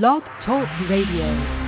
Blog Talk Radio.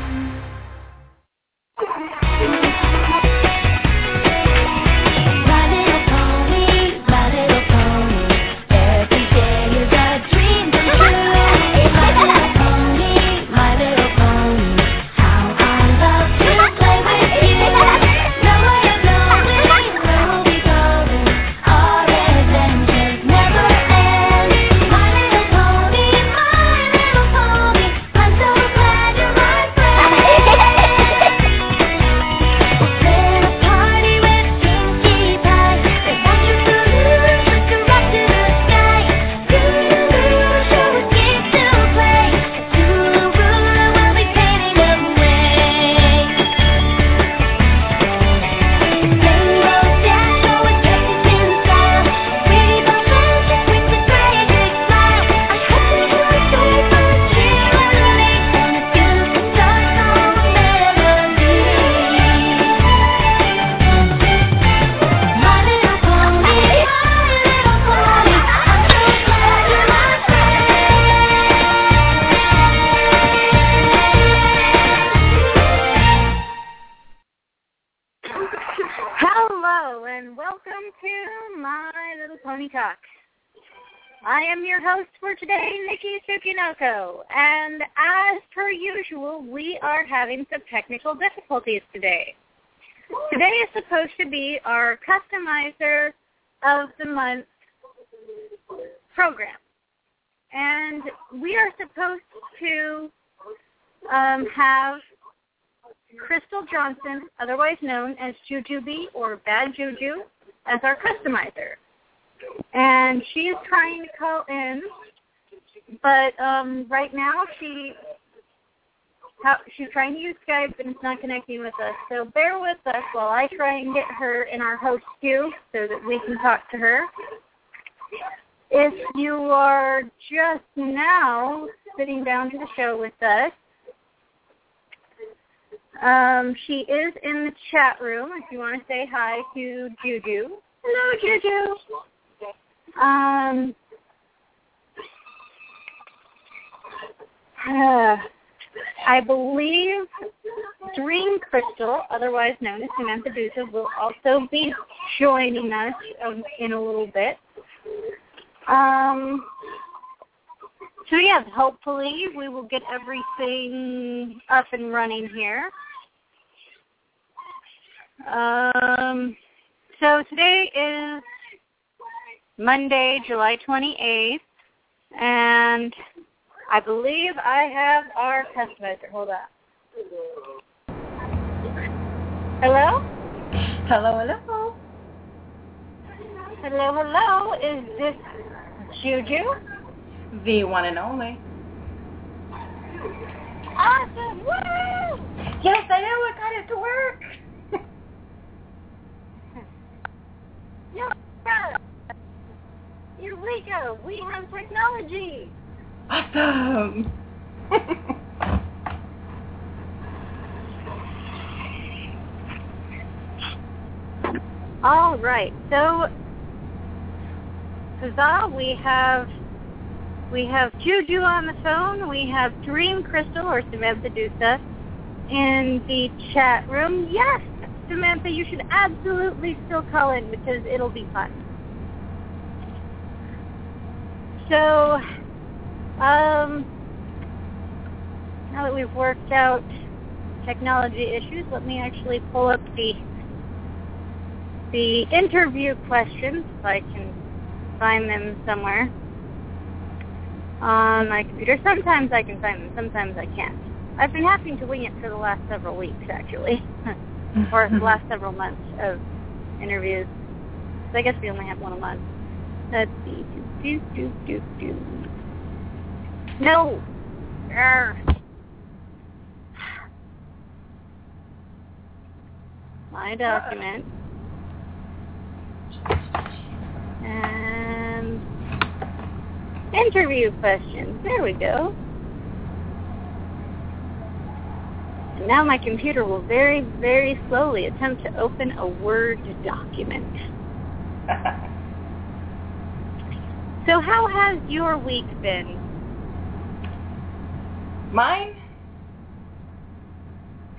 And as per usual, we are having some technical difficulties today. Today is supposed to be our customizer of the month program, and we are supposed to um, have Crystal Johnson, otherwise known as Jujubee or Bad Juju, as our customizer. And she is trying to call in, but um, right now she how, she's trying to use Skype and it's not connecting with us. So bear with us while I try and get her in our host queue so that we can talk to her. If you are just now sitting down to the show with us, um, she is in the chat room if you want to say hi to Juju. Hello, Juju. Um, I believe Dream Crystal, otherwise known as Samantha Dusa, will also be joining us um, in a little bit. Um, so yeah, hopefully we will get everything up and running here. Um, so today is Monday, July 28th, and I believe I have our customizer. Hold on. Hello? Hello, hello. Hello, hello. Is this Juju? The one and only. Awesome! Woo! Yes, I know. I got it to work. We go. We have technology. Awesome. All right. So, Huzzah, we have we have Juju on the phone. We have Dream Crystal or Samantha Dusa in the chat room. Yes, Samantha, you should absolutely still call in because it'll be fun. So, um, now that we've worked out technology issues, let me actually pull up the the interview questions if I can find them somewhere on my computer. Sometimes I can find them, sometimes I can't. I've been having to wing it for the last several weeks, actually, or the last several months of interviews. So I guess we only have one a month. Let's see. Do, do, do, do, do. No. My document. And interview questions. There we go. And now my computer will very, very slowly attempt to open a Word document. So how has your week been? Mine?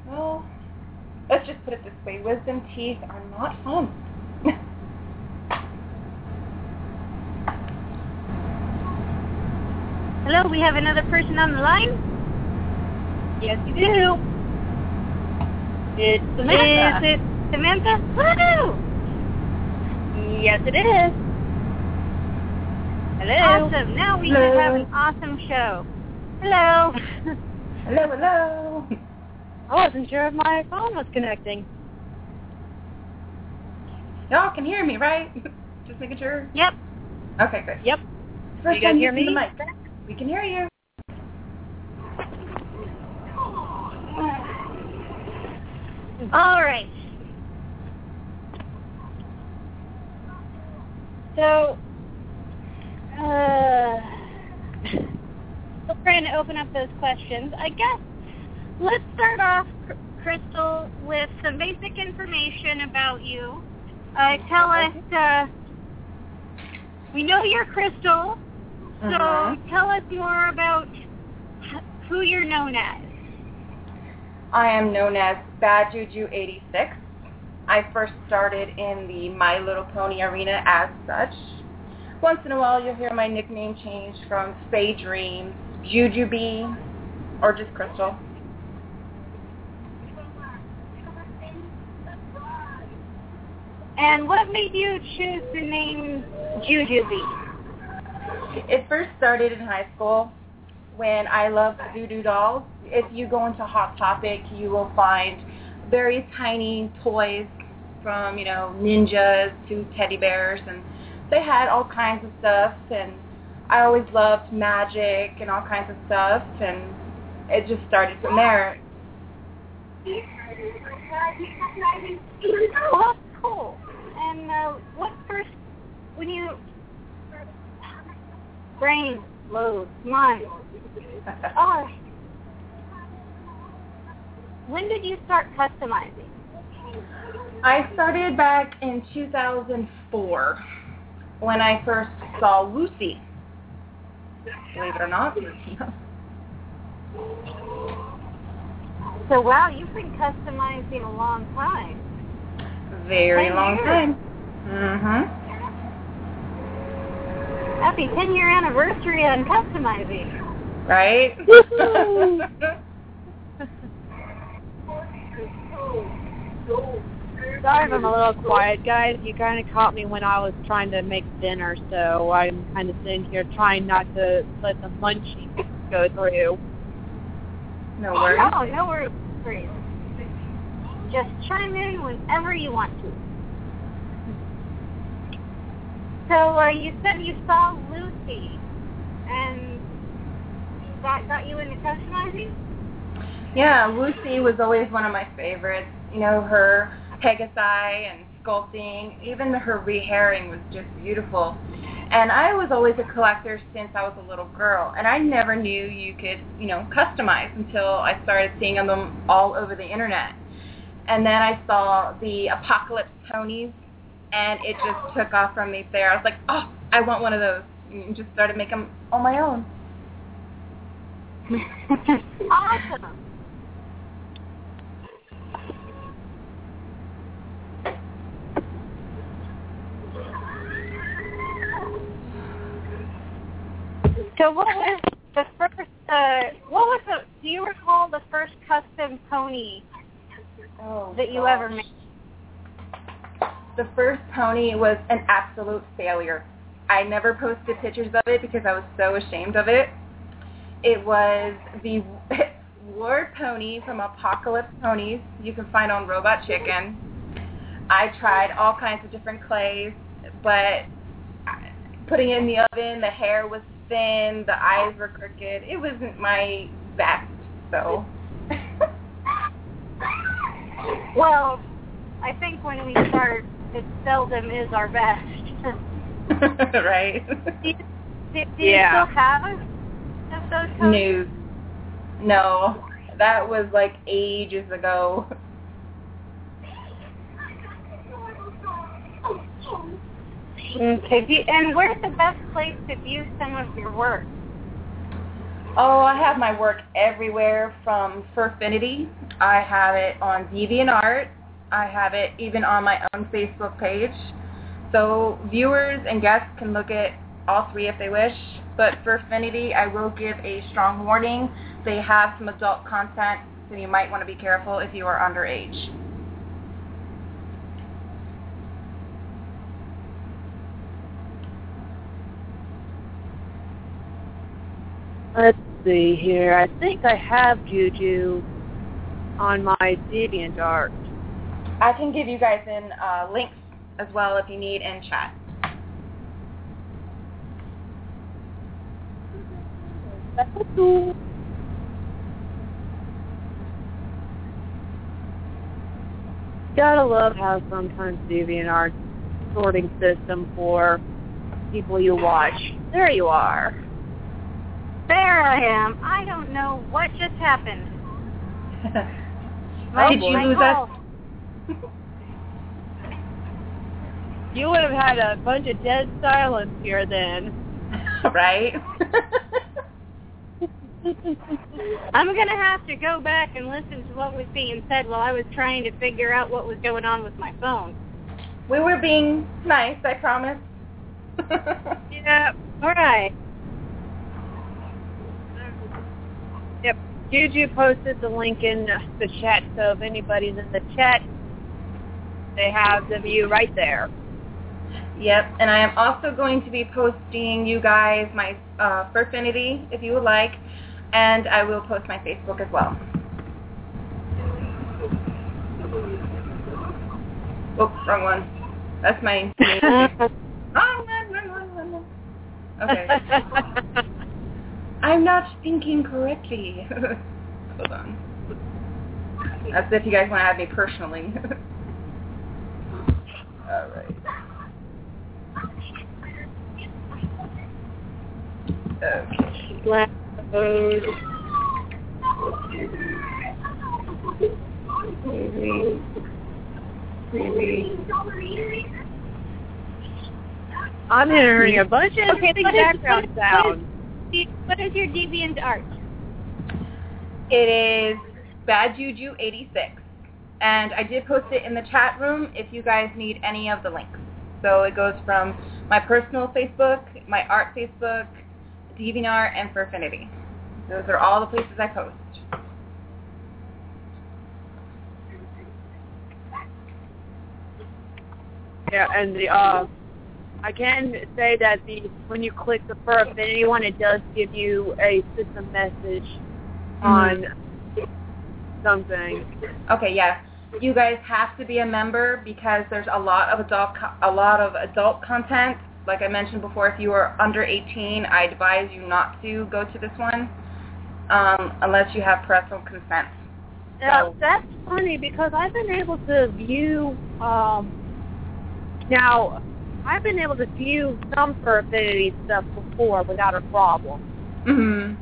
Well, let's just put it this way. Wisdom teeth are not fun. Hello, we have another person on the line. Yes, you do. It's Samantha. Is it? Samantha? Woo! Yes, it is. Hello. Awesome. Now we Hello. have an awesome show. Hello. hello, hello. I wasn't sure if my phone was connecting. Y'all can hear me, right? just making sure. Yep. Okay, good. Yep. First You time me? The mic. We can hear you. All right. So, uh, trying to open up those questions. I guess let's start off, Crystal, with some basic information about you. Uh, tell us, uh, we know you're Crystal, so Mhm. tell us more about who you're known as. I am known as Bad Juju 86. I first started in the My Little Pony arena as such. Once in a while, you'll hear my nickname change from Faye Dreams, Juju Bee, or just Crystal. And what made you choose the name Jujubee? It first started in high school when I loved voodoo dolls. If you go into Hot Topic, you will find very tiny toys from, you know, ninjas to teddy bears and they had all kinds of stuff and I always loved magic and all kinds of stuff and it just started from there. Oh, that's cool. And uh, what first, when you, brain load, mind, oh, when did you start customizing? I started back in 2004 when I first saw Lucy. Believe it or not. So wow, you've been customizing a long time. Very Ten long years. time. Mhm. Happy 10 year anniversary on customizing. Right? Sorry if I'm a little quiet, guys. You kind of caught me when I was trying to make dinner, so I'm kind of sitting here trying not to let the munchies go through. no worries. Oh, no worries. Just chime in whenever you want to. So uh, you said you saw Lucy, and that got you into customizing? Yeah, Lucy was always one of my favorites. You know, her Pegasi and sculpting, even her rehairing was just beautiful. And I was always a collector since I was a little girl, and I never knew you could, you know, customize until I started seeing them all over the internet. And then I saw the Apocalypse ponies, and it just took off from me there. I was like, oh, I want one of those, and just started making them on my own. awesome. So what was the first, uh, what was the, do you recall the first custom pony Oh, that you gosh. ever made? The first pony was an absolute failure. I never posted pictures of it because I was so ashamed of it. It was the war pony from Apocalypse Ponies you can find on Robot Chicken. I tried all kinds of different clays, but putting it in the oven, the hair was thin, the eyes were crooked. It wasn't my best, so. Well, I think when we start, it seldom is our best. right? do you, do, do Yeah. you still have of those ponies? No. No. That was like ages ago. Okay. And where's the best place to view some of your work? Oh, I have my work everywhere from Fur Affinity. I have it on DeviantArt. I have it even on my own Facebook page. So viewers and guests can look at all three if they wish. But Fur Affinity, I will give a strong warning. They have some adult content, so you might want to be careful if you are underage. Let's see here. I think I have Juju on my DeviantArt. I can give you guys in uh, links as well if you need in chat. Gotta love how sometimes DeviantArt sorting system for people you watch. There you are. There I am. I don't know what just happened. Did you lose us? You would have had a bunch of dead silence here then. right? I'm going to have to go back and listen to what was being said while I was trying to figure out what was going on with my phone. we were being nice, I promise. Yeah. All right. Yep. Juju posted the link in the chat, so if anybody's in the chat, they have the view right there. Yep, and I am also going to be posting you guys my uh, Fur Affinity if you would like, and I will post my Facebook as well. Oops, wrong one. That's my wrong one, wrong one, wrong one. Okay, I'm not thinking correctly. Hold on. That's if you guys want to add me personally. All right. Okay. Black Road. Maybe. Maybe. I'm hearing a bunch of Okay, interesting background sounds. What is your deviant art? It is Bad Juju 86. And I did post it in the chat room if you guys need any of the links. So it goes from my personal Facebook, my art Facebook, DeviantArt, and Fur Affinity. Those are all the places I post. Yeah, and the uh, I can say that the when you click the Fur Affinity one, it does give you a system message on something. Okay, yeah. You guys have to be a member because there's a lot of adult a lot of adult content. Like I mentioned before, if you are under 18, I advise you not to go to this one um, unless you have parental consent. Now, So- that's funny because I've been able to view. Um, now, I've been able to view some Fur Affinity stuff before without a problem. hmm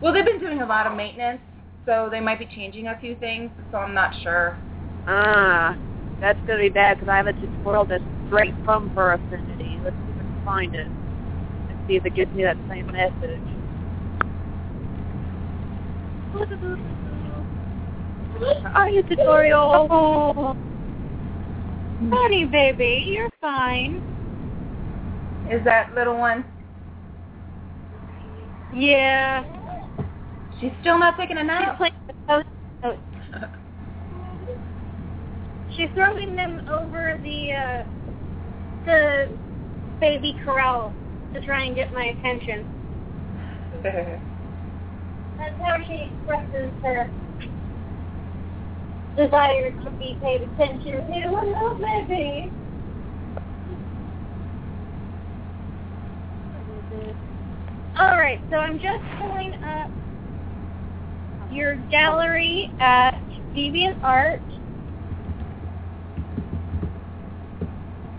Well, they've been doing a lot of maintenance, so they might be changing a few things. So I'm not sure. Ah, that's gonna be bad because I have a tutorial that's straight from Fur Affinity. Let's see if I can find it and see if it gives me that same message. Are you tutorial? Honey, baby, you're fine. Is that little one? Yeah. She's still not taking a nap. playing the post notes. She's throwing them over the uh, the baby corral to try and get my attention. That's how she expresses her desire to be paid attention to. Hello, baby. All right, so I'm just pulling up your gallery at DeviantArt,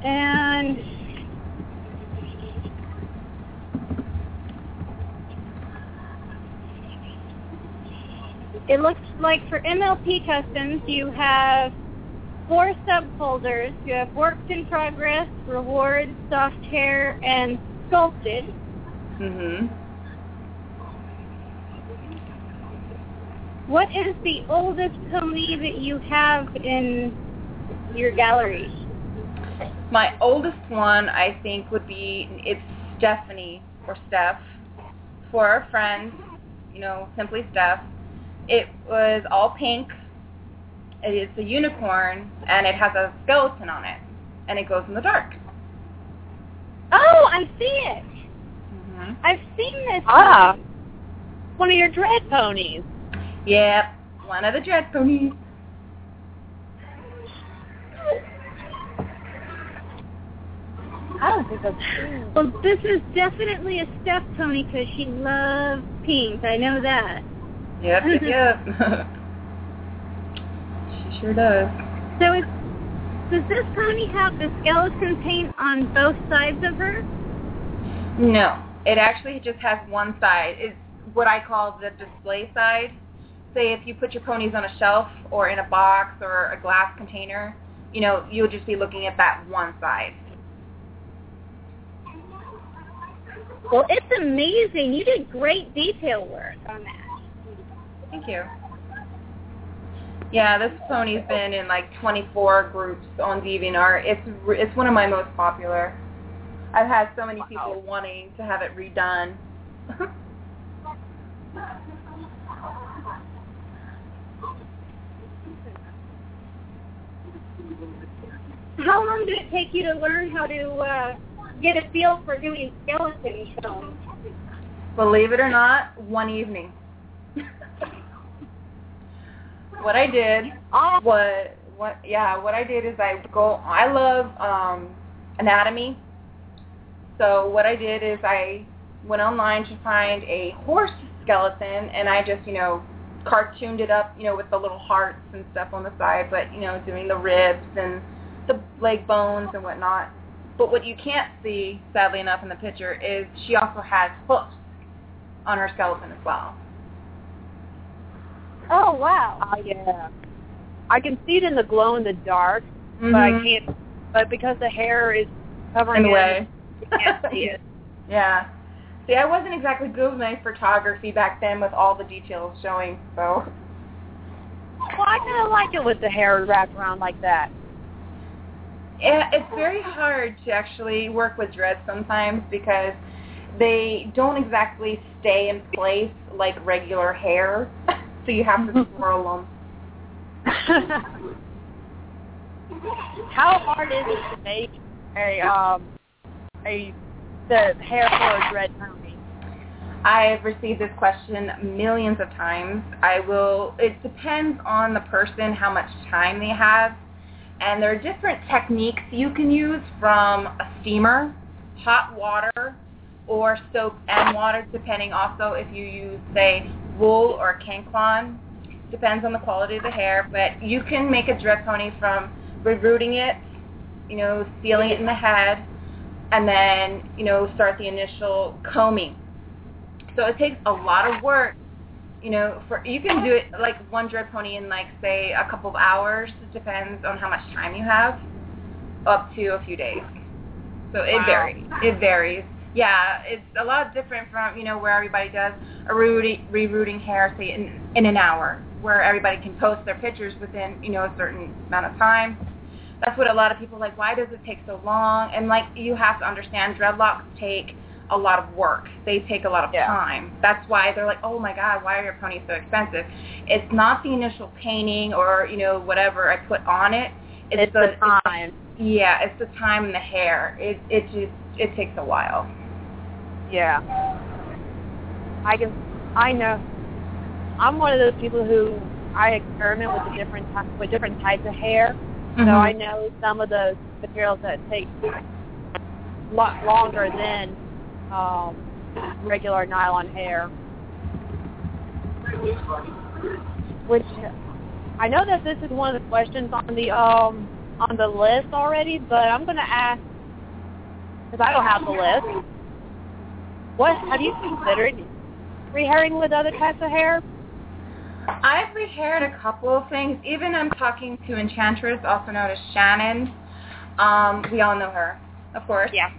and it looks like for MLP Customs, you have four subfolders. You have Works in Progress, Rewards, Soft Hair, and Sculpted. hmm What is the oldest pony that you have in your gallery? My oldest one, I think, would be it's Stephanie or Steph. For our friends, you know, simply Steph. It was all pink. It's a unicorn, and it has a skeleton on it, and it goes in the dark. Oh, I see it. hmm I've seen this. Ah. one. One of your dread ponies. Yep, one of the dread ponies. I don't think that's Well, this is definitely a Steph pony because she loves pink. I know that. Yep, yep, yep. she sure does. So is, does this pony have the skeleton paint on both sides of her? No, it actually just has one side. It's what I call the display side. Say if you put your ponies on a shelf or in a box or a glass container, you know, you'll just be looking at that one side. Well, it's amazing. You did great detail work on that. Thank you. Yeah, this pony's been in like 24 groups on DeviantArt. It's it's one of my most popular. I've had so many people wanting to have it redone. How long did it take you to learn how to uh, get a feel for doing skeleton films? Believe it or not, one evening. What I did what what yeah what I did is I go I love um anatomy. So what I did is I went online to find a horse skeleton and I just you know cartooned it up you know with the little hearts and stuff on the side but you know doing the ribs and the leg bones and whatnot. But what you can't see sadly enough in the picture is she also has hoofs on her skeleton as well Oh, wow. oh yeah. I can see it in the glow in the dark, but I Mhm. can't. But because the hair is covering the way you can't see it. Yeah. See, I wasn't exactly good with my photography back then with all the details showing, so. Well, I kind of like it with the hair wrapped around like that. Yeah, it's very hard to actually work with dreads sometimes because they don't exactly stay in place like regular hair, so you have to swirl them. How hard is it to make a um a the hair for a dread pony? I've received this question millions of times. I will, it depends on the person, how much time they have. And there are different techniques you can use from a steamer, hot water, or soap and water, depending also if you use, say, wool or kanekalon. Depends on the quality of the hair. But you can make a dread pony from rooting it, you know, sealing it in the head, and then, you know, start the initial combing. So it takes a lot of work. You know, for you can do it like one dread pony in like say a couple of hours. It depends on how much time you have, up to a few days. So it Wow. varies. It varies. Yeah, it's a lot different from you know where everybody does a rooting, rerooting hair say in in an hour, where everybody can post their pictures within you know a certain amount of time. That's what a lot of people like. Why does it take so long? And like you have to understand, dreadlocks take a lot of work. They take a lot of Yeah. time. That's why they're like, oh my god, why are your ponies so expensive? It's not the initial painting or you know whatever I put on it. It's the time. yeah, it's the time and the hair. It it just it takes a while. Yeah. I can. I know. I'm one of those people who I experiment with the different ty- with different types of hair. So Mhm. I know some of the materials that take a lot longer than um, regular nylon hair. Which I know that this is one of the questions on the um on the list already, but I'm going to ask because I don't have the list. What have you considered rehairing with other types of hair? I've rehaired a couple of things. Even I'm talking to Enchantress, also known as Shannon. Um, we all know her, of course. Yeah.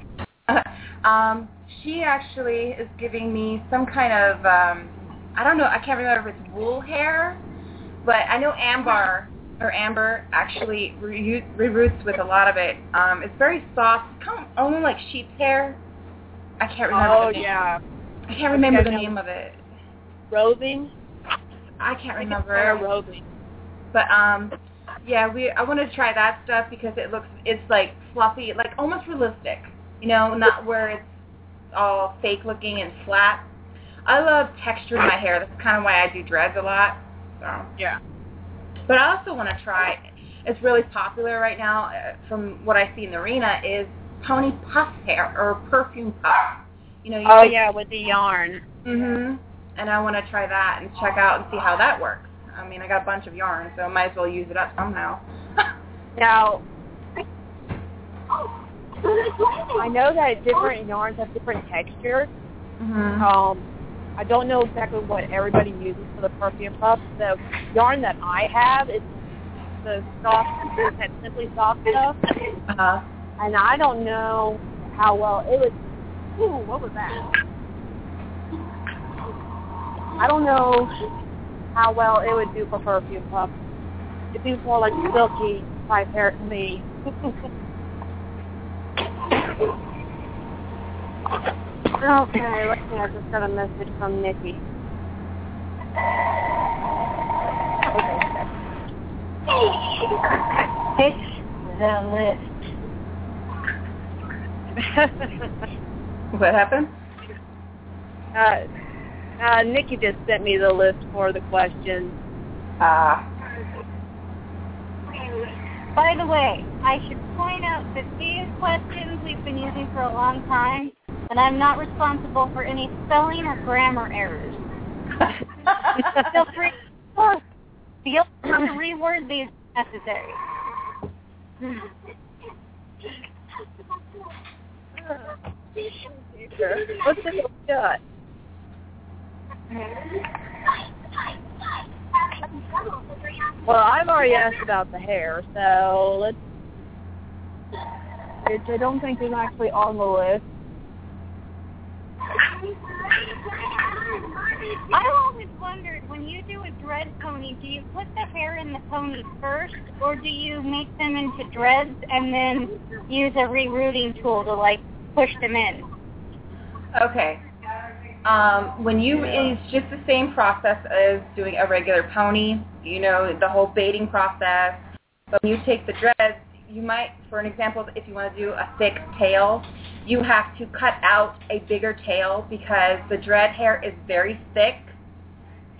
um, she actually is giving me some kind of um, I don't know. I can't remember if it's wool hair, but I know amber or amber actually re- reroots with a lot of it. Um, it's very soft, kind of almost like sheep's hair. I can't remember. Oh the name. yeah, I can't remember the name of it. roving. I can't remember. Hair roving. But um, yeah, we I wanted to try that stuff because it looks it's like fluffy, like almost realistic. You know, not where it's all fake looking and flat. I love texture in my hair. That's kind of why I do dreads a lot. So, Yeah. but I also want to try. It's really popular right now, uh, from what I see in the arena, is pony puff hair or perfume puff. You know. You Oh yeah, with the yarn. Mhm. And I want to try that and check out and see how that works. I mean, I got a bunch of yarn, so I might as well use it up somehow. Now, I know that different yarns have different textures. mhm. Um, I don't know exactly what everybody uses for the perfume puff. The yarn that I have is the soft, that simply soft stuff, Uh-huh. And I don't know how well it would. Ooh, what was that? I don't know how well it would do for perfume puff. It seems more like silky type hair to me. okay, let's see. I just got a message from Nikki. Fix the list. What happened? uh, uh, Nikki just sent me the list for the questions. Ah. By the way, I should point out that these questions we've been using for a long time, and I'm not responsible for any spelling or grammar errors. Feel free, feel free to reword these if necessary. Let's take shot. Well, I've already asked about the hair, so let's. Which I don't think is actually on the list. I've always wondered when you do a dread pony, do you put the hair in the pony first, or do you make them into dreads and then use a rerooting tool to like push them in? Okay. Um, when you, it's just the same process as doing a regular pony. You know, the whole baiting process. But when you take the dreads, you might, for an example, if you want to do a thick tail, you have to cut out a bigger tail because the dread hair is very thick.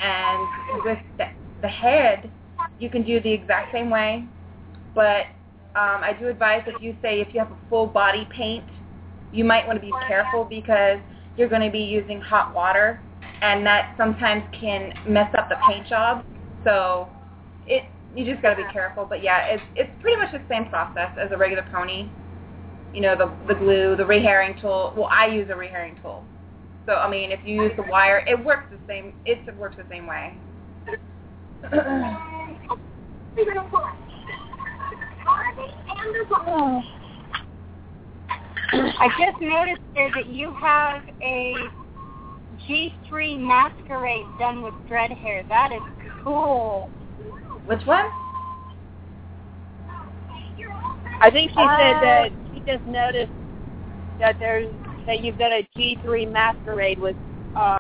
And with the, head, you can do the exact same way. But um, I do advise if you say if you have a full body paint, you might want to be careful because you're going to be using hot water, and that sometimes can mess up the paint job. So it you just got to be careful. But yeah, it's it's pretty much the same process as a regular pony. You know, the the glue, the rehairing tool. Well, I use a rehairing tool. So I mean, if you use the wire, it works the same. It works the same way. I just noticed there that you have a G3 masquerade done with dread hair. That is cool. Which one? I think she Uh, said that she just noticed that there's that you've got a G3 masquerade with uh,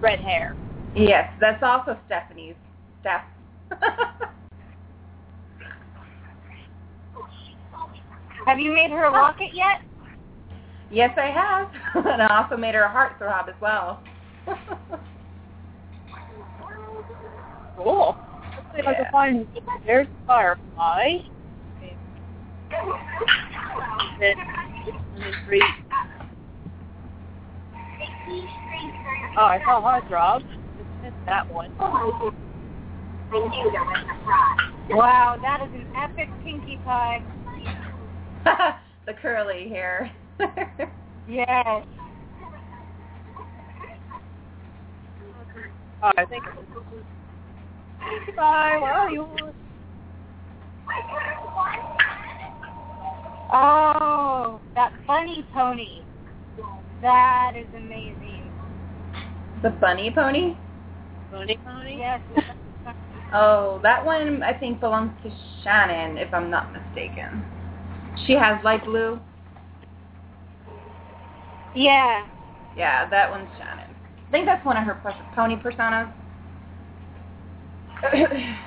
red hair. Yes, that's also Stephanie's. Steph. Have you made her a locket yet? Yes, I have. and I also made her a heart throb as well. Cool. Let's see if I Yeah. can find. There's Firefly. Then, let. Oh, I saw Heartthrob. Just missed that one. Wow, that is an epic pinkie pie. the curly hair. Yes. Oh, I think. Bye. Where are you? Oh, that funny pony. That is amazing. the bunny pony? Pony Pony? Yes. Oh, that one I think belongs to Shannon, if I'm not mistaken. She has light blue. Yeah. Yeah, that one's Shannon. I think that's one of her pers- pony personas.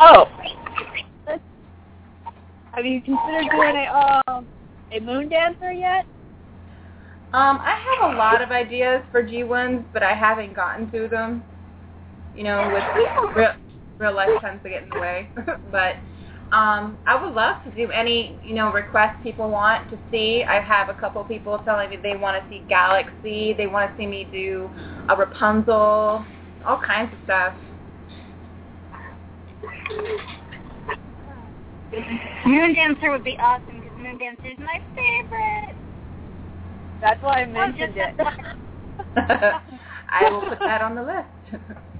Oh. Have you considered doing a um a moon dancer yet? Um, I have a lot of ideas for G1s, but I haven't gotten to them. You know, with real, real life tends to get in the way. but um, I would love to do any, you know, requests people want to see. I have a couple people telling me they want to see Galaxy. They want to see me do a Rapunzel, all kinds of stuff. Moon Dancer would be awesome because Moon Dancer is my favorite. That's why I Oh, mentioned it. I will put that on the list.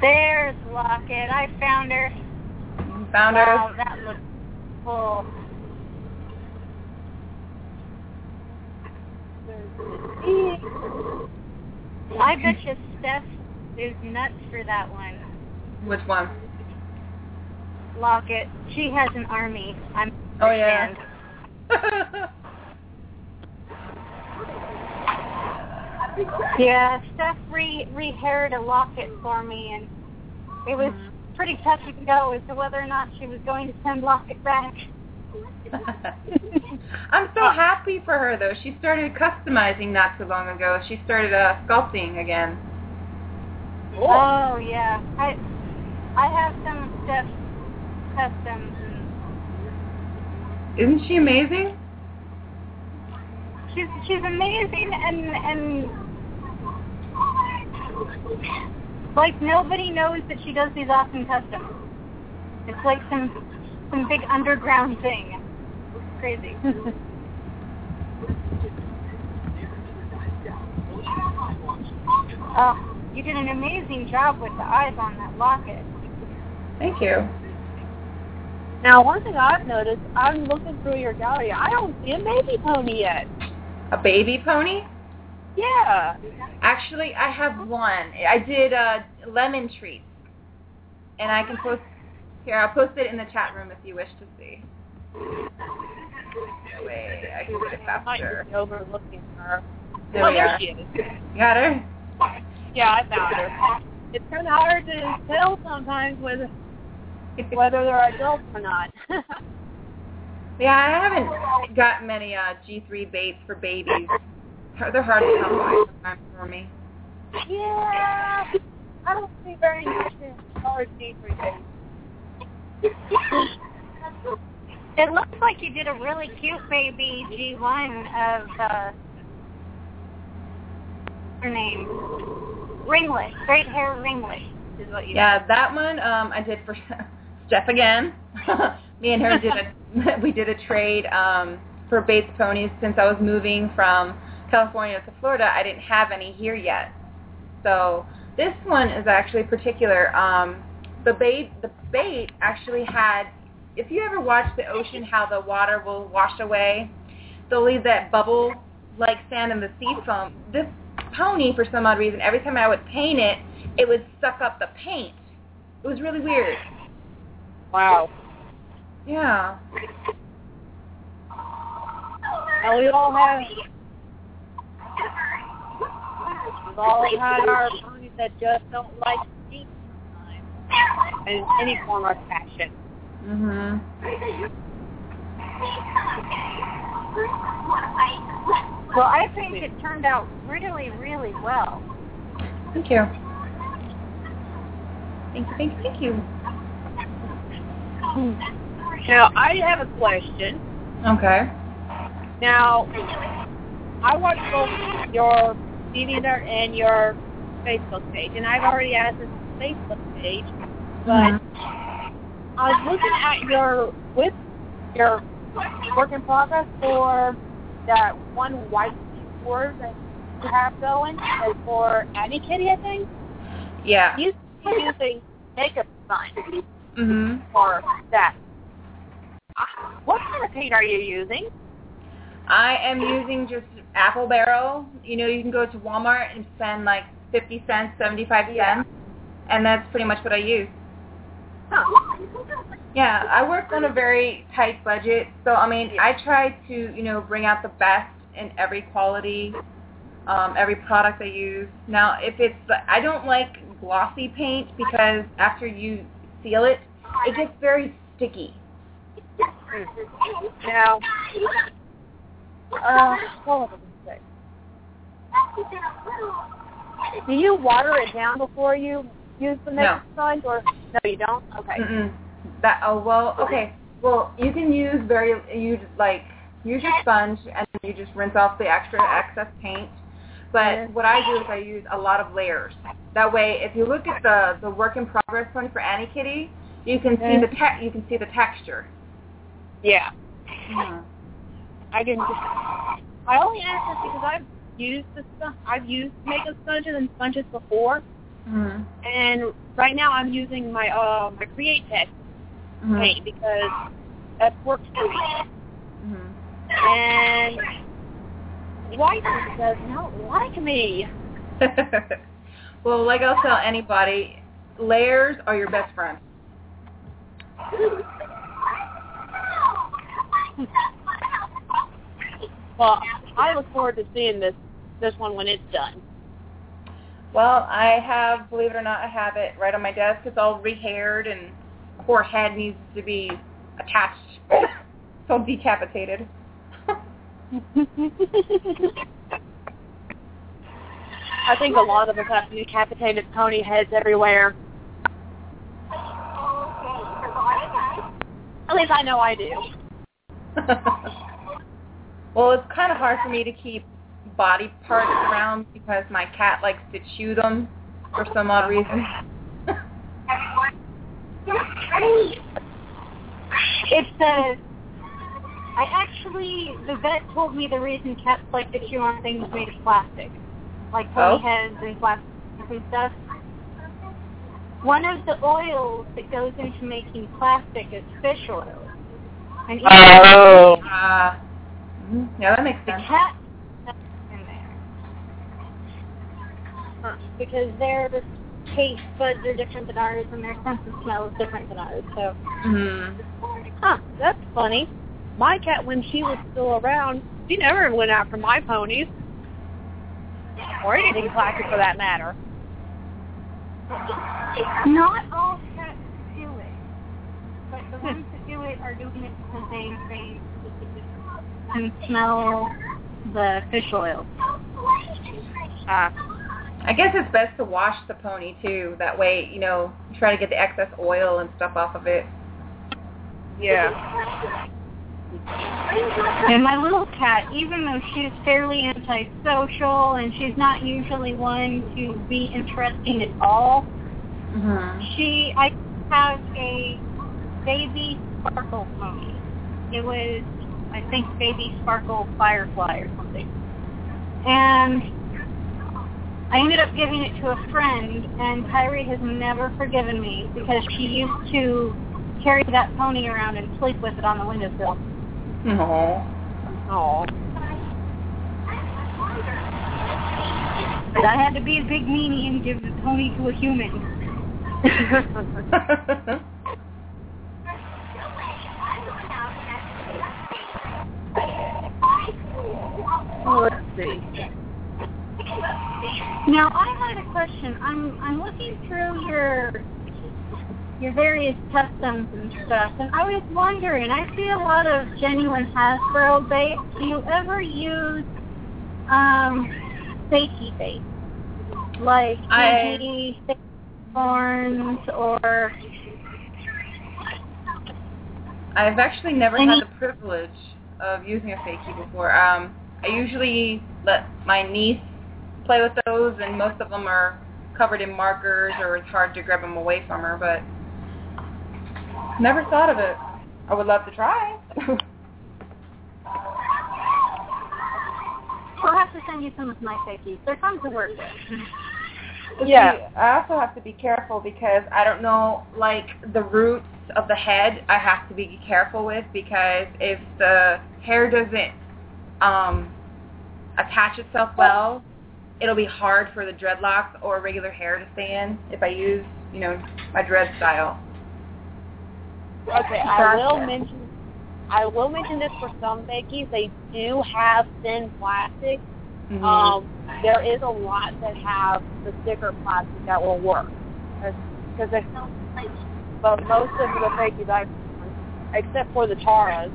There's Locket. I found her. Found her. Wow, that looks cool. I bet you Steph is nuts for that one. Which one? Locket. She has an army. I'm. Oh yeah. Yeah, Steph re rehaired a locket for me, and it was pretty touch and go as to whether or not she was going to send locket back. I'm so happy for her though. She started customizing not too long ago. She started uh, sculpting again. Oh yeah, I I have some Steph customs, and Isn't she amazing? She's she's amazing, and and like nobody knows that she does these awesome customs. It's like some some big underground thing. It's crazy. Oh, you did an amazing job with the eyes on that locket. Thank you. Now, one thing I've noticed, I'm looking through your gallery. I don't see a baby pony yet. A baby pony? Yeah. Actually, I have one. I did uh, lemon treats, and I can post here. I'll post it in the chat room if you wish to see. Wait, I can get it I faster. be overlooking her. There oh, there are. she is. You got her? Yeah, I found her. It's kind of hard to tell sometimes whether whether they're adults or not. Yeah, I haven't got many uh, G3 baits for babies. They're hard to come by sometimes for me. yeah, I don't see very much in color G3 baby. It looks like you did a really cute baby G1 of uh, her name, Ringlet, great hair Ringlet is what you. Yeah, that one um, I did for Steph again. Me and her did a we did a trade um, for bait ponies since I was moving from California to Florida. I didn't have any here yet, so this one is actually particular. Um, the bait the bait actually had. If you ever watch the ocean, how the water will wash away, they'll leave that bubble like sand in the sea foam. This pony, for some odd reason, every time I would paint it, it would suck up the paint. It was really weird. Wow. Yeah. Now we all have we've all had our ponies that just don't like speak sometimes in any form or fashion. Mhm. Well, I think it turned out really, really well. Thank you. Thank you. Thank you. Thank you. Now I have a question. Okay. Now I watched both your DeviantArt and your Facebook page, and I've already asked this Facebook page, but Mhm. I was looking at your with your work in progress for that one white word that you have going, and for Annie Kitty, I think. Yeah. You using makeup design Mhm. for that. Uh, What kind of paint are you using? I am using just Apple Barrel. You know, you can go to Walmart and spend like 50 cents, 75 Yeah. cents, and that's pretty much what I use. Huh. Yeah, I work on a very tight budget, so I mean, Yeah. I try to, you know, bring out the best in every quality, um, every product I use. Now, if it's, I don't like glossy paint because after you seal it, it gets very sticky. Now, uh, what was I going? Do you water it down before you use the No. sponge, or no, you don't? Okay. Mm-mm. That oh well okay well you can use very you like use your sponge and you just rinse off the extra excess paint. But what I do is I use a lot of layers. That way, if you look at the the work in progress one for Annie Kitty, you can see the te- you can see the texture. Yeah. I can just. I only ask this because I've used the stuff. I've used makeup sponges and sponges before, Mm-hmm. and right now I'm using my uh my Createx Mm-hmm. paint because that works for me. Mm-hmm. And white does not like me. well, like I'll tell anybody, layers are your best friend. Well, I look forward to seeing this this one when it's done. Well, I have, believe it or not, I have it right on my desk. It's all rehaired and poor head needs to be attached. so decapitated. I think a lot of us have decapitated pony heads everywhere. At least I know I do. well, it's kind of hard for me to keep body parts around because my cat likes to chew them for some odd reason. It's the. I actually, the vet told me the reason cats like to chew on things made of plastic, like pony Oh. heads and plastic and stuff. One of the oils that goes into making plastic is fish oil. And even Oh. Ah. mhm. yeah, that makes the sense. cat stuff in there. Because their taste buds are different than ours and their sense of smell is different than ours. So hmm Huh, that's funny. My cat, when she was still around, she never went after my ponies. Or anything plastic for that matter. Not all cats do it, but the ones that do it are doing it because they they can smell the fish oil. Ah. I guess it's best to wash the pony too. That way, you know, try to get the excess oil and stuff off of it. yeah. And my little cat, even though she's fairly antisocial and she's not usually one to be interesting at all, hmm she I have a baby sparkle pony. It was I think baby sparkle firefly or something. And I ended up giving it to a friend and Kyrie has never forgiven me because she used to carry that pony around and sleep with it on the windowsill. No. Oh. But I had to be a big meanie and give the pony to a human. Let's see. Now I had a question. I'm I'm looking through your your various customs and stuff, and I was wondering. I see a lot of genuine Hasbro bait. Do you ever use um fakey bait, like I- maybe horns or I've actually never Any- had the privilege of using a fakie before. Um, I usually let my niece play with those, and most of them are covered in markers, or it's hard to grab them away from her. But never thought of it. I would love to try. I'll have to send you some of my fakies. They're fun to work with. Yeah. see, I also have to be careful because I don't know, like the roots of the head. I have to be careful with because if the hair doesn't um, attach itself well, it'll be hard for the dreadlocks or regular hair to stay in if I use, you know, my dread style. Okay, I will mention. I will mention this for some Beckies. They do have thin plastic. Mhm. Um, there is a lot that have the thicker plastic that will work. Because they, but most of the Beckies, I've except for the Taras,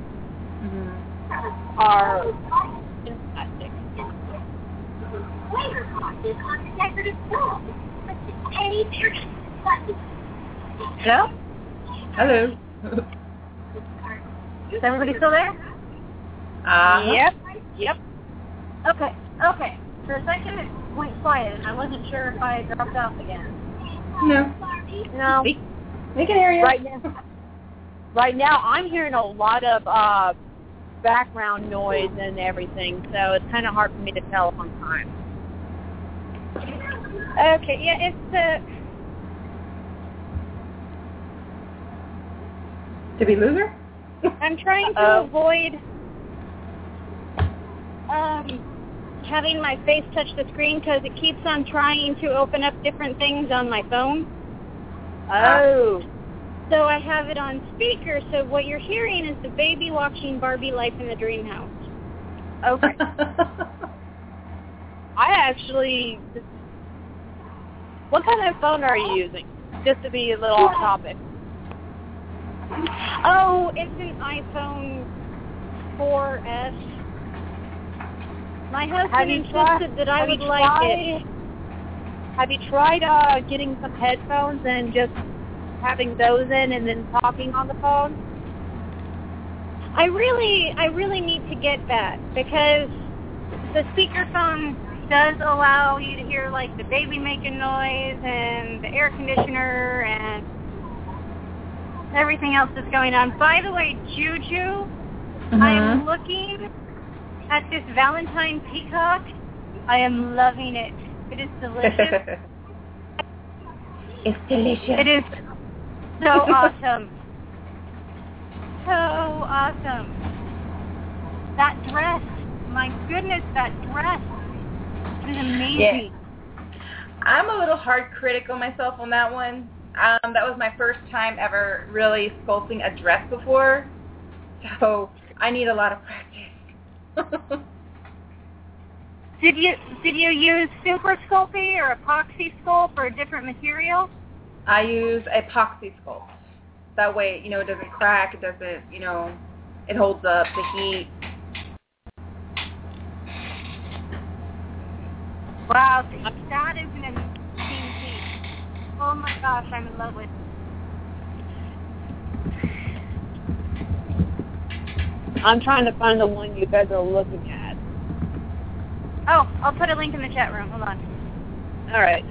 Mhm. Are thin plastic. Joe? Hello. Hello. Is everybody still there? Uh, Yep. Yep. Okay, okay. For a second it went quiet and I wasn't sure if I dropped off again. No. No. We, we can hear you. Right now, right now, I'm hearing a lot of uh, background noise and everything, so it's kind of hard for me to tell sometimes. Okay, yeah, it's uh Did we lose her? I'm trying to Uh-oh. avoid um having my face touch the screen because it keeps on trying to open up different things on my phone. Oh. So I have it on speaker, so what you're hearing is the baby watching Barbie Life in the Dream House. Okay. I actually. What kind of phone are you using? Just to be a little off topic. Oh, it's an iPhone 4S. My husband insisted tried? that I would you like it. Have you tried uh, getting some headphones and just having those in and then talking on the phone? I really, I really need to get that because the speakerphone does allow you to hear like the baby making noise and the air conditioner and everything else that's going on. By the way, Juju, I am Mhm. looking at this Valentine peacock. I am loving it. It is delicious. it's delicious. it is so awesome. So awesome. That dress, my goodness, that dress is amazing. Yeah. I'm a little hard critic on myself on that one. Um, that was my first time ever really sculpting a dress before, so I need a lot of practice. Did you did you use super sculpey or epoxy sculpt or a different material? I use epoxy sculpt. That way, you know, it doesn't crack. It doesn't, you know, it holds up the heat. Wow, that is an amazing piece. Oh my gosh, I'm in love with. it. I'm trying to find the one you guys are looking at. Oh, I'll put a link in the chat room. Hold on. All right.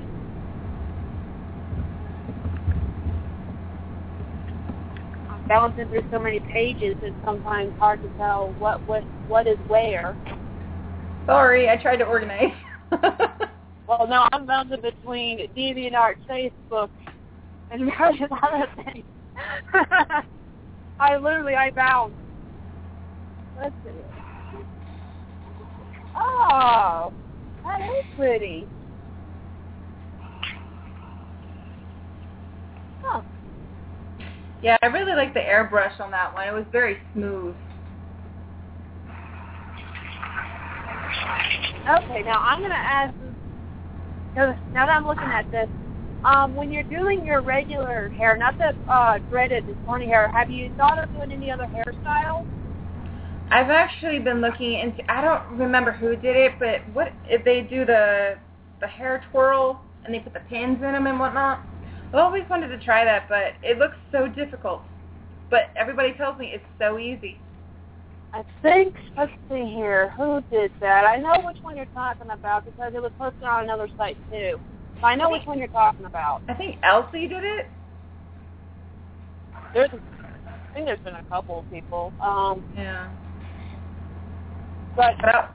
I'm bouncing through so many pages, it's sometimes hard to tell what what what is where. Sorry, I tried to organize. Well, no, I'm bouncing between DeviantArt, Facebook, and various other things. I literally I bounce. Let's see. Oh, that is pretty. Huh. Yeah, I really like the airbrush on that one. It was very smooth. Okay, now I'm gonna ask. Cause now that I'm looking at this, um, when you're doing your regular hair, not the uh, dreaded pony hair, have you thought of doing any other hairstyles? I've actually been looking into. I don't remember who did it, but what if they do the the hair twirl and they put the pins in them and whatnot? I've always wanted to try that, but it looks so difficult. But everybody tells me it's so easy. I think, let's see here, who did that? I know which one you're talking about because it was posted on another site too. So I know which one you're talking about. I think Elsie did it. There's, I think there's been a couple of people. Um, Yeah. but But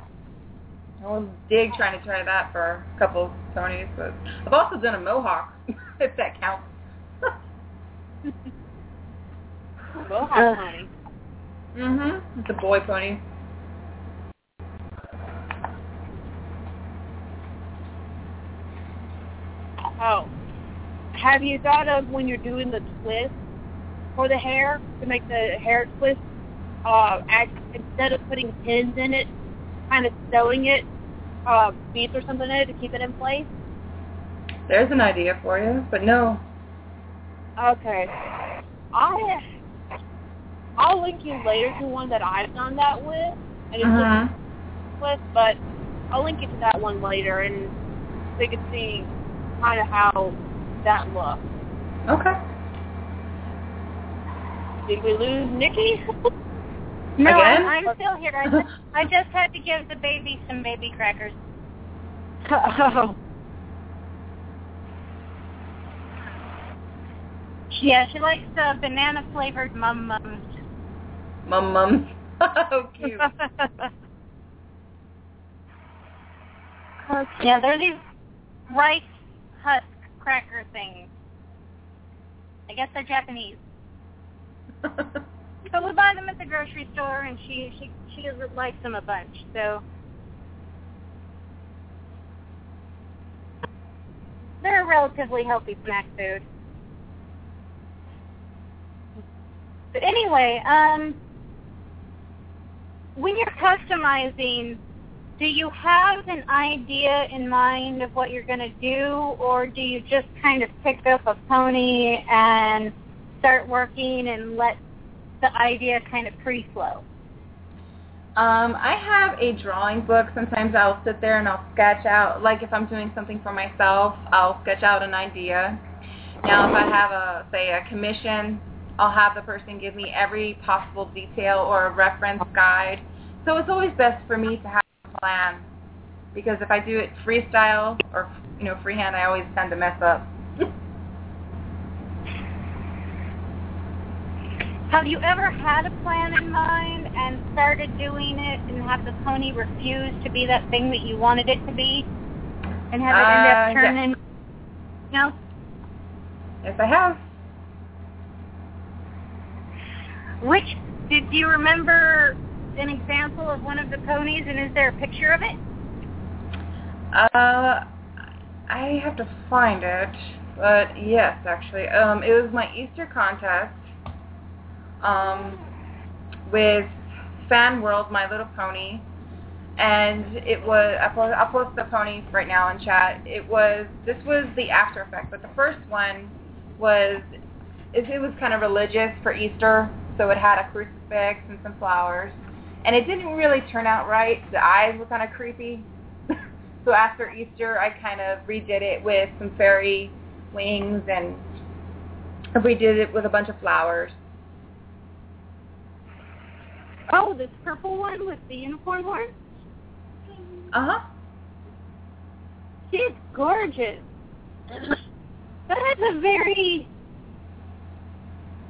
I'll dig trying to try that for a couple Tonys, but I've also done a mohawk, if that counts. mohawk pony. Mhm. It's a boy pony. Oh. Have you thought of when you're doing the twist for the hair to make the hair twist? Uh, act, instead of putting pins in it, kind of sewing it, uh, beads or something in it to keep it in place. There's an idea for you, but no. Okay. I I'll link you later to one that I've done that with, and it's Uh-huh. with, but I'll link you to that one later, and so you can see kind of how that looks. Okay. Did we lose Nikki? No, Again? I'm, I'm still here. I just, I just had to give the baby some baby crackers. oh. Yeah, she likes the banana flavored mum mums. Mum mums. oh, cute. Yeah, they're these rice husk cracker things. I guess they're Japanese. So we buy them at the grocery store, and she she she likes them a bunch. So they're a relatively healthy snack food. But anyway, um, when you're customizing, do you have an idea in mind of what you're going to do, or do you just kind of pick up a pony and start working and let the idea kind of free-flow? Um, I have a drawing book. Sometimes I'll sit there and I'll sketch out, like if I'm doing something for myself, I'll sketch out an idea. Now, if I have a, say, a commission, I'll have the person give me every possible detail or a reference guide. So it's always best for me to have a plan, because if I do it freestyle or you know freehand, I always tend to mess up. Have you ever had a plan in mind and started doing it and have the pony refuse to be that thing that you wanted it to be? And have it Uh, end up turning... No? yes, I have. Which, did you remember an example of one of the ponies and is there a picture of it? Uh, I have to find it, but yes, actually, um, it was my Easter contest, um, with Fan World, My Little Pony, and it was. I post, I'll post the pony right now in chat. It was. This was the after effect, but the first one was. It, it was kind of religious for Easter, so it had a crucifix and some flowers, and it didn't really turn out right. The eyes were kind of creepy. So after Easter, I kind of redid it with some fairy wings and redid it with a bunch of flowers. Oh, this purple one with the unicorn horn? Uh-huh. It's gorgeous. That has a very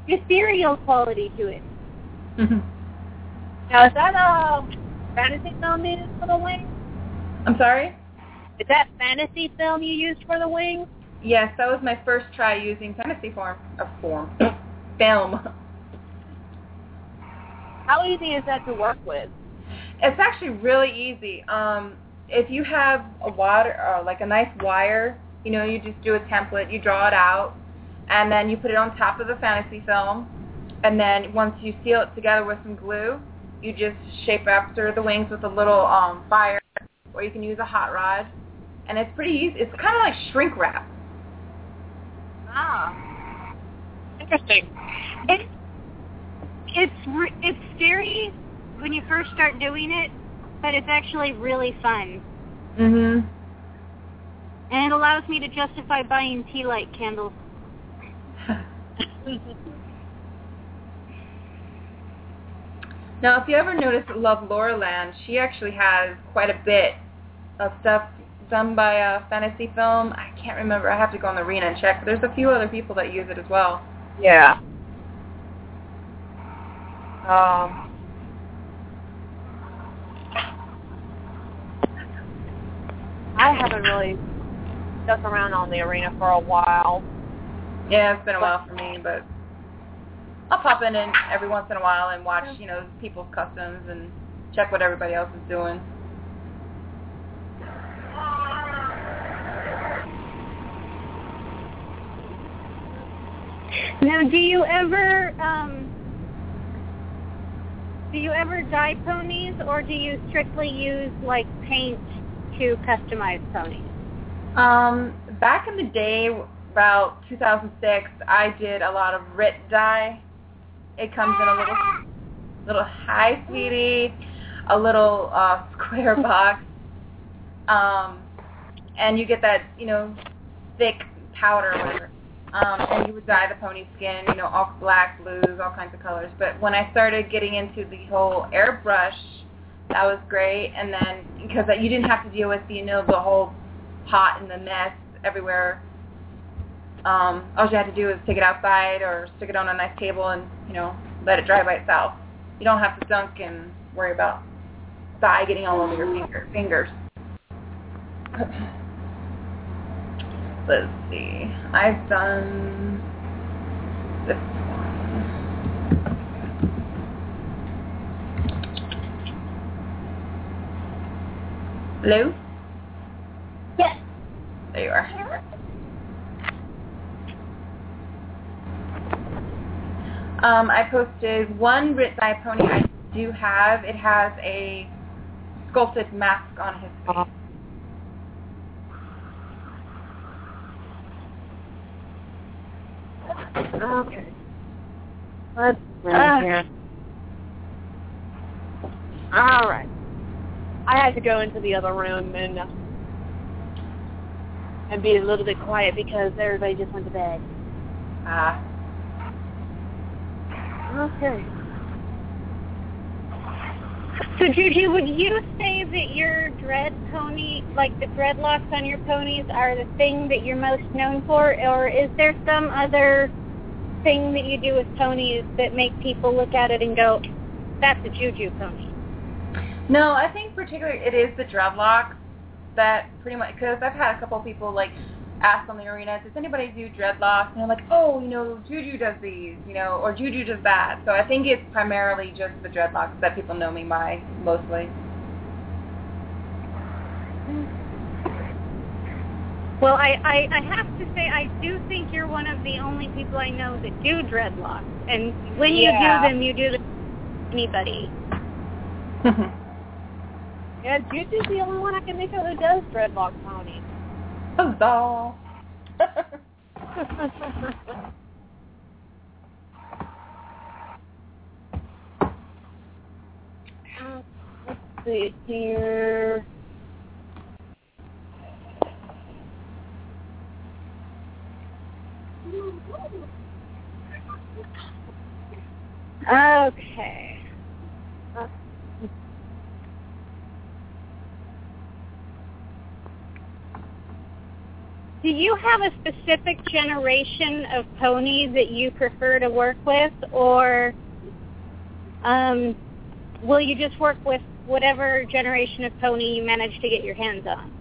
ethereal quality to it. Now, is that a fantasy film you used for the wings? I'm sorry? Is that fantasy film you used for the wings? Yes, that was my first try using fantasy form. Uh, form. Film. How easy is that to work with? It's actually really easy. Um, if you have a water, uh, like a nice wire, you know, you just do a template, you draw it out, and then you put it on top of the fantasy film, and then once you seal it together with some glue, you just shape after the wings with a little um, fire, or you can use a hot rod, and it's pretty easy. It's kind of like shrink wrap. Ah. Interesting. It, it's re- it's scary when you first start doing it, but it's actually really fun. Mhm. And it allows me to justify buying tea light candles. Now, if you ever notice Love Laura Land, she actually has quite a bit of stuff done by a fantasy film. I can't remember. I have to go on the arena and check. But there's a few other people that use it as well. Yeah. Um. I haven't really stuck around on the arena for a while. Yeah, it's been a while for me, but I'll pop in and every once in a while and watch, you know, people's customs and check what everybody else is doing. Now, do you ever um, do you ever dye ponies, or do you strictly use like paint to customize ponies? Um, back in the day, about 2006, I did a lot of Rit dye. It comes in a little, little hi, sweetie, a little uh, square box, um, and you get that, you know, thick powder whatever. Um, and you would dye the pony skin, you know, all black, blues, all kinds of colors. But when I started getting into the whole airbrush, that was great. And then because you didn't have to deal with, you know, the whole pot and the mess everywhere. Um, all you had to do was take it outside or stick it on a nice table and, you know, let it dry by itself. You don't have to dunk and worry about dye getting all over your finger, fingers. Let's see. I've done this one. Hello? Yes. There you are. Um, I posted one Rit Dye pony I do have. It has a sculpted mask on his face. Okay. Let's see Ah. here. All right. I had to go into the other room and uh, and be a little bit quiet because everybody just went to bed. Ah. Okay. So, Juju, would you say that your dread pony, like the dreadlocks on your ponies, are the thing that you're most known for, or is there some other thing that you do with ponies that make people look at it and go, "That's a Juju pony"? No, I think particularly it is the dreadlocks that pretty much because I've had a couple people like ask on the arena, does anybody do dreadlocks? And I'm like, oh, you know, Juju does these, you know, or Juju does that. So I think it's primarily just the dreadlocks that people know me by mostly. Well, I, I, I have to say, I do think you're one of the only people I know that do dreadlocks. And when you Yeah. do them, you do them to anybody. Yeah, Juju's the only one I can think of who does dreadlock ponies. Huzzah! Let's see here. Okay. Do you have a specific generation of ponies that you prefer to work with, or um, will you just work with whatever generation of pony you manage to get your hands on?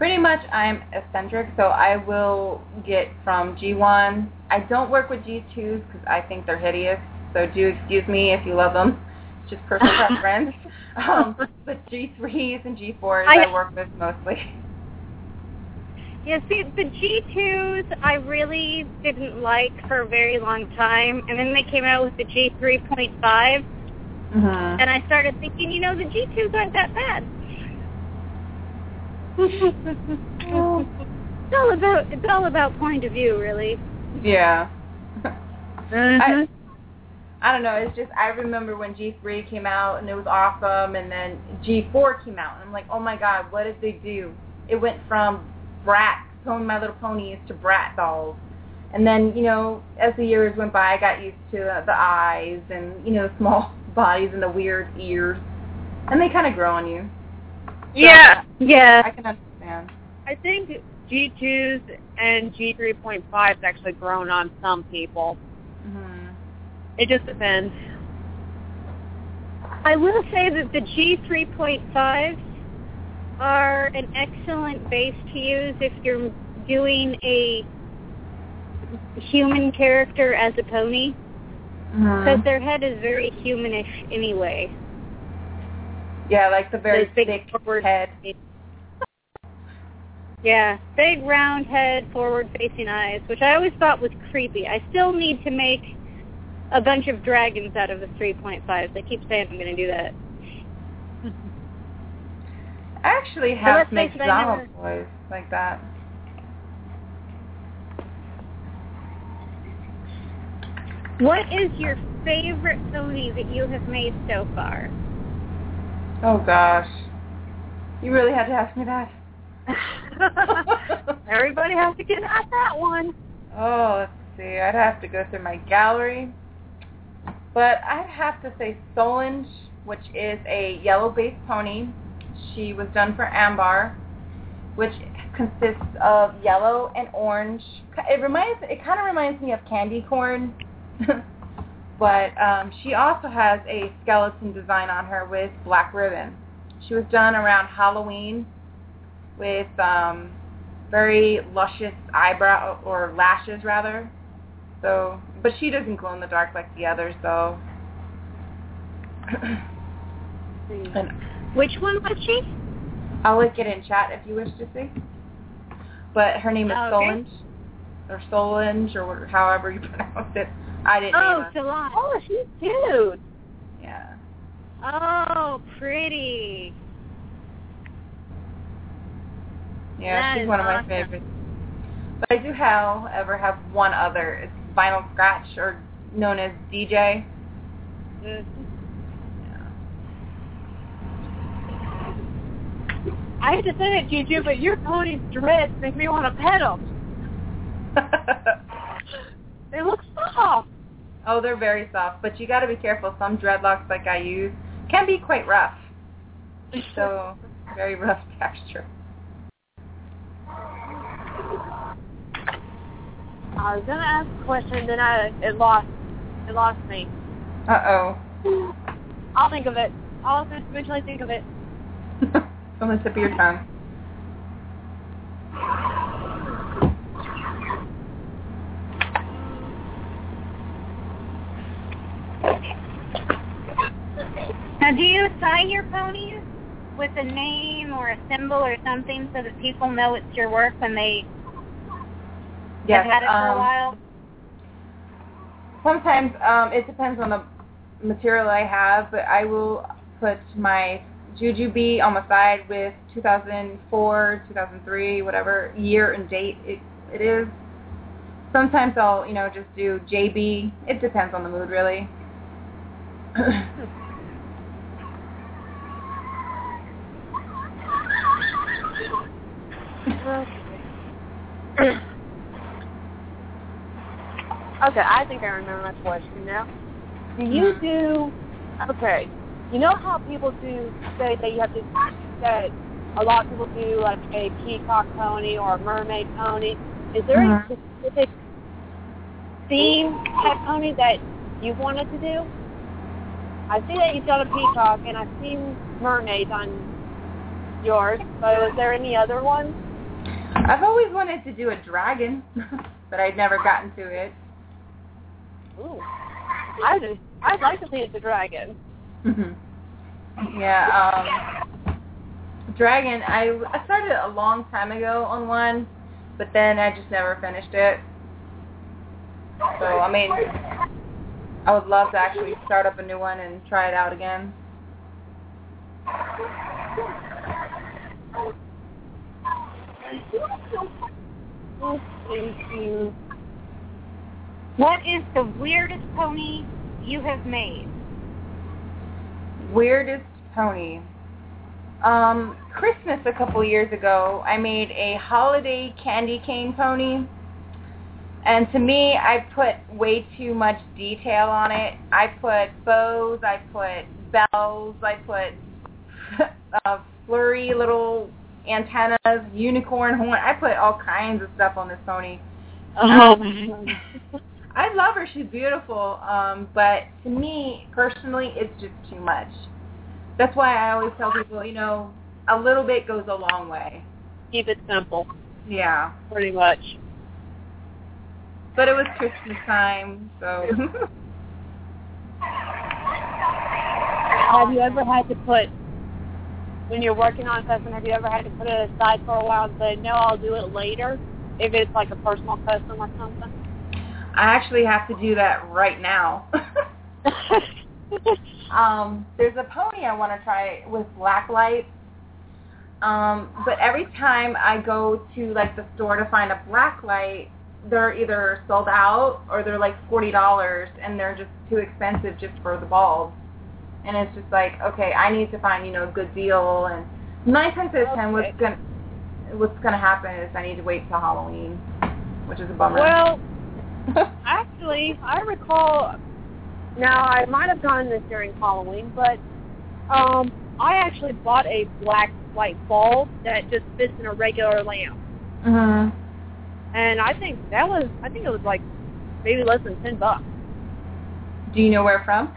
Pretty much I'm eccentric, so I will get from G1. I don't work with G2s because I think they're hideous, so do excuse me if you love them. It's just personal preference. Um, but G3s and G4s I, I- work with mostly. Yeah, see, the G2s I really didn't like for a very long time, and then they came out with the G3.5, Mm-hmm. and I started thinking, you know, the G2s aren't that bad. It's all about it's all about point of view, really. Yeah. Mhm. I, I don't know. It's just I remember when G3 came out and it was awesome, and then G4 came out, and I'm like, oh my god, what did they do? It went from Brat, Pony My Little Ponies, to Bratz dolls, and then you know, as the years went by, I got used to uh, the eyes and you know, small bodies and the weird ears, and they kind of grow on you. Yeah, Yeah. I can understand. I think G2s and G3.5's actually grown on some people. hmm It just depends. I will say that the G3.5s are an excellent base to use if you're doing a human character as a pony, hmm because their head is very humanish anyway. Yeah, like the very Those big thick forward- head. Yeah, big round head, forward facing eyes, which I always thought was creepy. I still need to make a bunch of dragons out of the 3.5s. I keep saying I'm going to do that. I actually have it, I Donald never- toys like that. What is your favorite pony that you have made so far? Oh gosh. You really had to ask me that. Everybody has to get at that one. Oh, let's see. I'd have to go through my gallery. But I'd have to say Solange, which is a yellow-based pony. She was done for Ambar, which consists of yellow and orange. It reminds. It kind of reminds me of candy corn. but um, she also has a skeleton design on her with black ribbon. She was done around Halloween with um, very luscious eyebrow or lashes rather. So, but she doesn't glow in the dark like the others though. and Which one was she? I'll link it in chat if you wish to see. But her name is Okay. Solange, or Solange, or however you pronounce it. I didn't Oh, name her. Solange. Oh, she's cute. Yeah. Oh, pretty. Yeah, That she's one of my favorites. But I do, however, have one other. It's Vinyl Scratch, or known as DJ. Mhm. Yeah. I hate to say it, Juju, but your pony's dreads make me want to pet them. They look soft. oh, they're very soft, but you got to be careful. Some dreadlocks, like I use, can be quite rough. So, very rough texture. I was gonna ask a question, then I it lost it lost me. Uh oh. I'll think of it. I'll eventually think of it. oh. On the tip of your tongue. Now, do you sign your ponies with a name or a symbol or something so that people know it's your work when they Yes. have had it for a um, while? Sometimes um, it depends on the material I have, but I will put my Juju bee on the side with 2004, 2003, whatever year and date it, it is. Sometimes I'll, you know, just do JB. It depends on the mood, really. Okay, I think I remember my question now. Do you do okay? You know how people do say that you have to that a lot of people do like a peacock pony or a mermaid pony. Is there Mhm. a specific theme type pony that you wanted to do? I see that you've done a peacock and I've seen mermaids on yours, but is there any other ones? I've always wanted to do a dragon, but I'd never gotten to it. Ooh. I just I'd like to see it's a dragon. yeah, um, dragon. I I started a long time ago on one, but then I just never finished it. So I mean, I would love to actually start up a new one and try it out again. What is the weirdest pony you have made? Weirdest pony. Um, Christmas a couple years ago, I made a holiday candy cane pony. And to me, I put way too much detail on it. I put bows, I put bells, I put uh, flurry little antennas, unicorn horn. I put all kinds of stuff on this pony. Oh I love her. She's beautiful. Um, but to me, personally, it's just too much. That's why I always tell people, you know, a little bit goes a long way. Keep it simple, Yeah. pretty much. But it was Christmas time, so. Have you ever had to put when you're working on something, have you ever had to put it aside for a while and say, no, I'll do it later, if it's like a personal custom or something? I actually have to do that right now. um, there's a pony I want to try with black light. Um, but every time I go to like the store to find a black light, they're either sold out or they're like forty dollars and they're just too expensive just for the bulbs. And it's just like, okay, I need to find, you know, a good deal and nine times out of ten what's gonna what's gonna happen is I need to wait till Halloween, which is a bummer. well, actually, I recall. Now, I might have done this during Halloween, but um, I actually bought a black light bulb that just fits in a regular lamp, mhm. and I think that was, I think it was like maybe less than ten bucks. Do you know where from?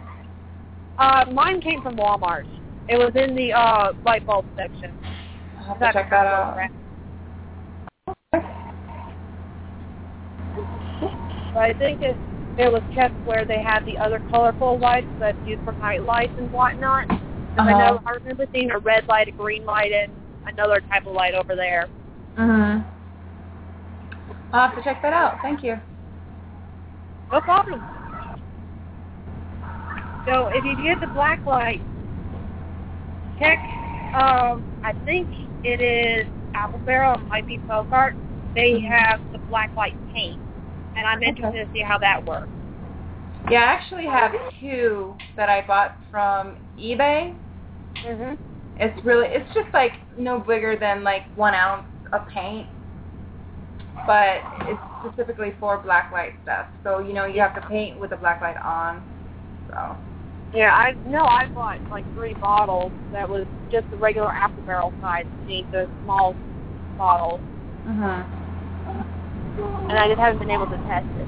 Uh, mine came from Walmart. It was in the uh light bulb section. I'll have to check that out. But I think it it was kept where they had the other colorful lights that's used for night lights and whatnot. 'Cause I know Uh-huh. I remember seeing a red light, a green light, and another type of light over there. Mhm. I'll have to check that out. Thank you. No problem. So if you get the black light, check. Um, I think it is Apple Barrel. It might be FolkArt. They have the black light paint, and I'm interested to see how that works. Yeah, I actually have two that I bought from eBay. Mhm. It's really, it's just like no bigger than like one ounce of paint, but it's specifically for black light stuff. So you know you have to paint with the black light on. So Yeah, I no, I bought like three bottles that was just the regular Apple Barrel size beneath the small bottles, mhm. and I just haven't been able to test it.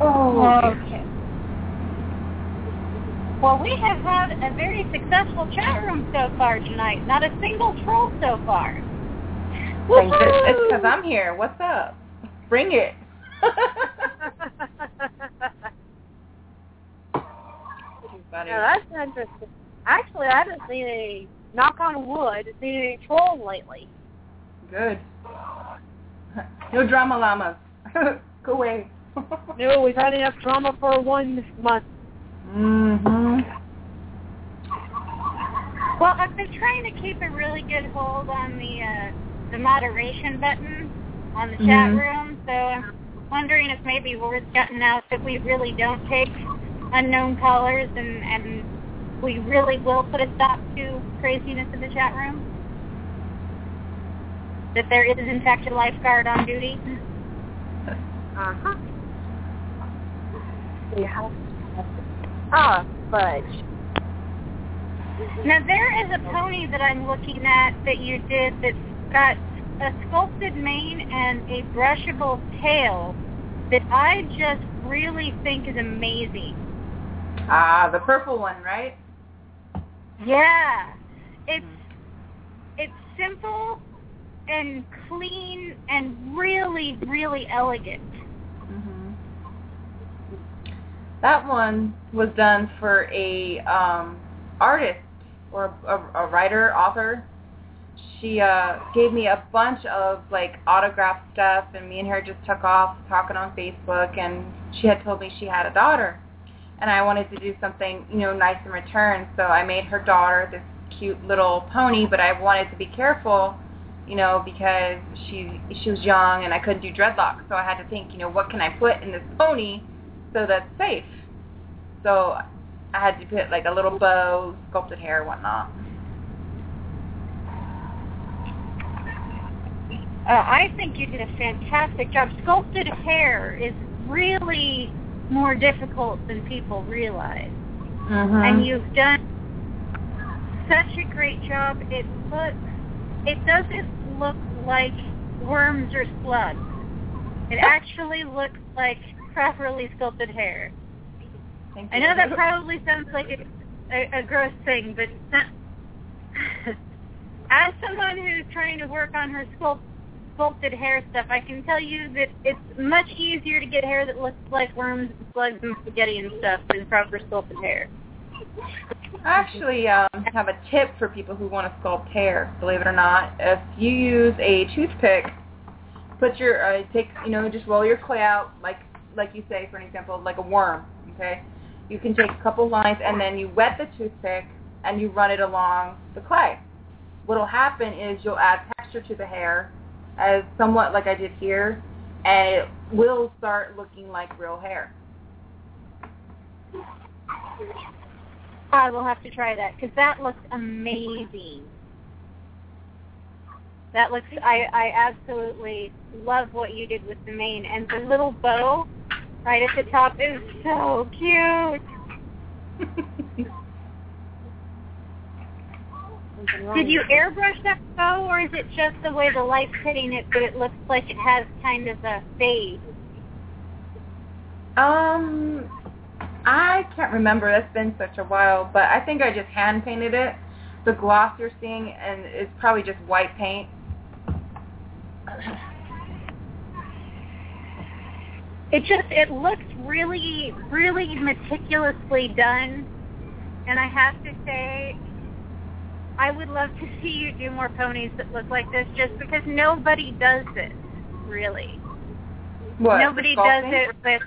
Oh. Okay. Well, we have had a very successful chat room so far tonight. Not a single troll so far. It's because I'm here. What's up? Bring it. Yeah, that's interesting. Actually, I haven't seen any. Knock on wood, seen any trolls lately. Good. No drama llamas. Go away. No, we've had enough drama for one month. Mhm. Well, I've been trying to keep a really good hold on the uh, the moderation button on the chat Mhm. room, so I'm wondering if maybe word's gotten out that we really don't take unknown callers and and we really will put a stop to craziness in the chat room. That there is in fact a lifeguard on duty. Uh-huh. Yeah. Ah, fudge. Now there is a pony that I'm looking at that you did that's got a sculpted mane and a brushable tail that I just really think is amazing. Ah, the purple one, right? Yeah. It's it's simple and clean and really, really elegant. hmm That one was done for a um, artist or a, a writer, author. She uh, gave me a bunch of like autograph stuff, and me and her just took off talking on Facebook. And she had told me she had a daughter, and I wanted to do something you know nice in return. So I made her daughter this cute little pony, but I wanted to be careful you know, because she she was young and I couldn't do dreadlocks. So I had to think, you know, what can I put in this pony so that's safe. So I had to put like a little bow, sculpted hair, whatnot. Uh, I think you did a fantastic job. Sculpted hair is really more difficult than people realize. Mm-hmm. and you've done such a great job. It looks, it doesn't look like worms or slugs. It actually looks like properly sculpted hair. I know that probably sounds like a, a, a gross thing, but not, as someone who's trying to work on her sculpt, sculpted hair stuff, I can tell you that it's much easier to get hair that looks like worms, slugs, and spaghetti and stuff than proper sculpted hair. I actually um, have a tip for people who want to sculpt hair. Believe it or not, if you use a toothpick, put your uh, take you know just roll your clay out like like you say for an example like a worm. Okay, you can take a couple lines and then you wet the toothpick and you run it along the clay. What'll happen is you'll add texture to the hair, as somewhat like I did here, and it will start looking like real hair. I will have to try that because that looks amazing. That looks. I I absolutely love what you did with the mane and the little bow right at the top is so cute. Did you airbrush that bow, or is it just the way the light's hitting it, but it looks like it has kind of a fade? Um, I can't remember. That's been such a while, but I think I just hand painted it. The gloss you're seeing and is probably just white paint. It just it looks really really meticulously done, and I have to say, I would love to see you do more ponies that look like this, just because nobody does this really. What? Nobody does it with.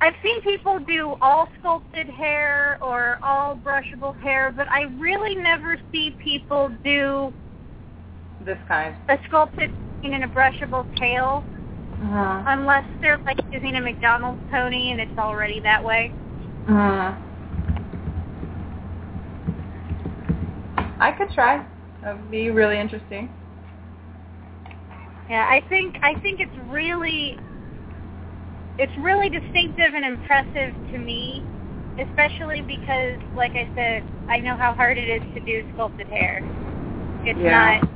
I've seen people do all sculpted hair or all brushable hair, but I really never see people do This kind. a sculpted and a brushable tail Uh-huh. unless they're like using a McDonald's pony and it's already that way. Uh-huh. I could try. That would be really interesting. Yeah, I think I think it's really it's really distinctive and impressive to me, especially because like I said, I know how hard it is to do sculpted hair. It's Yeah. not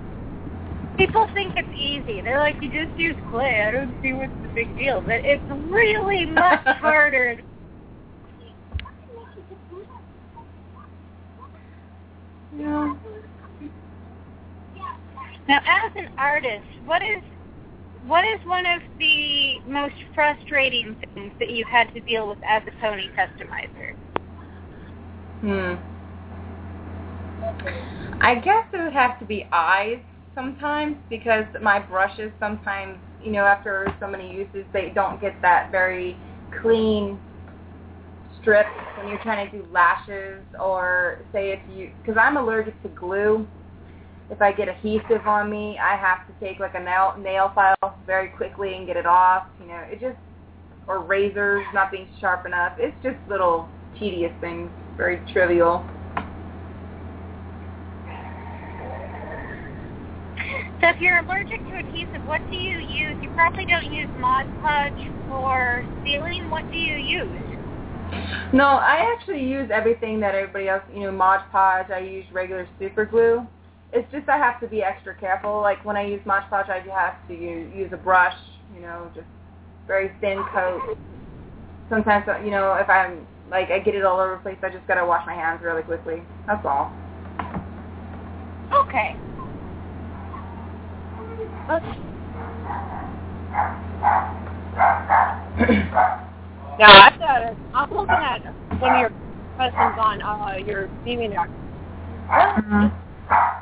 people think it's easy. They're like, you just use clay. I don't see what's the big deal. But it's really much harder. Yeah. Now, as an artist, what is what is one of the most frustrating things that you've had to deal with as a pony customizer? Hmm. I guess it would have to be eyes sometimes because my brushes sometimes, you know, after so many uses, they don't get that very clean strip when you're trying to do lashes or say if you, because I'm allergic to glue. If I get adhesive on me, I have to take like a nail nail file very quickly and get it off. You know, it just or razors not being sharp enough. It's just little tedious things, very trivial. So if you're allergic to adhesive, what do you use? You probably don't use Mod Podge for sealing. What do you use? No, I actually use everything that everybody else, you know, Mod Podge. I use regular super glue. It's just I have to be extra careful. Like when I use Mod Podge, I have to use, use a brush, you know, just very thin coat. Sometimes, uh, you know, if I'm like I get it all over the place, I just gotta wash my hands really quickly. That's all. Okay. Now I've got a, I'm looking at one of your questions on uh, your DeviantArt. What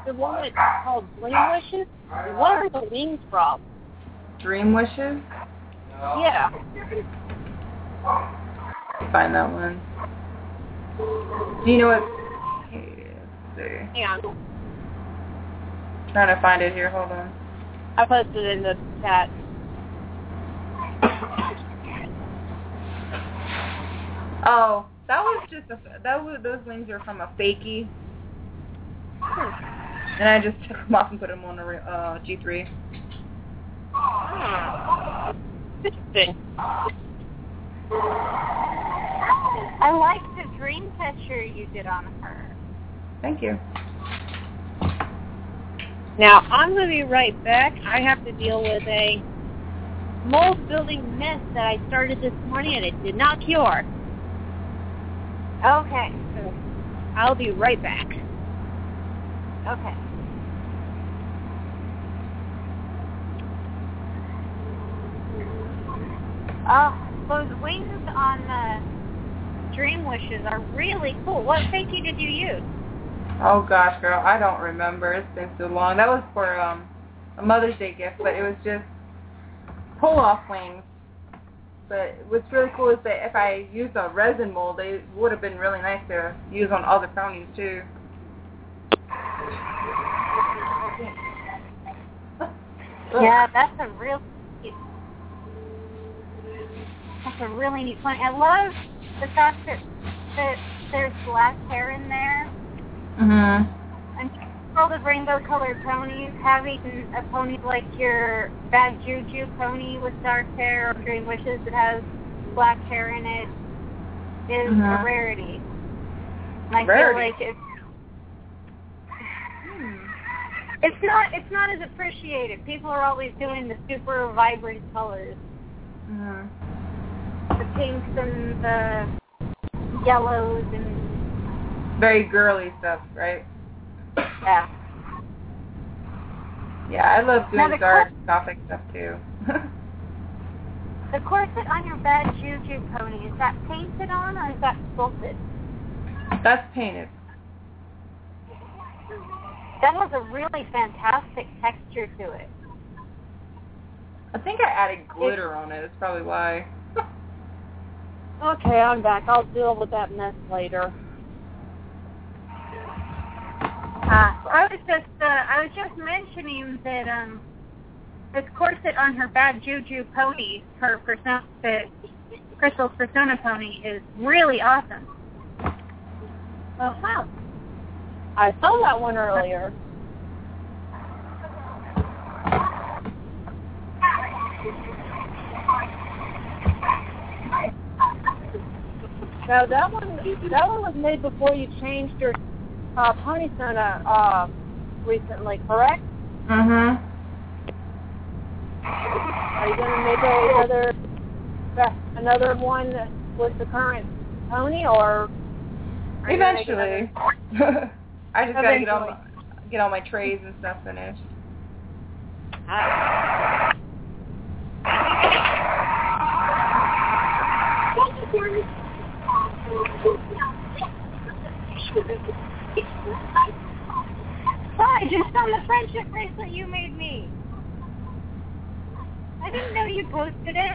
the one that's called Dream Wishes? What are the wings from? Dream wishes. Yeah. Find that one. Do you know what? Okay, let's see. Hang on. Trying to find it here. Hold on. I posted it in the chat. Oh, that was just a that was those wings are from a fakie, and I just took them off and put them on a re- uh, G3. Ah. Interesting. I like the dream catcher you did on her. Thank you. Now, I'm going to be right back. I have to deal with a mold building mess that I started this morning and it did not cure. Okay. So I'll be right back. Okay. Oh, those wings on the dream wishes are really cool. What fakie did you use? Oh gosh, girl, I don't remember. It's been so long. That was for um a Mother's Day gift, but it was just pull off wings. But what's really cool is that if I used a resin mold, they would have been really nice to use on other ponies too. Yeah, that's a real. That's a really neat point. I love the fact that that there's black hair in there, Mhm. and all the rainbow-colored ponies having a pony like your Bad Juju pony with dark hair or Dream Wishes that has black hair in it is Mhm. a rarity. And I Rarity. feel like it's it's not it's not as appreciated. People are always doing the super vibrant colors, Mhm. the pinks and the yellows and Very girly stuff, right? yeah. Yeah, I love doing dark gothic stuff too. The corset on your Bad Juju pony is that painted on or is that sculpted? That's painted. That has a really fantastic texture to it. I think I added glitter on it. That's probably why. Okay, I'm back. I'll deal with that mess later. Uh, I was just uh, I was just mentioning that um this corset on her Bad Juju pony, her persona, the Crystal's persona pony, is really awesome. Oh, wow. I saw that one earlier. Now that one, that one was made before you changed your uh, pony persona uh, recently, correct? Mhm. Are you going to make another another one with the current pony, or are you gonna make Eventually. I just gotta get all my, get all my trays and stuff finished. Ah. Hi, just on the friendship bracelet you made me. I didn't know you posted it.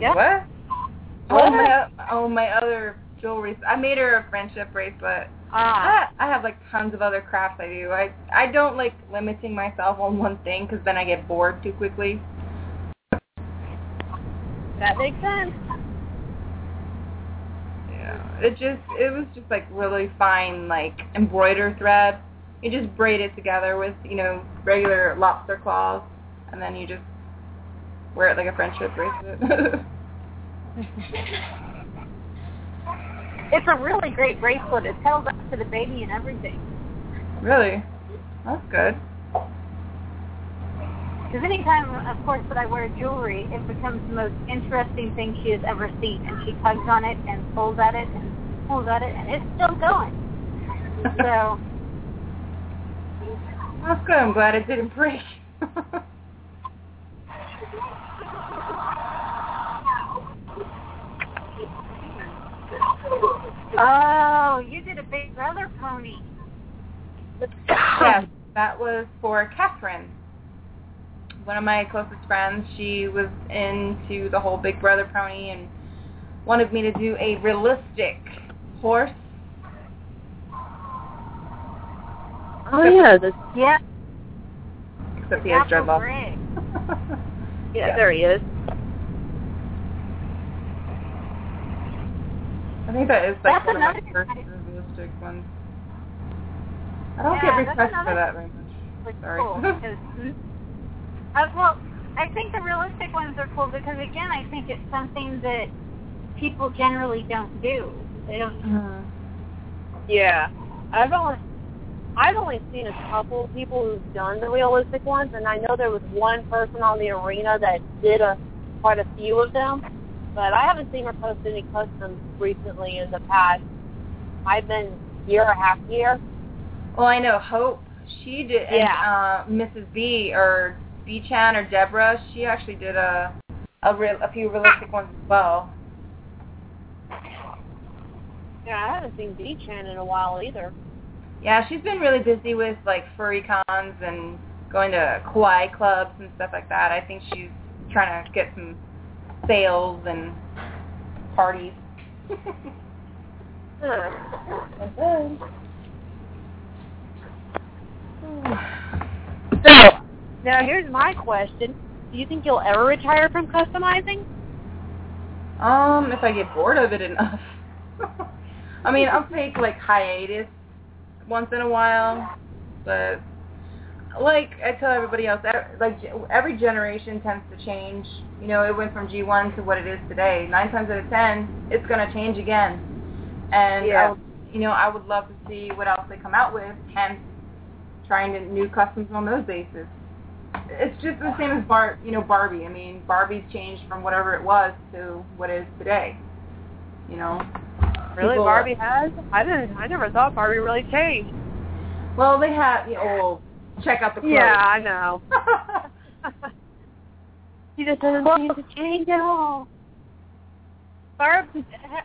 Yep. What? Oh my, oh my other jewelry. I made her a friendship bracelet. Ah. I, I have like tons of other crafts I do. I I don't like limiting myself on one thing because then I get bored too quickly. That makes sense. It just it was just like really fine like embroider thread. You just braid it together with you know regular lobster claws, and then you just wear it like a friendship bracelet. It's a really great bracelet. It tells up to the baby and everything. really? That's good. Because anytime, of course, that I wear jewelry, it becomes the most interesting thing she has ever seen. And she tugs on it and pulls at it and pulls at it, and it's still going. So, That's good. I'm glad it didn't break. oh, you did a big brother pony. yes, that was for Catherine. One of my closest friends. She was into the whole Big Brother pony and wanted me to do a realistic horse. Oh yeah, the, Yeah, Except he has dreadlocks. Yeah, Yeah. there he is. I think that is like That's one of my another first realistic ones. I don't Yeah, get requests for that very much. Sorry. Oh, cool because, mm-hmm. Uh, well, I think the realistic ones are cool because again, I think it's something that people generally don't do. They don't. Mhm. Yeah, I've only I've only seen a couple people who've done the realistic ones, and I know there was one person on the arena that did a quite a few of them, but I haven't seen her post any customs recently in the past. I've been year and a half here. Well, I know Hope. She did, Yeah. and uh, Mrs. B or B Chan or Deborah, she actually did a a, real, a few realistic ones as well. Yeah, I haven't seen D-Chan in a while either. Yeah, she's been really busy with like furry cons and going to kawaii clubs and stuff like that. I think she's trying to get some sales and parties. So, hmm. Now here's my question. Do you think you'll ever retire from customizing? Um, if I get bored of it enough. I mean, I'll take like hiatus once in a while, but like I tell everybody else, like every generation tends to change. You know, it went from G1 to what it is today. Nine times out of ten, it's gonna change again. And Yeah. I would, you know, I would love to see what else they come out with. Hence, trying to new customs on those bases. It's just the same as Bar, you know, Barbie. I mean, Barbie's changed from whatever it was to what it is today. You know. Really, People- Barbie has? I didn't. I never thought Barbie really changed. Well, they have. You know, well, check out the clothes. Yeah, I know. She just doesn't seem to change at all. Barb,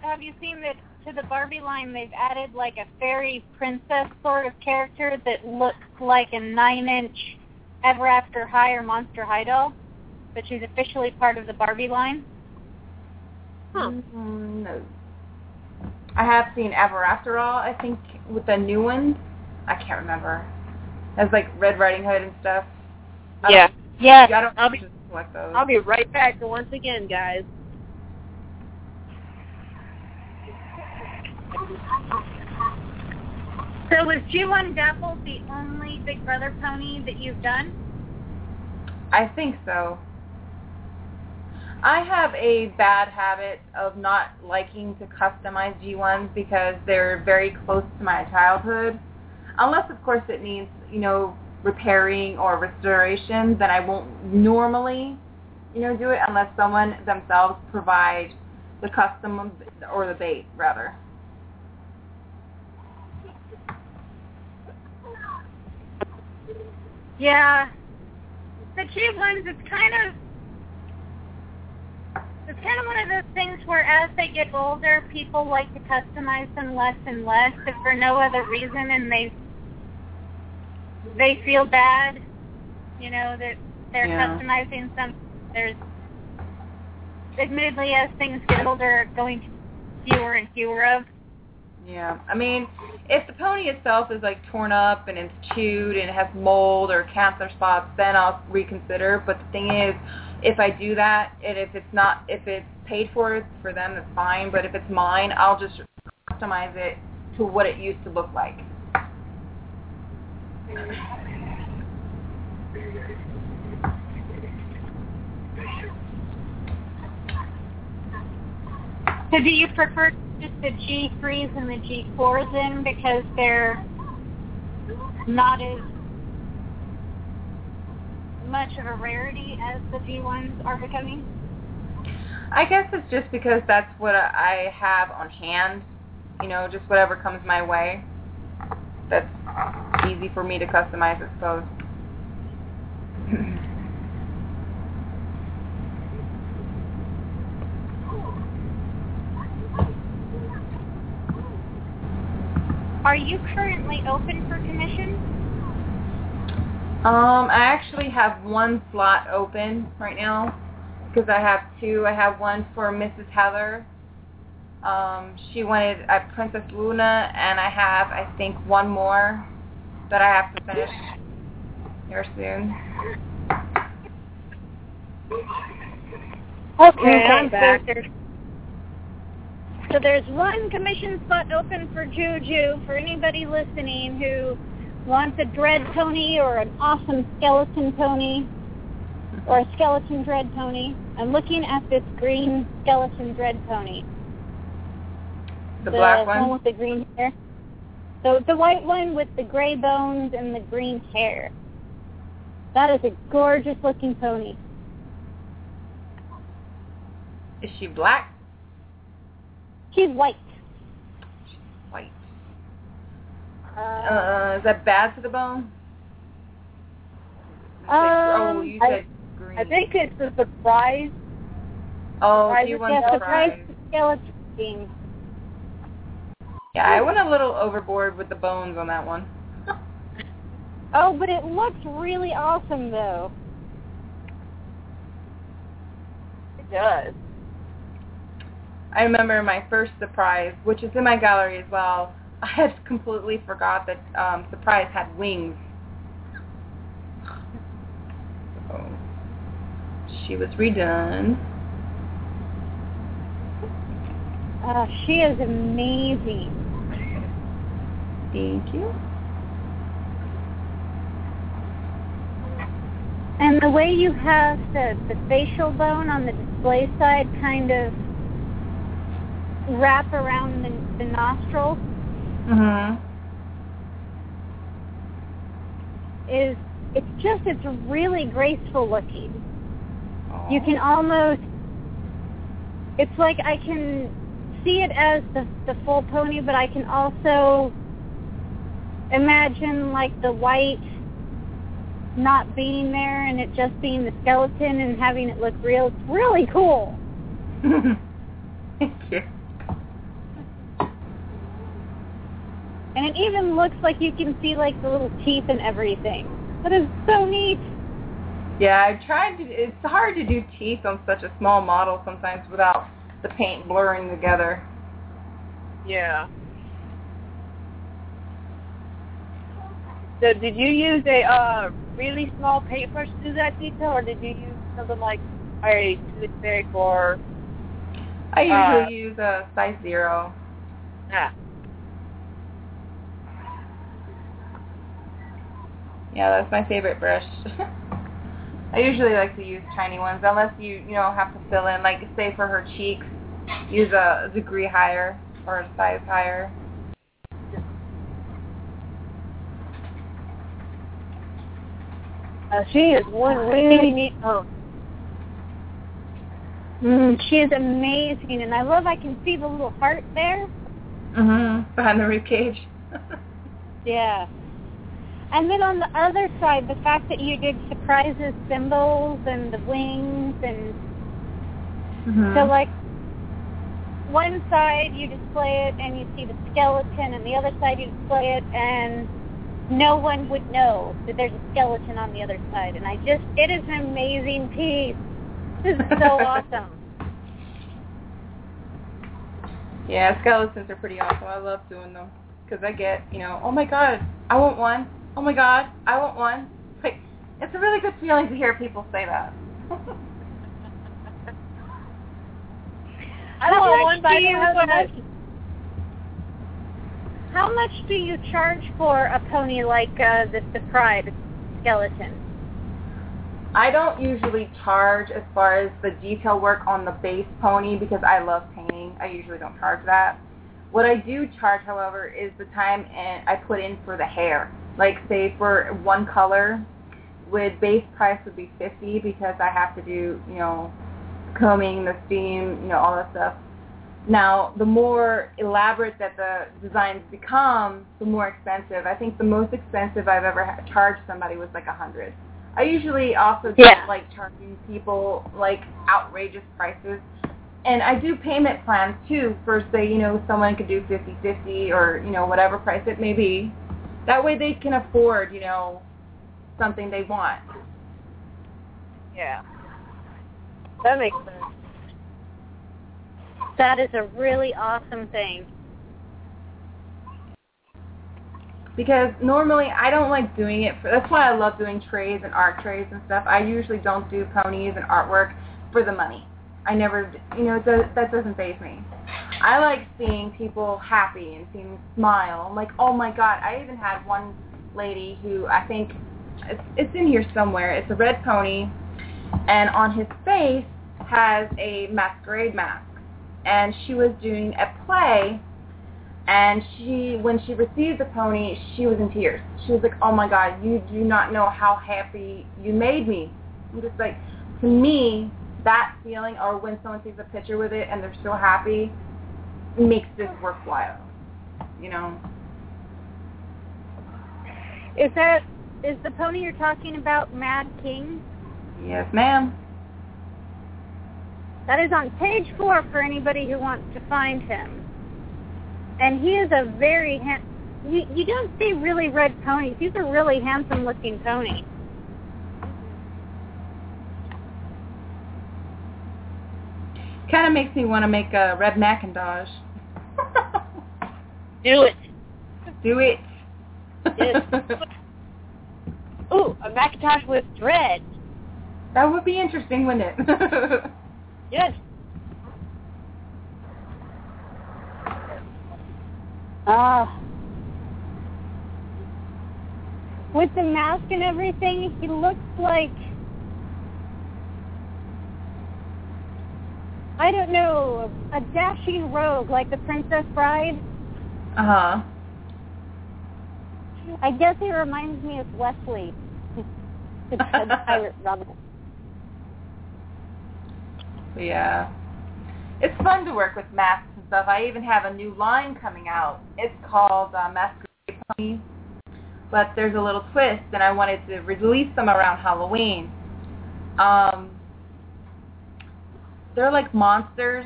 have you seen that to the Barbie line they've added like a fairy princess sort of character that looks like a nine-inch Ever After High or Monster High doll, but she's officially part of the Barbie line? Huh. Mm, no. I have seen Ever After All. I think with the new ones. I can't remember. Has like Red Riding Hood and stuff. I Yeah. Yes. I don't I'll be- just select those. I'll be right back once again, guys. So was G1 Dapple the only Big Brother pony that you've done? I think so. I have a bad habit of not liking to customize G1s because they're very close to my childhood. Unless, of course, it needs, you know, repairing or restoration, then I won't normally, you know, do it unless someone themselves provide the custom or the bait, rather. Yeah. The G1s, it's kind of it's kind of one of those things where as they get older, people like to customize them less and less, if for no other reason, and they they feel bad, you know, that they're Yeah. customizing some. There's admittedly, as things get older, going to fewer and fewer of. Yeah, I mean, if the pony itself is like torn up and it's chewed and it has mold or cancer spots, then I'll reconsider. But the thing is, if I do that, and if it's not, if it's paid for for them, that's fine. But if it's mine, I'll just customize it to what it used to look like. So do you prefer just the G3s and the G4s in because they're not as much of a rarity as the G1s are becoming? I guess it's just because that's what I have on hand. You know, just whatever comes my way. That's easy for me to customize, I suppose. Are you currently open for commission? Um, I actually have one slot open right now because I have two. I have one for Mrs. Heather. Um, she wanted a Princess Luna, and I have, I think, one more that I have to finish here soon. Okay, I'm back. So there's, so there's one commission spot open for Juju for anybody listening who wants a dread pony or an awesome skeleton pony or a skeleton dread pony. I'm looking at this green skeleton dread pony. The black one one? with the green hair. So the white one with the gray bones and the green hair. That is a gorgeous looking pony. Is she black? She's white. White. Uh, Uh, is that bad to the bone? oh, Um, you I- said green. I think it's a surprise. Oh, I do you want yeah, surprise? surprise skeleton theme. Yeah, I went a little overboard with the bones on that one. Oh, but it looks really awesome though. It does. I remember my first surprise, which is in my gallery as well. I had completely forgot that um, surprise had wings. So she was redone. Uh, she is amazing. Thank you. And the way you have the, the facial bone on the display side kind of wrap around the, the nostrils Mhm. is it's just it's really graceful looking. Aw. You can almost it's like I can see it as the the full pony, but I can also imagine like the white not being there and it just being the skeleton and having it look real. It's really cool. Thank you. And it even looks like you can see like the little teeth and everything. That is so neat. Yeah, I tried to. It's hard to do teeth on such a small model sometimes without the paint blurring together. Yeah. So did you use a uh, really small paintbrush to do that detail, or did you use something like a toothpick or I usually Uh, use a size zero. yeah? Yeah, that's my favorite brush. I usually like to use tiny ones unless you you know have to fill in like say for her cheeks, use a degree higher or a size higher. Uh, she is one really neat pony. Mm, she is amazing, and I love I can see the little heart there. Mhm. Behind the rib cage. Yeah. And then on the other side, the fact that you did surprises symbols and the wings and mhm. so like one side you display it and you see the skeleton and the other side you display it and no one would know that there's a skeleton on the other side and I just it is an amazing piece. This is so awesome. Yeah, skeletons are pretty awesome. I love doing them because I get, you know, oh my god, I want one. Oh my god, I want one. Like, it's a really good feeling to hear people say that. I don't How want much one, but I do you, don't have much. How much do you charge for a pony like uh, the Surprise skeleton? I don't usually charge as far as the detail work on the base pony because I love painting. I usually don't charge that. What I do charge, however, is the time and I put in for the hair. Like say for one color, with base price would be fifty because I have to do you know combing, the steam, you know all that stuff. Now, the more elaborate that the designs become, the more expensive. I think the most expensive I've ever ha- charged somebody was like a hundred. I usually also don't like charging people like outrageous prices. And I do payment plans too for say, you know, someone could do fifty fifty or, you know, whatever price it may be. That way they can afford, you know, something they want. Yeah. That makes sense. That is a really awesome thing. Because normally I don't like doing it for that's why I love doing trays and art trays and stuff. I usually don't do ponies and artwork for the money. I never you know, that that doesn't faze me. I like seeing people happy and seeing them smile. I'm like, oh my god! I even had one lady who I think it's, it's in here somewhere. It's a red pony, and on his face has a masquerade mask, and she was doing a play. And she, when she received the pony, she was in tears. She was like, "Oh my God, you do not know how happy you made me." I'm just like, to me, that feeling, or when someone takes a picture with it and they're so happy, makes this worthwhile. You know? Is that is the pony you're talking about Mad King? Yes, ma'am. That is on page four for anybody who wants to find him. And he is a very ha- you, you don't see really red ponies. He's a really handsome looking pony. Kind of makes me want to make a red Macintosh. Do it. Do it. Yes. Ooh, a Macintosh with dread. that would be interesting, wouldn't it? Yes. Ah. With the mask and everything, he looks like I don't know, a dashing rogue like the Princess Bride. uh huh. I guess he reminds me of Wesley. the pirate rebel. Yeah. It's fun to work with masks and stuff. I even have a new line coming out. It's called uh, Masquerade Pony. But there's a little twist, and I wanted to release them around Halloween. Um, they're like monsters,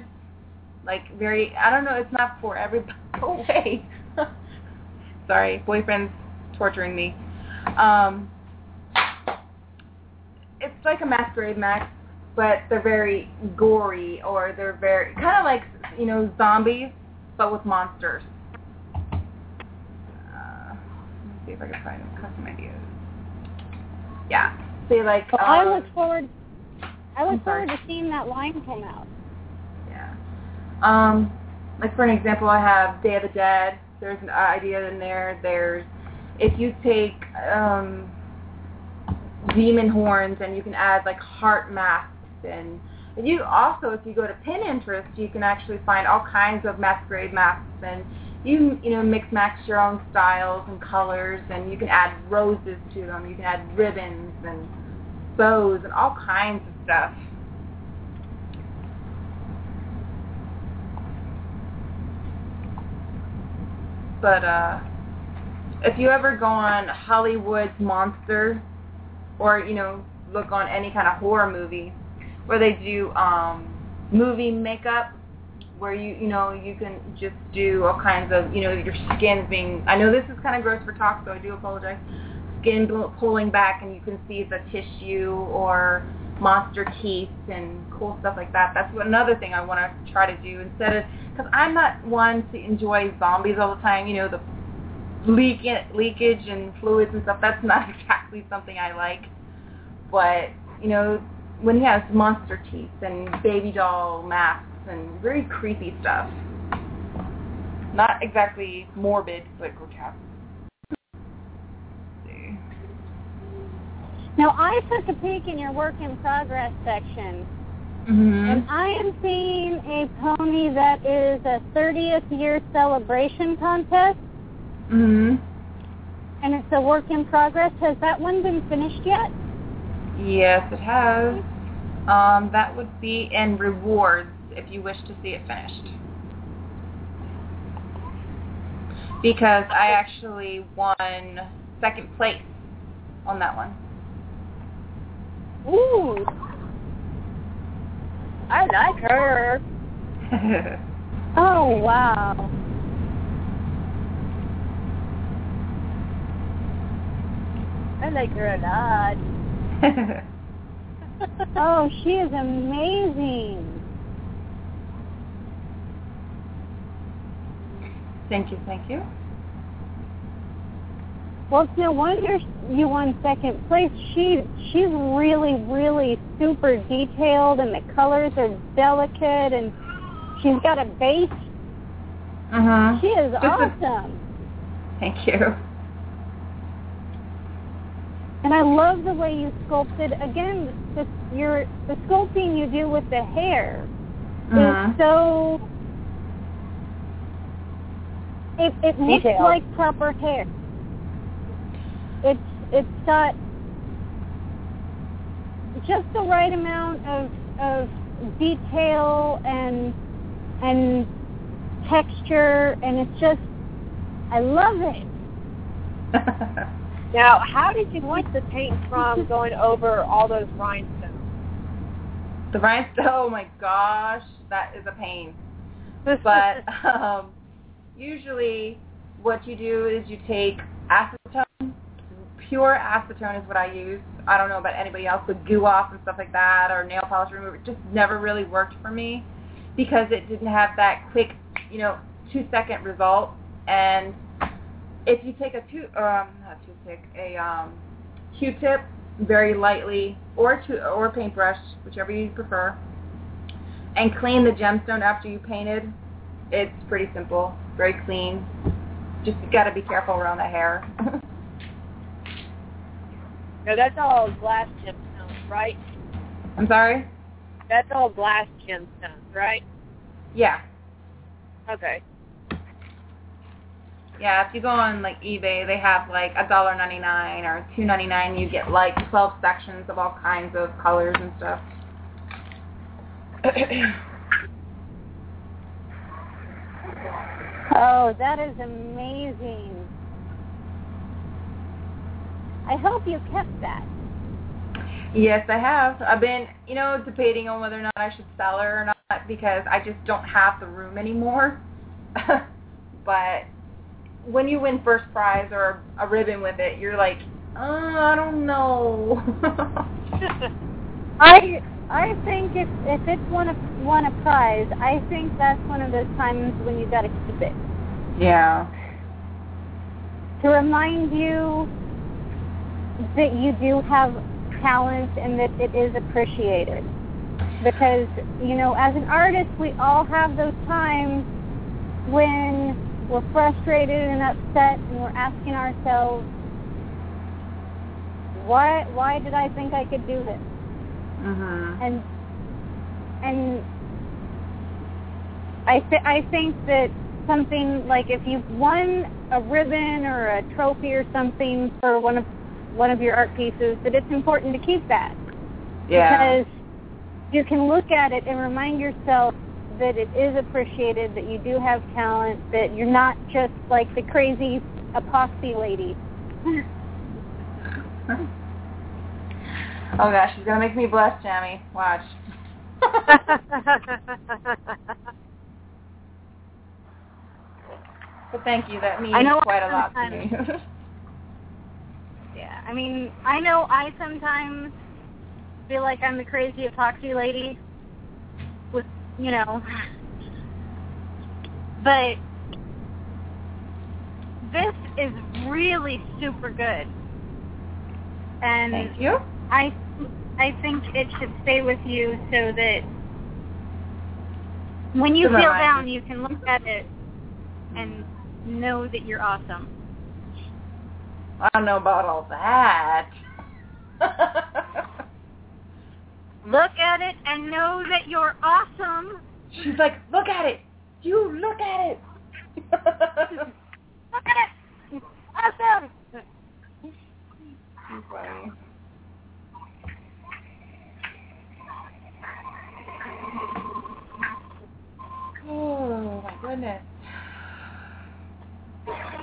like very. I don't know. It's not for everybody. Go away. Sorry, boyfriend's torturing me. Um, it's like a masquerade mask, but they're very gory, or they're very kind of like you know zombies, but with monsters. Uh, let me see if I can find some custom ideas. Yeah. See, like. I um, look forward. I look forward to seeing that line come out. Yeah. Um, like for an example, I have Day of the Dead. There's an idea in there. There's if you take um, demon horns and you can add like heart masks and you also if you go to Pinterest you can actually find all kinds of masquerade masks and you you know mix match your own styles and colors and you can add roses to them. You can add ribbons and bows and all kinds of stuff. But uh, if you ever go on Hollywood's Monster, or you know, look on any kind of horror movie, where they do um, movie makeup, where you you know you can just do all kinds of you know your skin being. I know this is kind of gross for talk, so I do apologize. Skin pulling back, and you can see the tissue or monster teeth and cool stuff like that. That's another thing I want to try to do instead of because I'm not one to enjoy zombies all the time. You know the leak leakage and fluids and stuff. That's not exactly something I like. But you know when he has monster teeth and baby doll masks and very creepy stuff. Not exactly morbid, but grotesque. Let's see. Now I took a peek in your work in progress section, Mhm. and I am seeing a pony that is a 30th year celebration contest, Mm-hmm. and it's a work in progress. Has that one been finished yet? Yes, it has. Um, that would be in rewards if you wish to see it finished. Because I actually won second place on that one. Ooh. I like her. Oh wow! I like her a lot. Oh, she is amazing. thank you, thank you. Well, it's no wonder you won second place. She she's really, really super detailed, and the colors are delicate, and she's got a base. Uh-huh. She is awesome, Thank you. and I love the way you sculpted. Again, the your the sculpting you do with the hair Uh-huh. is so. It it looks like proper hair. It's it's got just the right amount of of detail and and texture, and it's just I love it. Now, how did you keep the paint from going over all those rhinestones? The rhinestone, oh my gosh, that is a pain. But um, usually what you do is you take acetone. Pure acetone is what I use. I don't know about anybody else, but goo off and stuff like that or nail polish remover it just never really worked for me because it didn't have that quick, you know, two second result. And if you take a two, um, not toothpick, a um, Q-tip, very lightly, or to, or a paintbrush, whichever you prefer, and clean the gemstone after you painted, it's pretty simple, very clean. Just got to be careful around the hair. No, that's all glass gemstones, right? I'm sorry. That's all glass gemstones, right? Yeah, Okay. yeah. If you go on like eBay, they have like a dollar ninety nine or two ninety nine. You get like twelve sections of all kinds of colors and stuff. Oh, that is amazing. I hope you kept that. Yes, I have. I've been, you know, debating on whether or not I should sell her or not because I just don't have the room anymore. but when you win first prize or a ribbon with it, you're like, oh, I don't know. I I think if if it's won a won a prize, I think that's one of those times when you got to keep it yeah. to remind you that you do have talent and that it is appreciated. Because you know, as an artist, we all have those times when we're frustrated and upset, and we're asking ourselves, why why did I think I could do this? Mhm. and and I th- I think that something like if you've won a ribbon or a trophy or something for one of one of your art pieces, that it's important to keep that Yeah. because you can look at it and remind yourself that it is appreciated, that you do have talent, that you're not just like the crazy epoxy lady. oh gosh, she's gonna make me blush, Jamie. Watch. But thank you. That means quite a lot to me. Yeah, I mean, I know I sometimes feel like I'm the crazy epoxy lady with, you know, but this is really super good. And thank you. I I think it should stay with you so that when you To feel down, you can look at it and know that you're awesome. I don't know about all that. Look at it and know that you're awesome. She's like, look at it. You look at it. Look at it. Awesome. funny. Oh my goodness.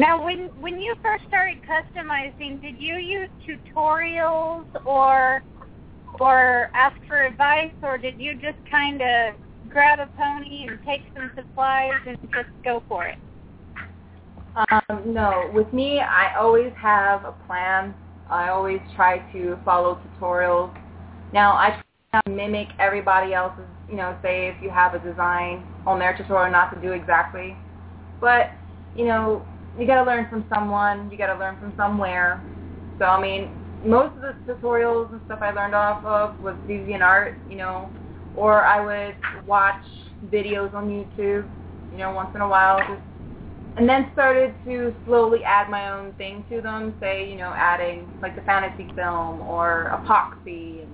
Now, when when you first started customizing, did you use tutorials or or ask for advice, or did you just kind of grab a pony and take some supplies and just go for it? Um, no, with me, I always have a plan. I always try to follow tutorials. Now, I try to mimic everybody else's, you know, say if you have a design on their tutorial, not to do exactly. But, you know, you got to learn from someone. You got to learn from somewhere. So, I mean, most of the tutorials and stuff I learned off of was DeviantArt, you know, or I would watch videos on YouTube, you know, once in a while, just and then started to slowly add my own thing to them, say, you know, adding like the fantasy film or epoxy and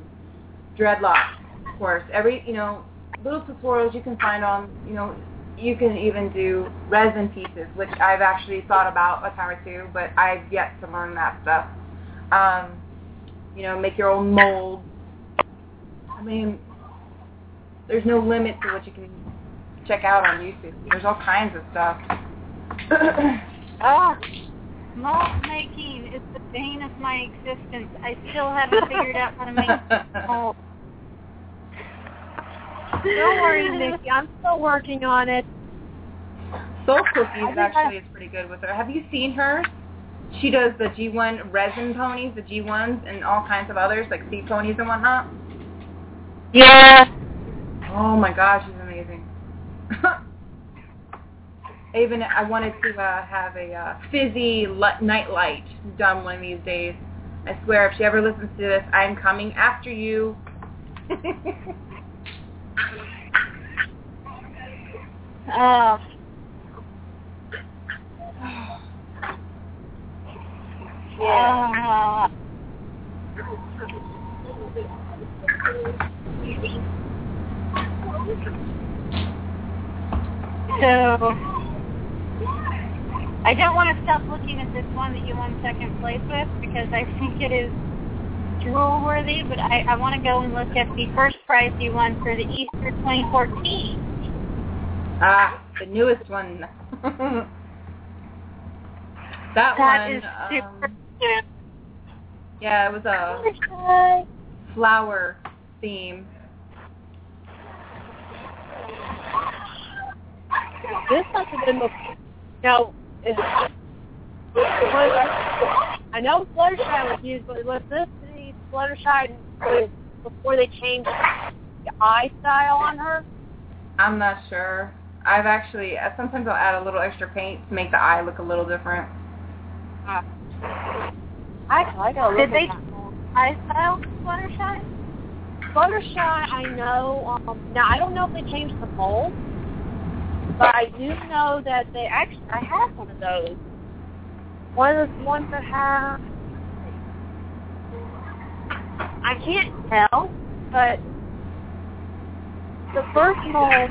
dreadlocks, of course. Every, you know, little tutorials you can find on, you know, you can even do resin pieces, which I've actually thought about a time or two, but I've yet to learn that stuff. Um, you know, make your own molds, I mean, there's no limit to what you can check out on YouTube. There's all kinds of stuff. Ah, mold making is the bane of my existence. I still haven't figured out how to make malt. Don't worry, Nikki. I'm still working on it. Soul Cookies actually is pretty good with her. Have you seen her? She does the G1 resin ponies, the G1s, and all kinds of others, like sea ponies and whatnot. Yeah. Oh my gosh, she's amazing. Even I wanted to uh, have a uh, fizzy li- night light done one of these days. I swear, if she ever listens to this, I'm coming after you. Oh, yeah. So, I don't want to stop looking at this one that you won second place with because I think it is drool worthy, but I, I want to go and look at the first prize you won for the Easter 2014. ah, the newest one. that, That one. is super um, cute. yeah, it was a flower theme. This must have been the. Now, is, was, I know Fluttershy was used, but was this the Fluttershy before they changed the eye style on her? I'm not sure. I've actually uh, sometimes I'll add a little extra paint to make the eye look a little different. Uh, actually, I gotta Did they- Eye style Fluttershy? Fluttershy, I know. Um, now I don't know if they changed the mold, but I do know that they actually. I have one of those. One of the ones that have. I can't tell, but the first mold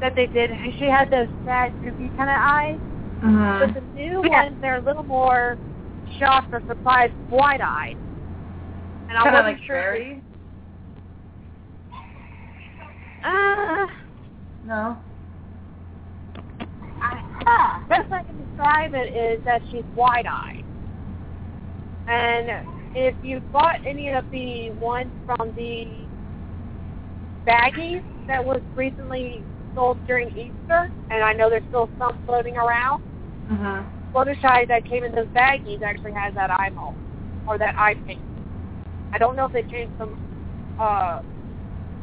that they did, she had those sad, droopy kind of eyes. But the new Yeah. ones, they're a little more shocked or surprised, wide-eyed. And I wasn't like sure. Verity? Uh, No. I, best I can describe it is that she's wide-eyed. And if you bought any of the ones from the baggies that was recently sold during Easter, and I know there's still some floating around, Mhm. Fluttershy that came in those baggies actually has that eye mold or that eye paint. I don't know if they changed some uh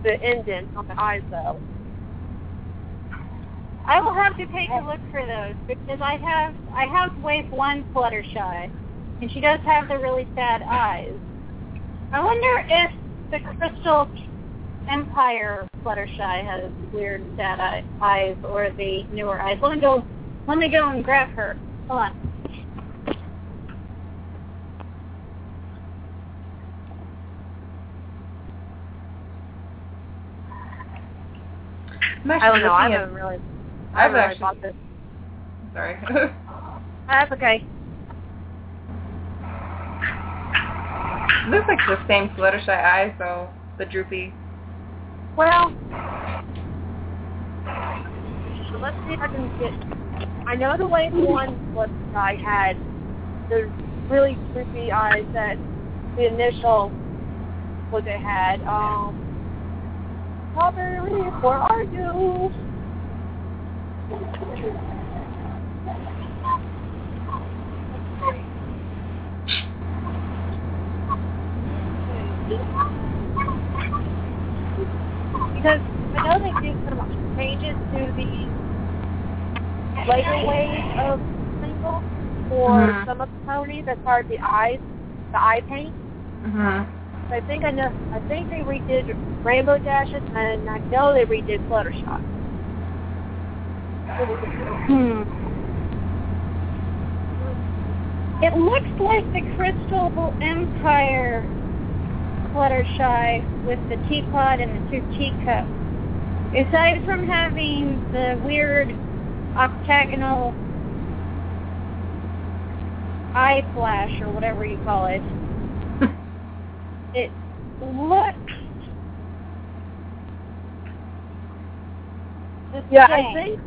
the indent on the eyes though. I will have to take a look for those because I have I have wave one Fluttershy, and she does have the really sad eyes. I wonder if the Crystal Empire Fluttershy has weird sad eye, eyes or the newer eyes. Let me go. Let me go and grab her. Hold on. I'm I don't know. I looking haven't really. I've really actually. bought this. Sorry. Ah, That's okay. Looks like the same Fluttershy eyes, though. The droopy. Well, let's see if I can get. I know the way one guy had the really droopy eyes that the initial what they had. Um, Strawberry, where are you? Because I know they did some changes to the later ways of single for Mhm. some of the ponies as far as the eyes, the eye paint. Mhm. So I think I know. I think they redid Rainbow Dashes, and I know they redid Fluttershy. Hmm. It looks like the Crystal Empire clutter shy with the teapot and the two teacups. Aside from having the weird octagonal eye flash or whatever you call it, it looks yeah, I think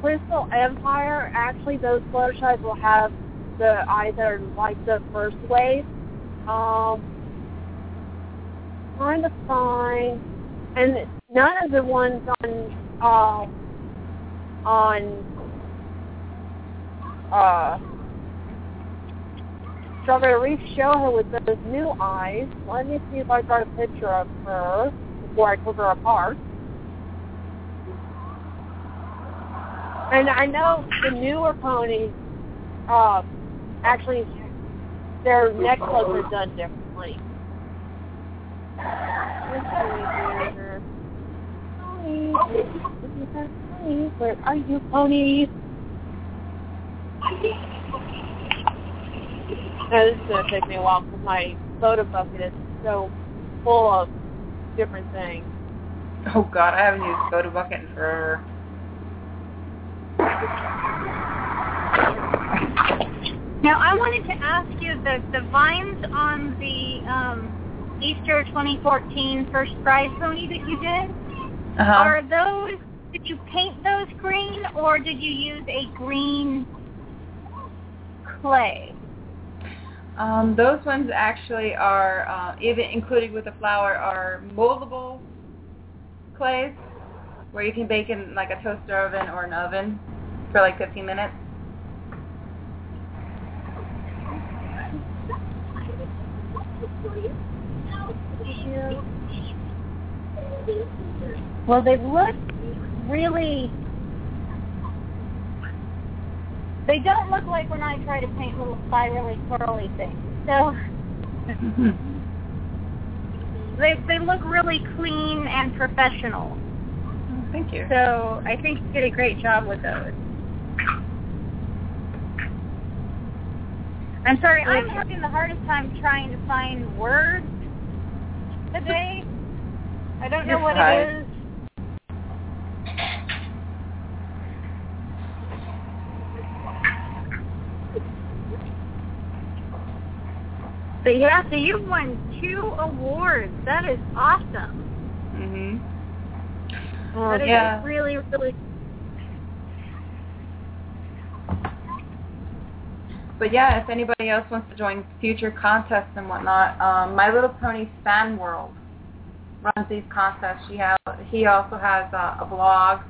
Crystal Empire, actually those fluttershies will have the eyes that are like the first wave. Um, trying to find, and none of the ones on, um, on, uh, Strawberry Reef show her with those new eyes. Let me see if I got a picture of her before I took her apart. And I know the newer ponies, uh, actually, their neck are done differently. Let's see. Ponies. Ponies. Where are you, ponies? Now, this is going to take me a while because my Photobucket is so full of different things. Oh God, I haven't used Photobucket in forever. Now, I wanted to ask you the the vines on the um, Easter 2014 first prize pony that you did. Uh-huh. Are those? Did you paint those green, or did you use a green clay? Um, those ones actually are, uh, even included with the flower, are moldable clays where you can bake in like a toaster oven or an oven for like 15 minutes. Well, they look really. They don't look like when I try to paint little spirally curly things. So they they look really clean and professional. Oh, thank you. So I think you did a great job with those. I'm sorry, I'm having the hardest time trying to find words today. I don't know what it is. But yeah, so you've won two awards. That is awesome. Mhm. That is yeah. really, really But yeah, if anybody else wants to join future contests and whatnot, um, My Little Pony Fan World runs these contests. She has, he also has a, a blog.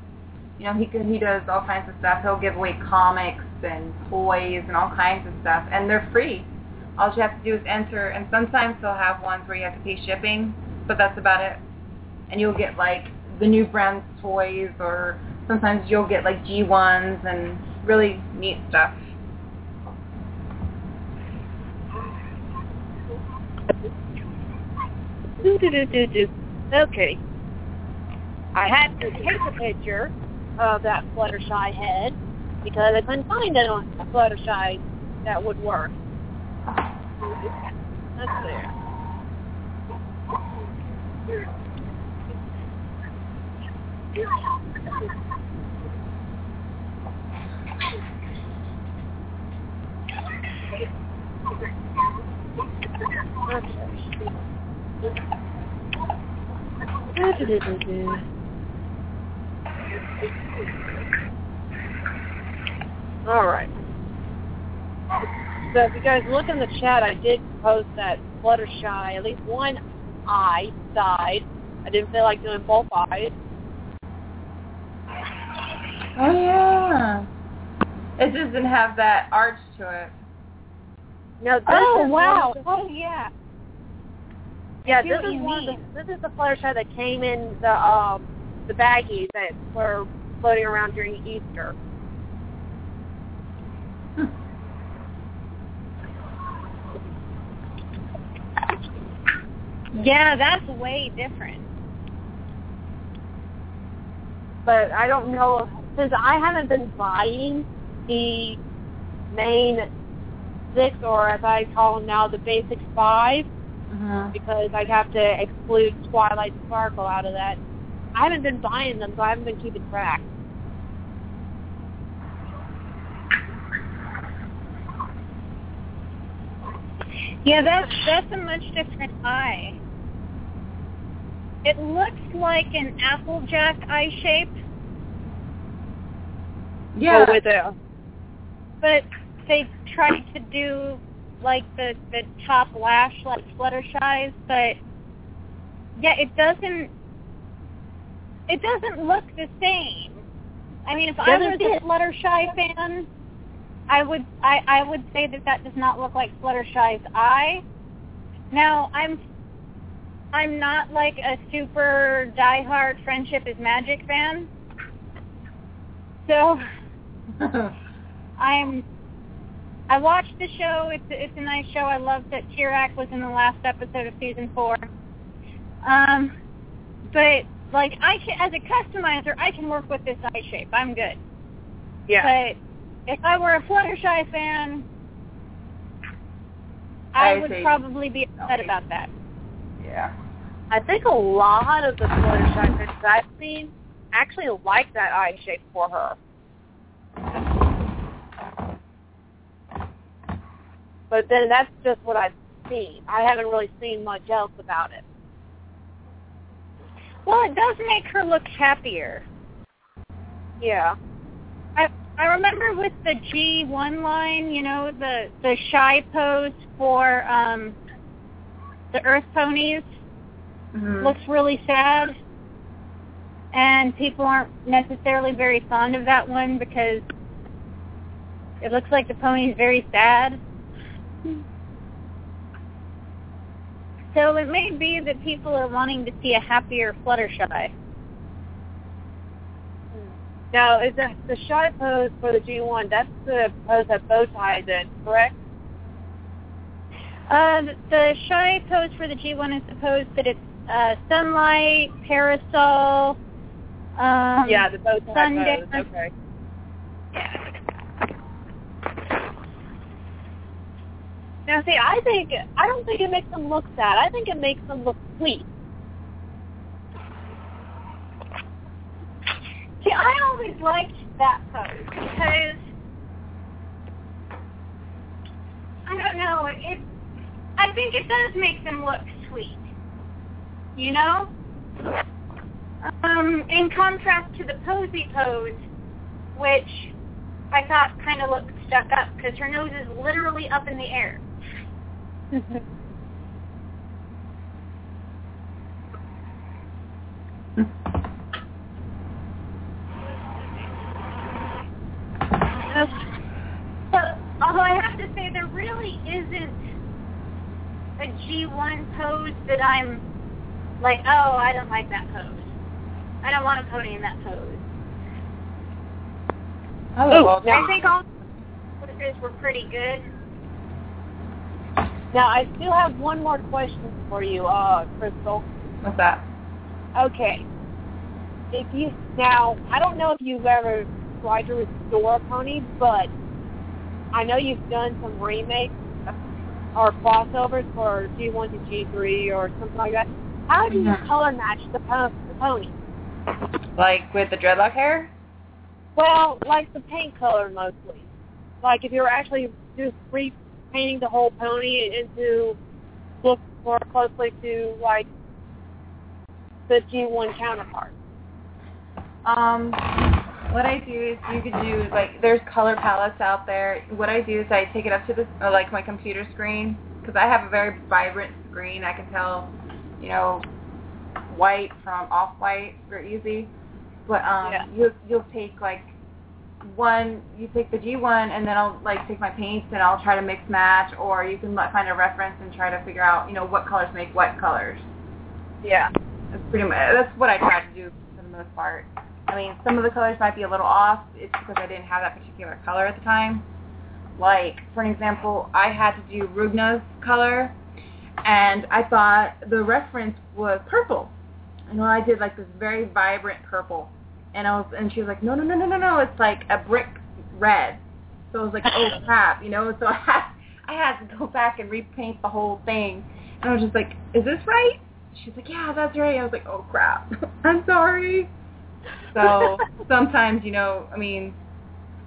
You know, he can, he does all kinds of stuff. He'll give away comics and toys and all kinds of stuff, and they're free. All you have to do is enter, and sometimes he'll have ones where you have to pay shipping, but that's about it. And you'll get like the new brand toys, or sometimes you'll get like G1s and really neat stuff. Do, do, do, do, do. Okay. I had to take a picture of that Fluttershy head because I couldn't find it on a Fluttershy that would work. That's there. All right. So if you guys look in the chat, I did post that Fluttershy, at least one eye side. I didn't feel like doing both eyes. Oh yeah. It didn't have that arch to it. No, this Oh is wow! One Oh yeah. yeah, this is one of the, this is the Fluttershy that came in the um the baggies that were floating around during Easter. Yeah, that's way different. but I don't know since I haven't been buying the main six or as I call them now the basic 5 Mhm. because I'd have to exclude Twilight Sparkle out of that. I haven't been buying them, so I haven't been keeping track. Yeah, that's that's a much different eye. It looks like an applejack eye shape, Yeah. go with it. but they tried to do like the the top lash like Fluttershy's, but yeah, it doesn't it doesn't look the same. I mean, if I Doesn't was fit. a Fluttershy fan, I would I I would say that that does not look like Fluttershy's eye. Now, I'm I'm not like a super diehard Friendship is Magic fan. So I'm. I watched the show. It's it's a nice show. I love that Tirek was in the last episode of season four. Um, but like I can, as a customizer, I can work with this eye shape. I'm good. Yeah. But if I were a Fluttershy fan, I I would see. probably be upset about that. yeah. I think a lot of the Fluttershy fans I've seen actually like that eye shape for her. But then that's just what I've seen. I haven't really seen much else about it. Well, it does make her look happier. Yeah. I I remember with the G one line, you know, the the shy pose for um the Earth ponies Mhm. looks really sad. And people aren't necessarily very fond of that one because it looks like the pony's very sad. So it may be that people are wanting to see a happier Fluttershy. Now, is that the shy pose for the G1? That's the pose that bow ties in, correct? Uh, the shy pose for the G1 is the pose that it's uh, sunlight, parasol. Um, yeah, the bow tie pose. Okay. Now, see, I think I don't think it makes them look sad. I think it makes them look sweet. See, I always liked that pose because I don't know. It, I think it does make them look sweet. You know, um, in contrast to the posy pose, which I thought kind of looked stuck up because her nose is literally up in the air. Although I have to say there really isn't a G1 pose that I'm like, oh, I don't like that pose. I don't want a pony in that pose. Oh, well, I think all poses were pretty good. Now, I still have one more question for you, uh, Crystal. what's that? Okay. If you now, I don't know if you've ever tried to restore a pony, but I know you've done some remakes or crossovers for G1 to G3 or something like that. How do you Mhm. color match the, po- the pony? Like with the dreadlock hair? Well, like the paint color mostly. Like if you were actually just repainting the whole pony into look more closely to like the G1 counterpart. Um, what I do is you could do like there's color palettes out there. What I do is I take it up to the uh, like my computer screen because I have a very vibrant screen. I can tell, you know, white from off white very easy. But um, Yeah. you you'll take like one you take the G1 and then I'll like take my paints and I'll try to mix match or you can like, find a reference and try to figure out you know what colors make what colors. Yeah. That's pretty much that's what I try to do for the most part. I mean, some of the colors might be a little off. It's because I didn't have that particular color at the time. Like, for an example, I had to do Rugna's color, and I thought the reference was purple. And I did like this very vibrant purple, and I was, and she was like, no, no, no, no, no, no, it's like a brick red. So I was like, oh crap, you know. So I had, I had to go back and repaint the whole thing, and I was just like, is this right? She's like, yeah, that's right. I was like, oh crap, I'm sorry. So sometimes, you know, I mean,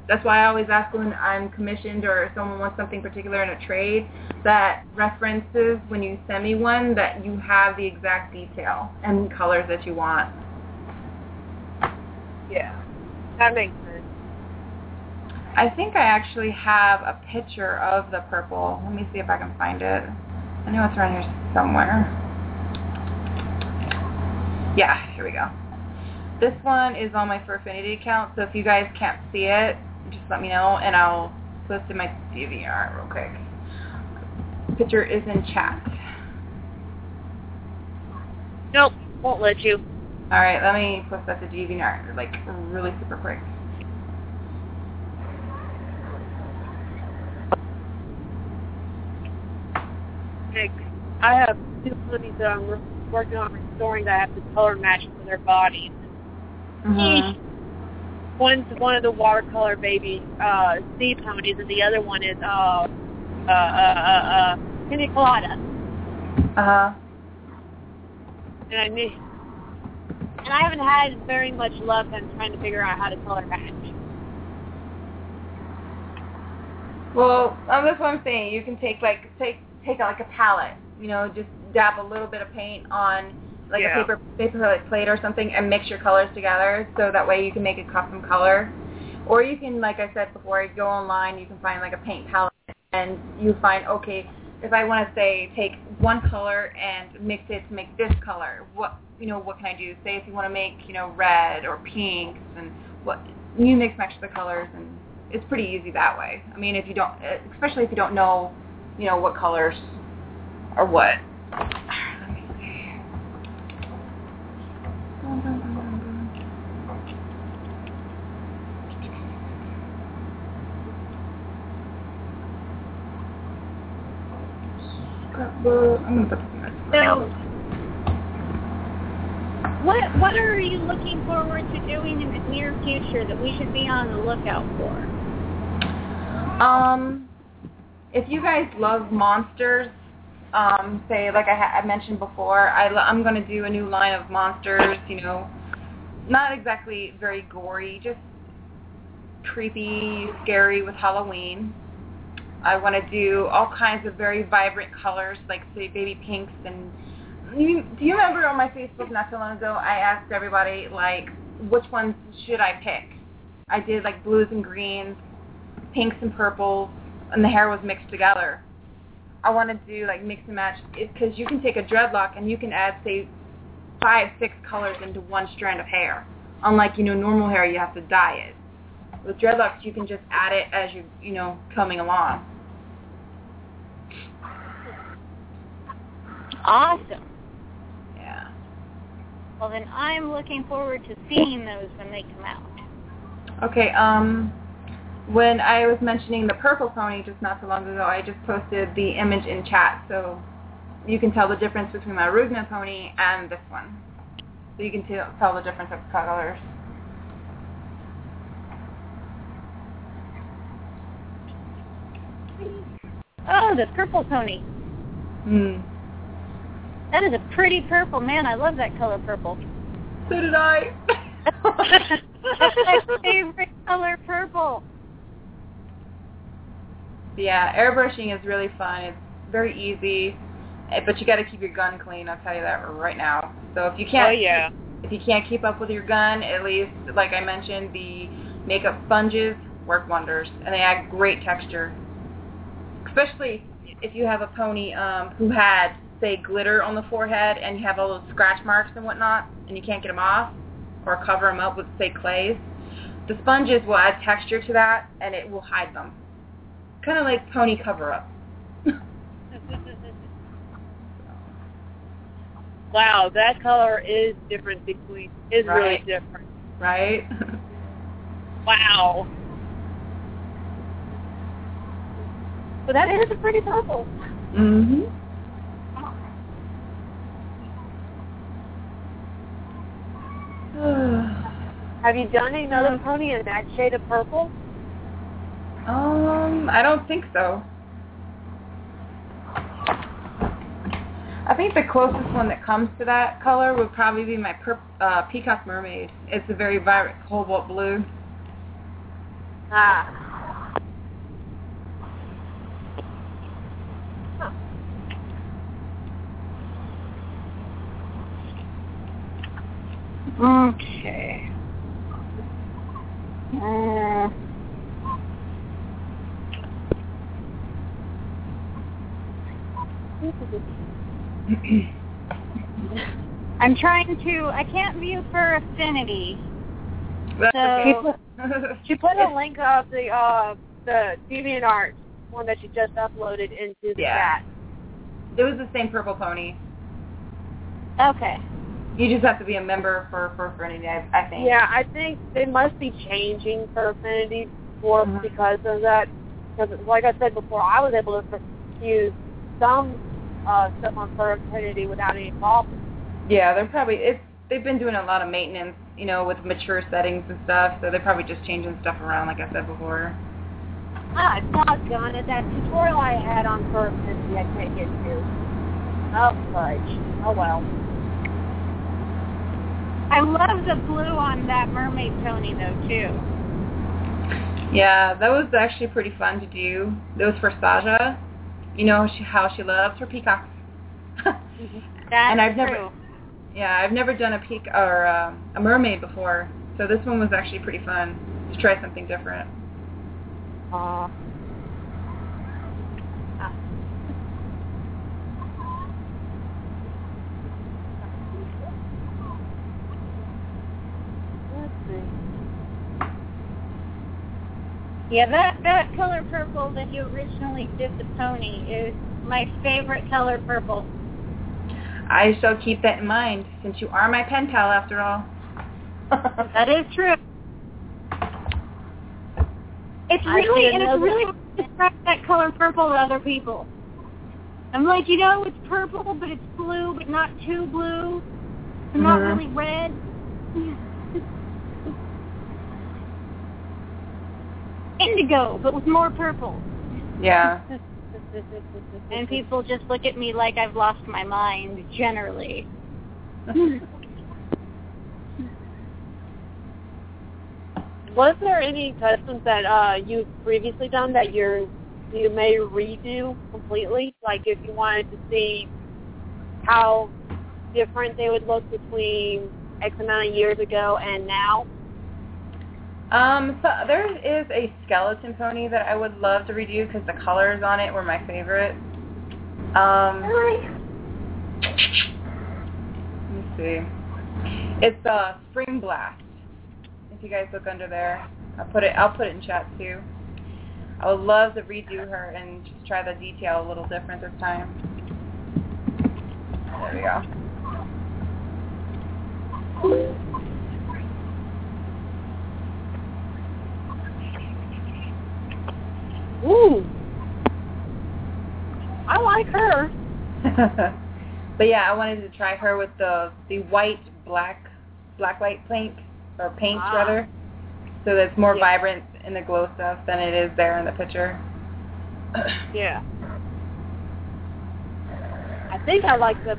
that's why I always ask when I'm commissioned or someone wants something particular in a trade that references when you send me one that you have the exact detail and colors that you want. Yeah. That makes sense. I think I actually have a picture of the purple. Let me see if I can find it. I know it's around here somewhere. Yeah, here we go. This one is on my Fur Affinity account, so if you guys can't see it, just let me know and I'll post it in my DVR real quick. Picture is in chat. Nope, won't let you. Alright, let me post that to DVR, like, really super quick. Nick, I have two ponies that I'm working on restoring that I have the color match to their bodies. Mhm. One's one of the watercolor baby uh, sea ponies, and the other one is uh, uh, uh, uh, uh, pina colada. Uh-huh. And I need, and I haven't had very much luck on trying to figure out how to color match. Well, um, that's what I'm saying. You can take like take take like a palette, you know, just dab a little bit of paint on like Yeah. a paper paper like plate or something, and mix your colors together, so that way you can make a custom color. Or you can, like I said before, go online. You can find like a paint palette, and you find okay, if I want to say take one color and mix it to make this color, what you know, what can I do? Say if you want to make you know red or pinks, and what you mix match the colors and it's pretty easy that way. I mean, if you don't, eh, especially if you don't know, you know, what colors or what. Let me see. I'm gonna put this in this. So, what what are you looking forward to doing in the near future that we should be on the lookout for? Um, if you guys love monsters, um, say like I, ha- I mentioned before, I, I'm going to do a new line of monsters. You know, not exactly very gory, just creepy, scary with Halloween. I want to do all kinds of very vibrant colors, like say baby pinks and. You, do you remember on my Facebook not so long ago? I asked everybody like, which ones should I pick? I did like blues and greens, pinks and purples, and the hair was mixed together. I want to do like mix and match because you can take a dreadlock and you can add say five, six colors into one strand of hair. Unlike you know normal hair, you have to dye it. With dreadlocks, you can just add it as you you know coming along. Awesome. Yeah. Well, then I'm looking forward to seeing those when they come out. Okay. Um, when I was mentioning the purple pony just not so long ago, I just posted the image in chat, so you can tell the difference between my Rugna pony and this one. So you can tell tell the difference of colors. Oh, the purple pony. Hmm. That is a pretty purple. Man, I love that color purple. So did I. That's my favorite color, purple. yeah, airbrushing is really fun. It's very easy, eh, but you got to keep your gun clean. I'll tell you that right now. So if you can't, Oh yeah. if you can't keep up with your gun, at least like I mentioned, the makeup sponges work wonders, and they add great texture. Especially if you have a pony um, who had say glitter on the forehead and you have all those scratch marks and whatnot, and you can't get them off or cover them up with say clays. The sponges will add texture to that, and it will hide them. Kind of like pony cover up. Wow, that color is different between is really different. right? Wow. So that is a pretty purple. mhm. Have you done another pony in that shade of purple? Um, I don't think so. I think the closest one that comes to that color would probably be my pur- uh, peacock mermaid. It's a very vibrant cobalt blue. Ah. Okay. Uh, I'm trying to. I can't view Fur Affinity. So she put, a link of the uh the DeviantArt one that she just uploaded into the yeah. chat. It was the same purple pony. Okay. You just have to be a member for Fur Affinity, I, I think. Yeah, I think they must be changing Fur Affinity for Mhm. because of that. Because, like I said before, I was able to use some uh, stuff on Fur Affinity without any problem. Yeah, they're probably it's they've been doing a lot of maintenance, you know, with mature settings and stuff, so they're probably just changing stuff around like I said before. Ah, doggone it! That tutorial I had on Fur Affinity, I can't get to. Oh, fudge. Oh well. I love the blue on that mermaid pony though too. Yeah, that was actually pretty fun to do. That was for Saja. You know she, how she loves her peacocks. That's and I've never true. yeah, I've never done a peak or um, a mermaid before, so this one was actually pretty fun to try something different. Uh, Yeah, that that color purple that you originally did the pony is my favorite color purple. I shall keep that in mind since you are my pen pal after all. That is true. It's I really and it's really hard to describe that color purple to other people. I'm like, you know, it's purple, but it's blue, but not too blue, and not Mhm. really red. Indigo, but with more purple. yeah. And people just look at me like I've lost my mind, generally. Was there any customs that uh you've previously done that you're you may redo completely? Like if you wanted to see how different they would look between X amount of years ago and now? Um, so there is a skeleton pony that I would love to redo because the colors on it were my favorite. Um, let me see. It's uh, Spring Blast. If you guys look under there, I'll put it. I'll put it in chat too. I would love to redo her and just try the detail a little different this time. There we go. Ooh. I like her. but yeah, I wanted to try her with the the white black black white paint or paint Ah. rather, so that it's more Yeah. vibrant in the glow stuff than it is there in the picture. Yeah. I think I like the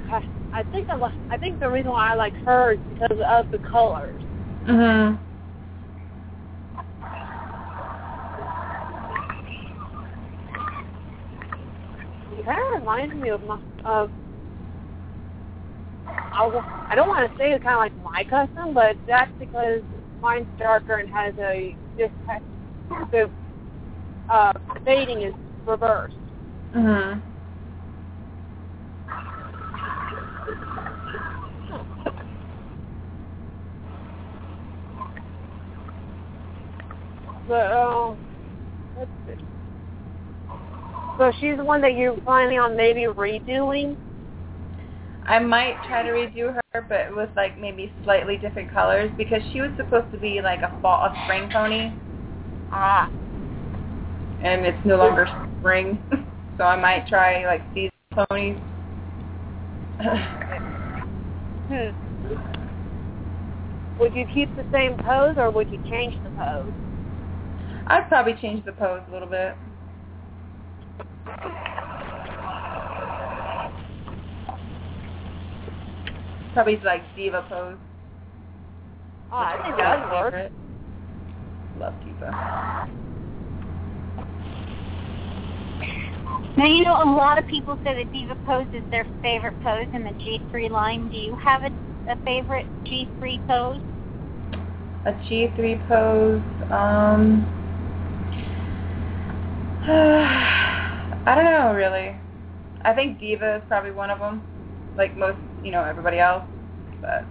I think I like I think the reason why I like her is because of the colors. mhm. It kind of reminds me of my of. I, I don't want to say it's kind of like my custom, but that's because mine's darker and has a has, the uh, fading is reversed. Mhm. But um, let's see. So she's the one that you're planning on maybe redoing. I might try to redo her, but with like maybe slightly different colors because she was supposed to be like a fall, a spring pony, Ah. and it's no longer spring, so I might try like season ponies. Hmm. Would you keep the same pose or would you change the pose? I'd probably change the pose a little bit. Probably like diva pose. Oh, I think that would work. Favorite. Love diva. Now, you know, a lot of people say that Diva Pose is their favorite pose in the G3 line. Do you have a, a favorite G3 pose? A G3 pose. Um. I don't know really. I think Diva is probably one of them, like most, you know, everybody else. But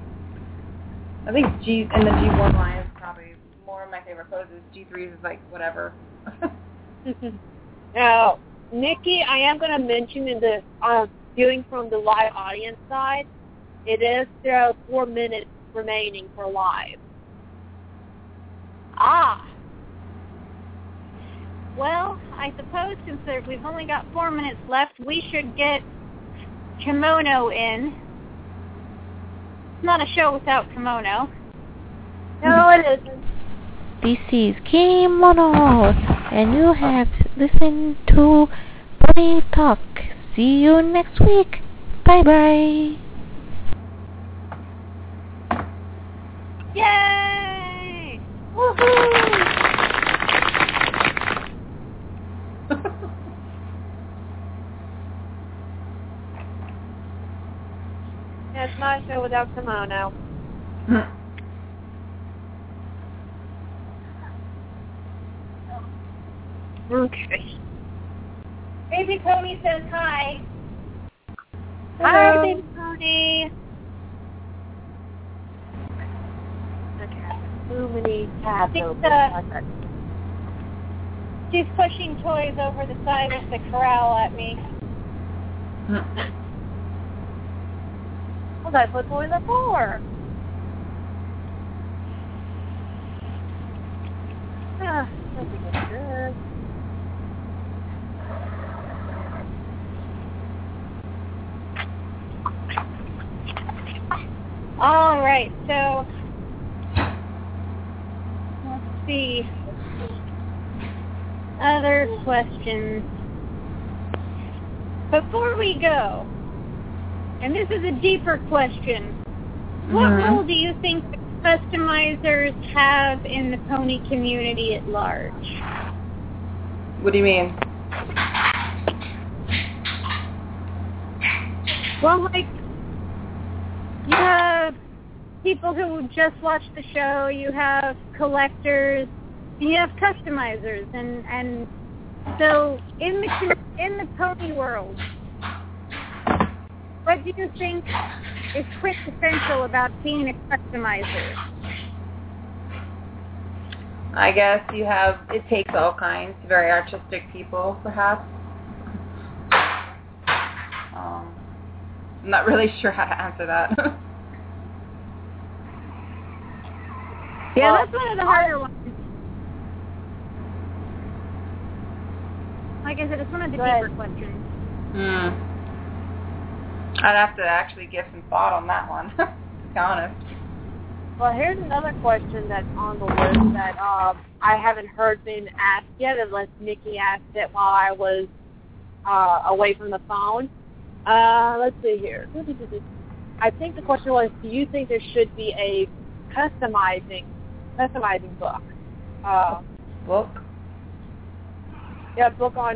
I think G and the G1 line is probably more of my favorite poses. G3 is like whatever. now, Nikki, I am going to mention in the uh, viewing from the live audience side, it is there four minutes remaining for live. Ah. Well, I suppose since there, we've only got four minutes left, we should get kimono in. It's not a show without kimono. No, it isn't. This is Kimono, and you have listened to Bunny Talk. See you next week. Bye bye. Yay! That's my show without kimono. Okay. Baby Pony says hi. Hi, baby pony. Okay. Too many tabs Think, open. uh, She's pushing toys over the side of the corral at me. That's what toys are for. Nothing is good. All right, so let's see. Other questions. Before we go, and this is a deeper question, what Mhm. role do you think the customizers have in the pony community at large? What do you mean? Well, like, you have people who just watch the show, you have collectors, and you have customizers, and and so in the in the pony world, what do you think is quintessential about being a customizer? I guess you have it takes all kinds, very artistic people perhaps. Um, I'm not really sure how to answer that. Yeah, Well, that's one of the harder ones. Like I said, it's one of the deeper questions. hmm. I'd have to actually give some thought on that one, to be honest. Well, here's another question that's on the list that um, I haven't heard being asked yet, unless Nikki asked it while I was uh, away from the phone. Uh, let's see here. I think the question was, do you think there should be a customizing customizing book? Uh, Book? yeah, book on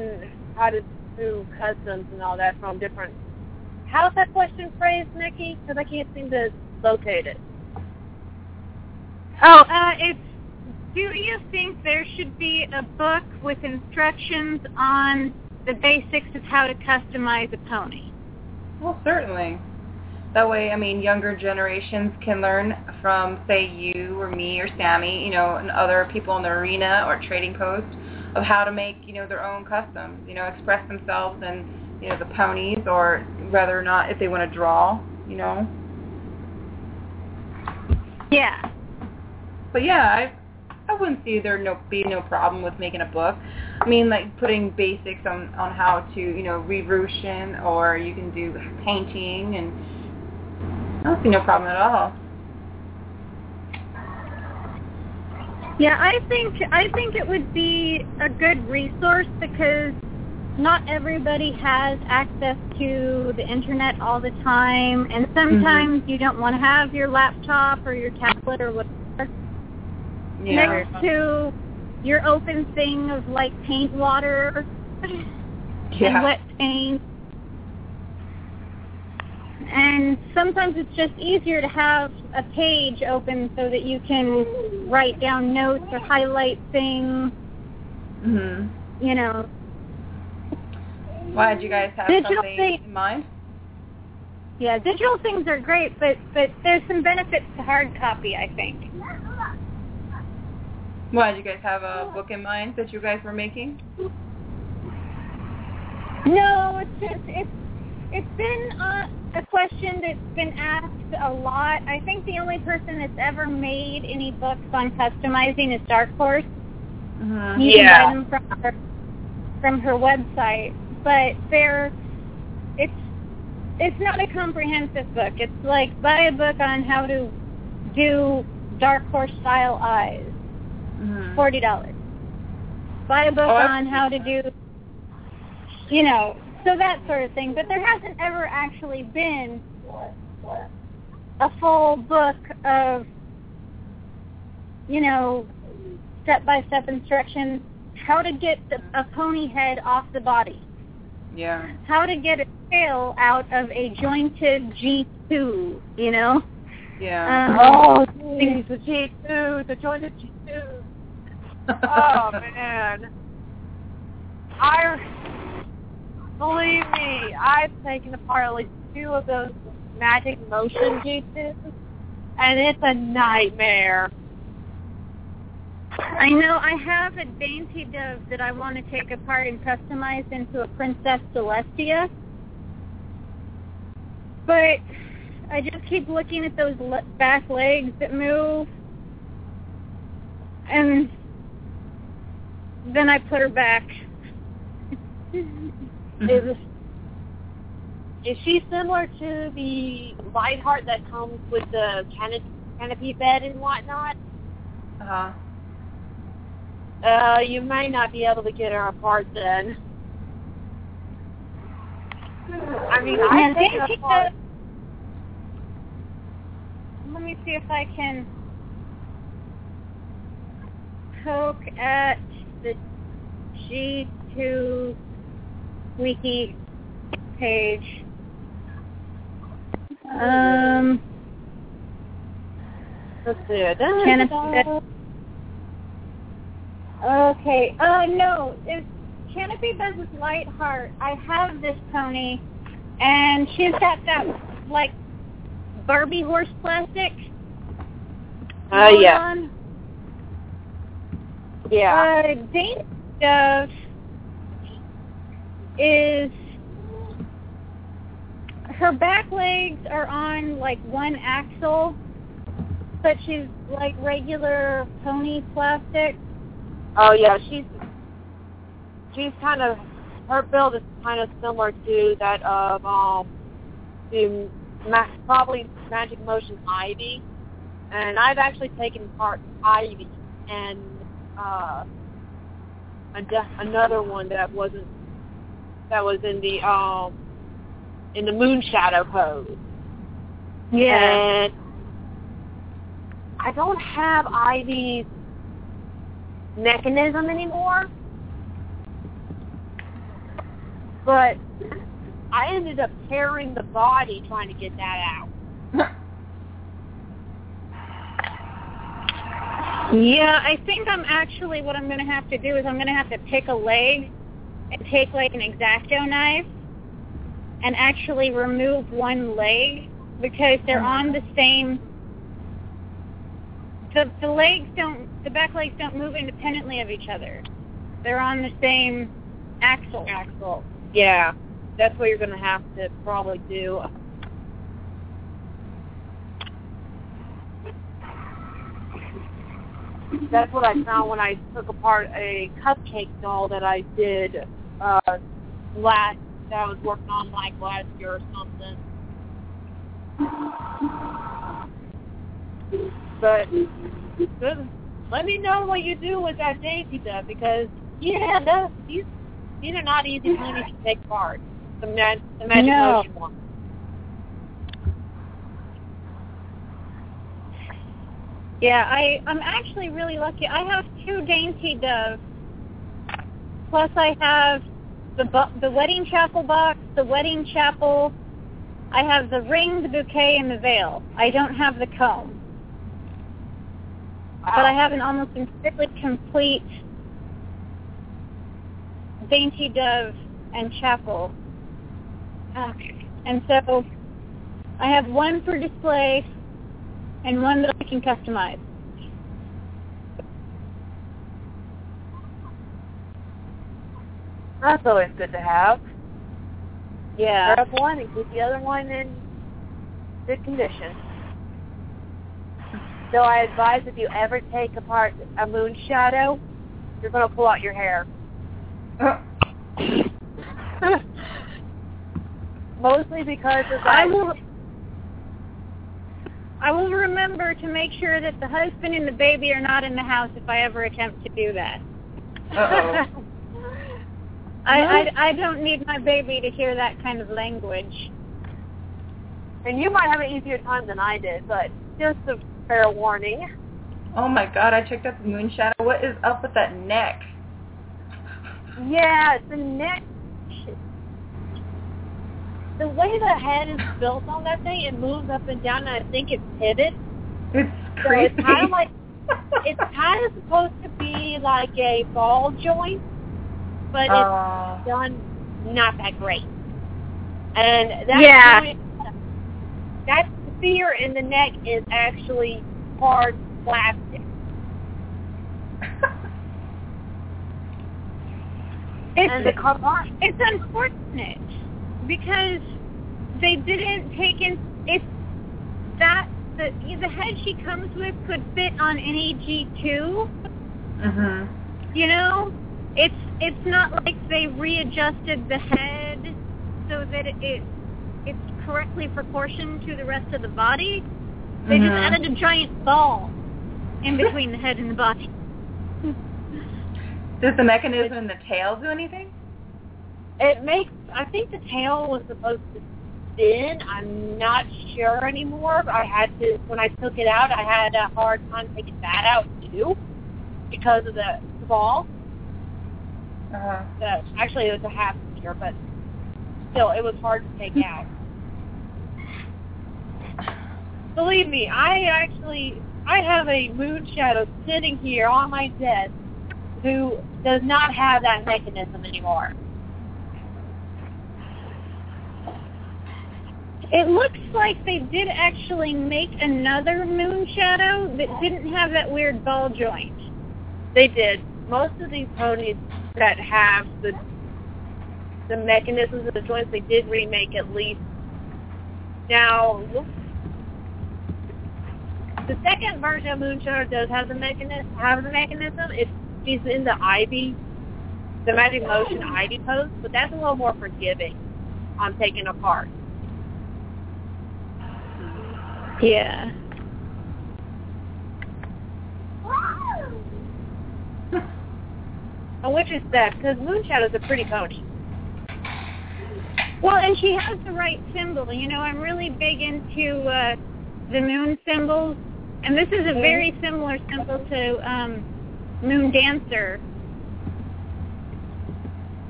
how to do customs and all that from different. How's that question phrased, Nikki? Because I can't seem to locate it. Oh, uh, it's. Do you think there should be a book with instructions on the basics of how to customize a pony? Well, certainly. That way, I mean, younger generations can learn from, say, you or me or Sammy, you know, and other people in the arena or trading post of how to make, you know, their own customs, you know, express themselves and, you know, the ponies or whether or not if they want to draw, you know. Yeah. But yeah, I I wouldn't see there no be no problem with making a book. I mean, like putting basics on on how to you know Russian or you can do painting and I don't see no problem at all. Yeah, I think I think it would be a good resource because not everybody has access to the internet all the time and sometimes you don't want to have your laptop or your tablet or whatever Yeah. next to your open thing of like paint water and wet paint. And sometimes it's just easier to have a page open so that you can write down notes or highlight things, Mhm. you know. Why did you guys have Digital something thing- in mind? Yeah, digital things are great, but but there's some benefits to hard copy, I think. Why did you guys have a book in mind that you guys were making? No, it's just it's it's been uh, a question that's been asked a lot. I think the only person that's ever made any books on customizing is Dark Horse. Mm-hmm. You Yeah. can buy them from her from her website, but they're it's it's not a comprehensive book. It's like buy a book on how to do Dark Horse style eyes, Mm-hmm. forty dollars. Buy a book Oh, on how to do, you know, so that sort of thing. But there hasn't ever actually been a full book of, you know, step-by-step instructions how to get the, a pony head off the body, Yeah. how to get a tail out of a jointed G2, you know? Yeah. Um, Oh, jeez, the G2, the jointed G2. Oh, man. I, believe me, I've taken apart at least two of those magic motion G2s, and it's a nightmare. I know I have a dainty dove that I want to take apart and customize into a Princess Celestia. But I just keep looking at those le- back legs that move. And then I put her back. Is is she similar to the light heart that comes with the canopy, canopy bed and whatnot? Uh-huh. Uh, you may not be able to get her apart then. I mean, I think apart. Let me see if I can poke at the G2 wiki page. Um, Let's see. it. Da- Canopy da- bed. Okay. Uh, no. It's Canopy Beds with Light Heart. I have this pony, and she's got that, like, Barbie horse plastic. Uh, yeah, on. yeah. Uh, Dainty Dove is her back legs are on like one axle, but she's like regular pony plastic. Oh yeah, she's she's kind of her build is kind of similar to that of um the ma- probably Magic Motion Ivy, and I've actually taken part Ivy and uh a- another one that wasn't that was in the um in the Moon Shadow pose. And I don't have Ivy's mechanism anymore. But I ended up tearing the body trying to get that out. Yeah, I think I'm actually what I'm going to have to do is I'm going to have to pick a leg and take like an exacto knife and actually remove one leg because they're mm-hmm. on the same the the legs don't the back legs don't move independently of each other. They're on the same axle. Axel. Yeah. That's what you're gonna have to probably do. That's what I found when I took apart a cupcake doll that I did uh last that I was working on like last year or something. But good. let me know what you do with that daisy duck because yeah, those, these these are not easy ponies to take apart. The mag, the magic No. motion one. Yeah, I I'm actually really lucky. I have two dainty doves. Plus, I have the bu- the wedding chapel box, the wedding chapel. I have the ring, the bouquet, and the veil. I don't have the comb, but I have an almost entirely complete dainty dove and chapel. Okay. And so I have one for display and one that I can customize. That's always good to have. Yeah. Grab one and keep the other one in good condition. So I advise if you ever take apart a moon shadow, you're going to pull out your hair. Mostly because of that. I will I will remember to make sure that the husband and the baby are not in the house if I ever attempt to do that. I, I I don't need my baby to hear that kind of language. and you might have an easier time than I did, but just a fair warning. Oh my god, I checked out the moon shadow. What is up with that neck? Yeah, the neck. The way the head is built on that thing, it moves up and down, and I think it pivots. It's So creepy. it's kind of like it's kind of supposed to be like a ball joint, but it's done not that great. And that Yeah. joint- that sphere in the neck is actually hard plastic. It's And color it's unfortunate because they didn't take in if that the the head she comes with could fit on any G two. mhm. You know, it's it's not like they readjusted the head so that it, it correctly proportioned to the rest of the body. They just Mhm. added a giant ball in between the head and the body. Does the mechanism in the tail do anything? It makes. I think the tail was supposed to spin. I'm not sure anymore. I had to when I took it out. I had a hard time taking that out too because of the, ball. Uh-huh. The, actually, it was a half sphere, but still, it was hard to take out. Believe me, I actually I have a moon shadow sitting here on my desk who does not have that mechanism anymore. It looks like they did actually make another moon shadow that didn't have that weird ball joint. They did. Most of these ponies that have the the mechanisms of the joints, they did remake at least. Now, the second version of Moonshiner does have the mechanism. Have the mechanism. It's she's in the Ivy, the Magic Motion Ivy pose, but that's a little more forgiving on taking apart. Yeah. And which is that? Because Moonshadow's a pretty pony. Well, and she has the right symbol. You know, I'm really big into uh, the moon symbols, and this is a very similar symbol to um, Moon Dancer.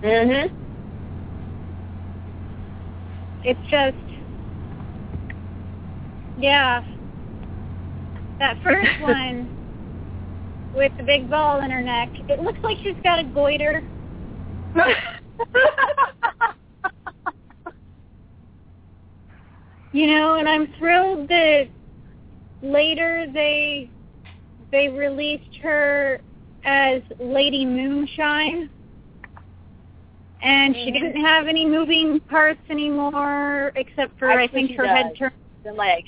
Mm-hmm. It's just, yeah, that first one with the big ball in her neck. It looks like she's got a goiter. You know, and I'm thrilled that later they they released her as Lady Moonshine. And she Mhm. didn't have any moving parts anymore except for I think her head turned the leg.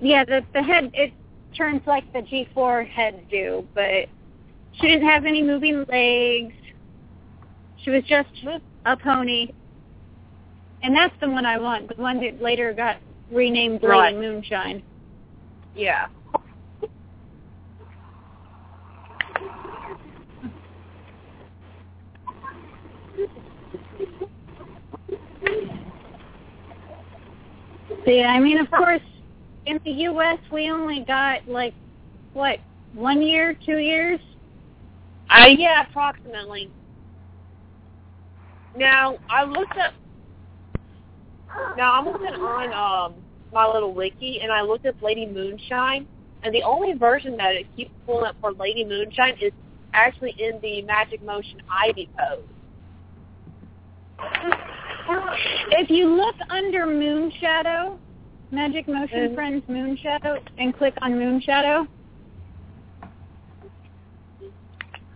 yeah, the the head it turns like the G four heads do, but she didn't have any moving legs. She was just a pony. And that's the one I want, the one that later got renamed Lady Right. Moonshine. Yeah. Yeah, I mean, of course, in the U.S. we only got like what one year, two years. Uh, yeah, approximately. Now I looked up. Now I'm looking on um my little wiki, and I looked up Lady Moonshine, and the only version that it keeps pulling up for Lady Moonshine is actually in the Magic Motion Ivy pose. If you look under Moonshadow, Magic Motion Mhm. Friends Moonshadow, and click on Moonshadow.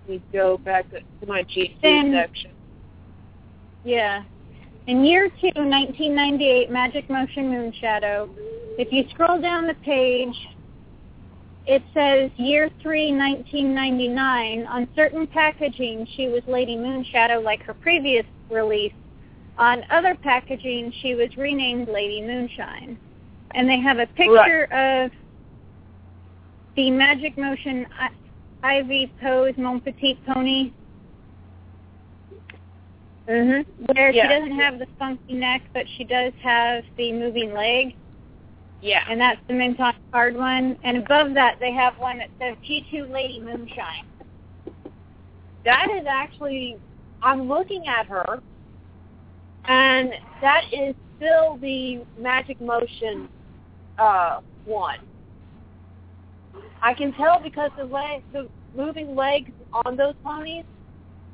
We go back to, my G2 section. yeah. In year two, 1998, Magic Motion Moonshadow, If you scroll down the page, it says year three, 1999. On certain packaging, she was Lady Moonshadow like her previous release. On other packaging, she was renamed Lady Moonshine. And they have a picture of the Magic Motion I- Ivy Pose Mon Petit Pony Mhm. where Yeah. she doesn't have the funky neck, but she does have the moving leg, Yeah. and that's the Minton card one. And above that, they have one that says G2 Lady Moonshine. That is actually, I'm looking at her, and that is still the Magic Motion uh, one. I can tell because the leg, the moving legs on those ponies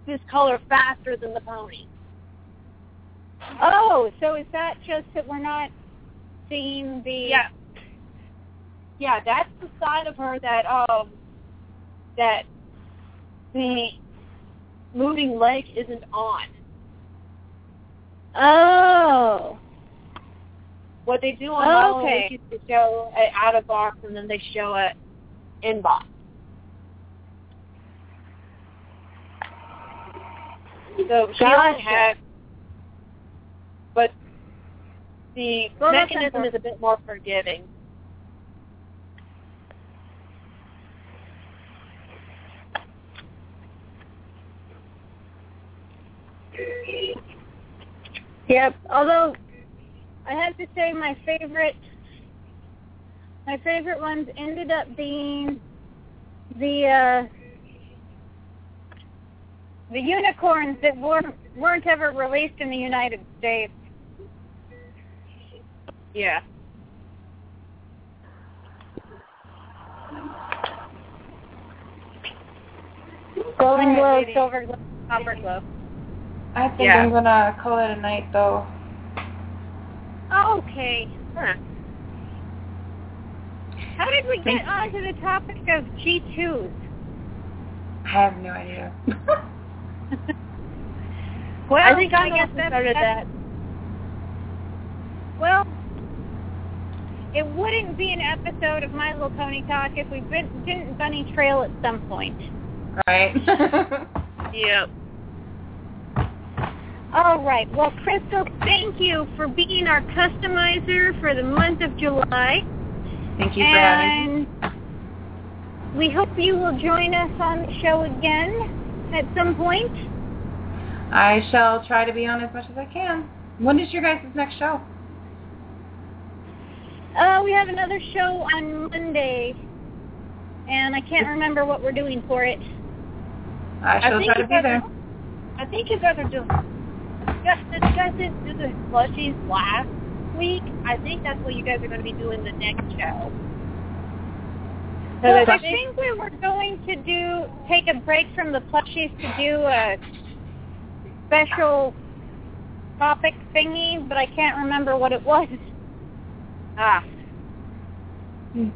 discolor faster than the pony. Oh, so is that just that we're not seeing the? Yeah. Yeah, that's the side of her that um that the moving leg isn't on. Oh. What they do on Oh, okay. Is to show it out of box and then they show it in box. So she Gotcha. only had, but the Well, mechanism is a bit more forgiving. Yep. Although I have to say my favorite my favorite ones ended up being the uh the unicorns that weren't weren't ever released in the United States. Yeah. Golden glow, silver glow, copper glow. I think Yeah. I'm gonna call it a night though. Okay. Huh. How did we get onto the topic of G2s? I have no idea. Well, I think I I'm the guess one that's, started that's that. Well, it wouldn't be an episode of My Little Pony Talk if we didn't bunny trail at some point. right? Yep. All right. Well, Crystal, thank you for being our customizer for the month of July. Thank you for having me. and we hope you will join us on the show again at some point. I shall try to be on as much as I can. When is your guys' next show? Uh, we have another show on Monday, and I can't remember what we're doing for it. I shall think try to you be guys there. are- I think you guys are just yes, did you guys did do the plushies last week? I think that's what you guys are going to be doing the next show. So Well, I think- we were going to do take a break from the plushies to do a special topic thingy, but I can't remember what it was. Ah. Hmm.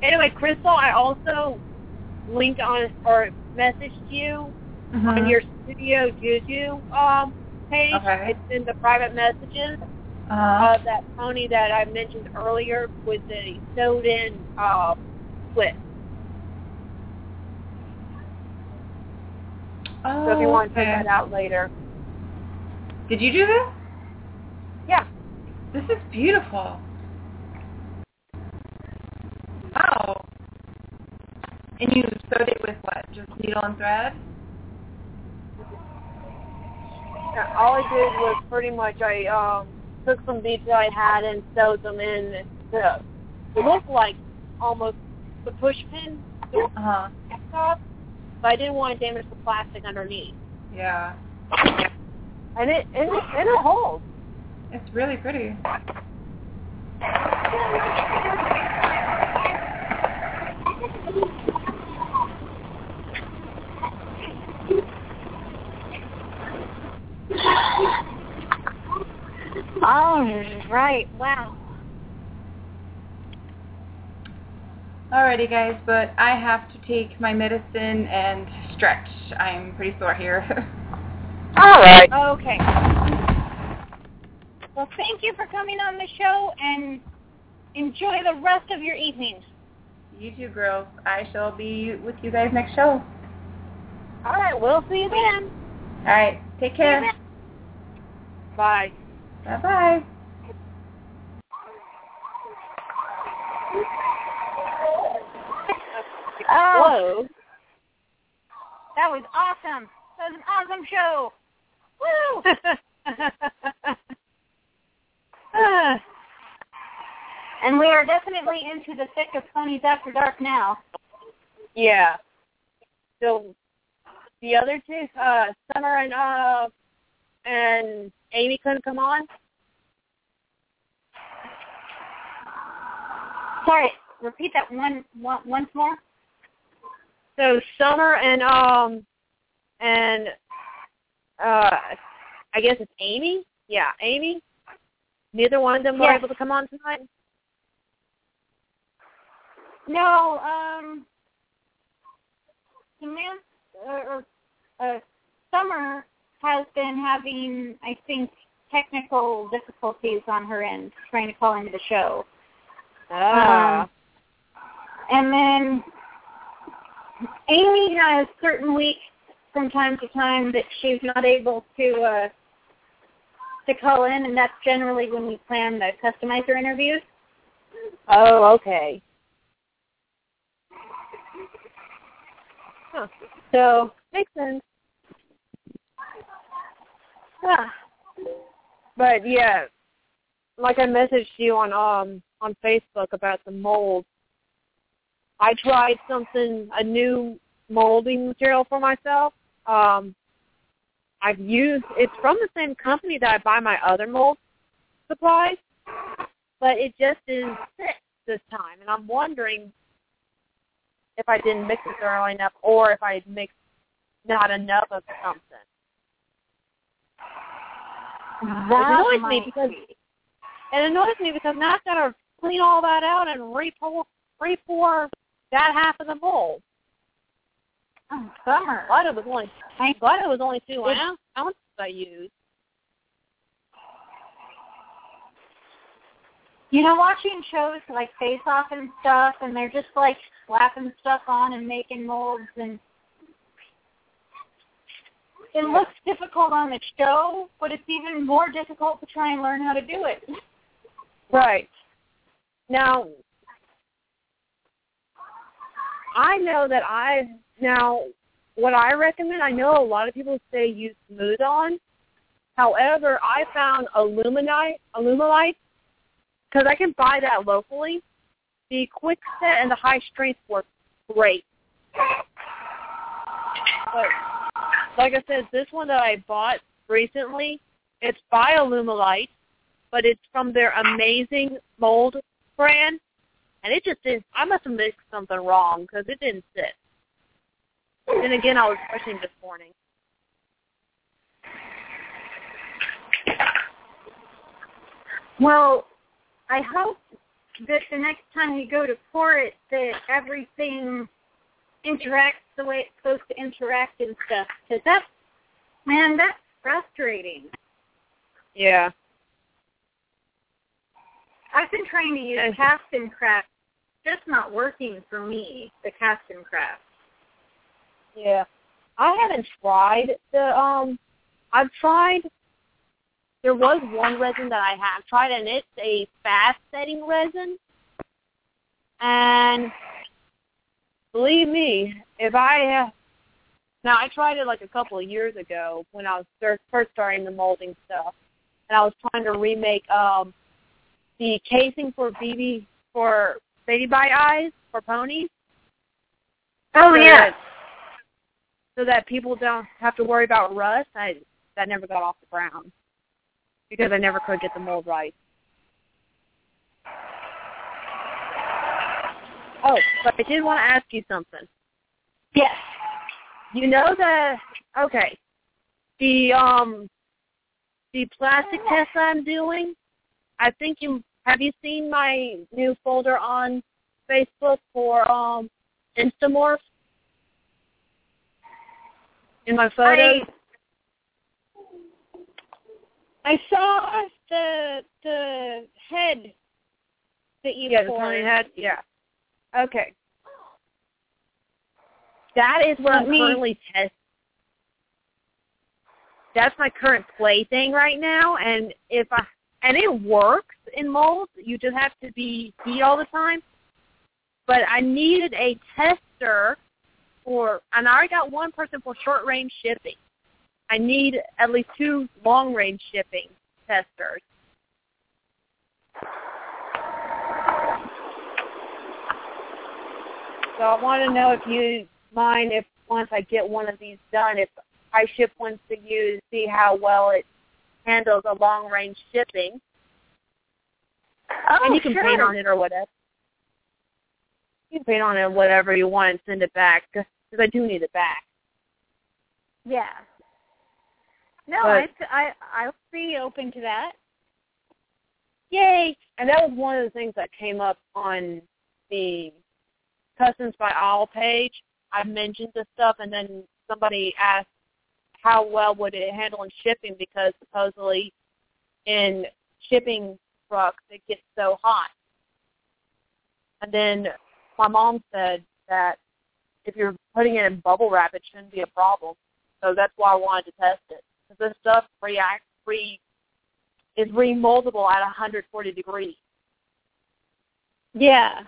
Anyway, Crystal, I also linked on or messaged you Mhm. on your Studio Juju um, page. Okay. It's in the private messages Uh-huh. of that pony that I mentioned earlier with the sewed-in uh, split. oh, So if you want to check that out later. Did you do this? Yeah. This is beautiful. Wow. And you sewed it with what? Just needle and thread? Yeah, All I did was pretty much I um, took some beads that I had and sewed them in to look like almost the push pin Uh-huh. top, but I didn't want to damage the plastic underneath. Yeah. And it and it, and it holds. It's really pretty. Oh right. Wow. Alrighty, guys, but I have to take my medicine and stretch. I'm pretty sore here. All right. Okay. Well, thank you for coming on the show and enjoy the rest of your evening. you too, girls. I shall be with you guys next show. All right. We'll see you then. Alright, take care. Bye. Bye-bye. Oh, that was awesome. That was an awesome show. Woo! And we are definitely into the thick of Ponies After Dark now. yeah. So the other two, uh, Summer and uh, and Amy couldn't come on. Sorry, repeat that one, one once more. So Summer and um and uh I guess it's Amy. Yeah, Amy. Neither one of them were able to come on tonight. No, um, Samantha or uh, Summer has been having, I think, technical difficulties on her end, trying to call into the show. Ah. Um, and then Amy has certain weeks from time to time that she's not able to uh, to call in, and that's generally when we plan the customizer interviews. oh, okay. Huh. So, Makes sense. But yeah, like I messaged you on um on Facebook about the mold. I tried something a new molding material for myself. Um I've used it's from the same company that I buy my other mold supplies, but it just didn't fit this time and I'm wondering if I didn't mix it thoroughly enough or if I mixed not enough of something. That annoys me because- be. It annoys me because now I've got to clean all that out and re-pour, re-pour that half of the bowl. Oh, bummer. Glad it was only, I glad it was only two It- ounce, ounces I used. You know, watching shows like Face Off and stuff, and they're just like slapping stuff on and making molds, and it looks difficult on the show, but it's even more difficult to try and learn how to do it. Right. Now, I know that I now what I recommend. I know a lot of people say use Smooth On. However, I found Illuminite, Alumilite, because I can buy that locally. The quick set and the high strength work great. But like I said, this one that I bought recently, it's by Alumilite, but it's from their amazing mold brand, and it just didn't. I must have mixed something wrong because it didn't sit. Then again, I was brushing this morning. Well, I hope that the next time you go to pour it, that everything interacts the way it's supposed to interact and stuff. Because that's, man, that's frustrating. Yeah. I've been trying to use cast and craft, just not working for me. The cast and craft. Yeah. I haven't tried the um I've tried there was one resin that I have tried and it's a fast setting resin. And believe me, if I uh, now I tried it like a couple of years ago when I was first first starting the molding stuff. And I was trying to remake um the casing for BB for baby bite eyes for ponies. Oh so yeah. that- so that people don't have to worry about rust. I that never got off the ground because I never could get the mold right. Oh, but I did want to ask you something. Yes. You know the okay, the um the plastic test I'm doing. I think you have you seen my new folder on Facebook for um Instamorph in my photos. I, I saw the the head that you yeah, the poured. Head. Yeah. Okay. That is what Let I'm me- currently test. That's my current plaything right now, and if I and it works in molds. You just have to be heat all the time. But I needed a tester for, and I already got one person for short range shipping. I need at least two long range shipping testers. So I want to know if you mind if once I get one of these done, if I ship one to you to see how well it handles a long range shipping, Oh, and you can sure. paint on it or whatever. You can paint on it whatever you want and send it back because I do need it back. Yeah. No, But- I I I'll be open to that. Yay! And that was one of the things that came up on the Customs by All page. I mentioned this stuff, and then somebody asked how well would it handle in shipping because supposedly in shipping trucks it gets so hot. And then my mom said that if you're putting it in bubble wrap, it shouldn't be a problem. So that's why I wanted to test it. Because this stuff react re is remoldable at 140 degrees, Yeah.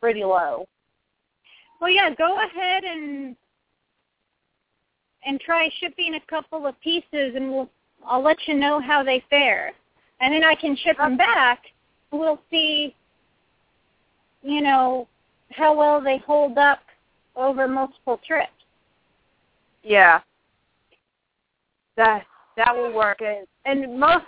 Pretty low. Well, yeah. Go ahead and and try shipping a couple of pieces, and we'll I'll let you know how they fare, and then I can ship them back. We'll see, you know, how well they hold up over multiple trips. Yeah. That that will work, and and most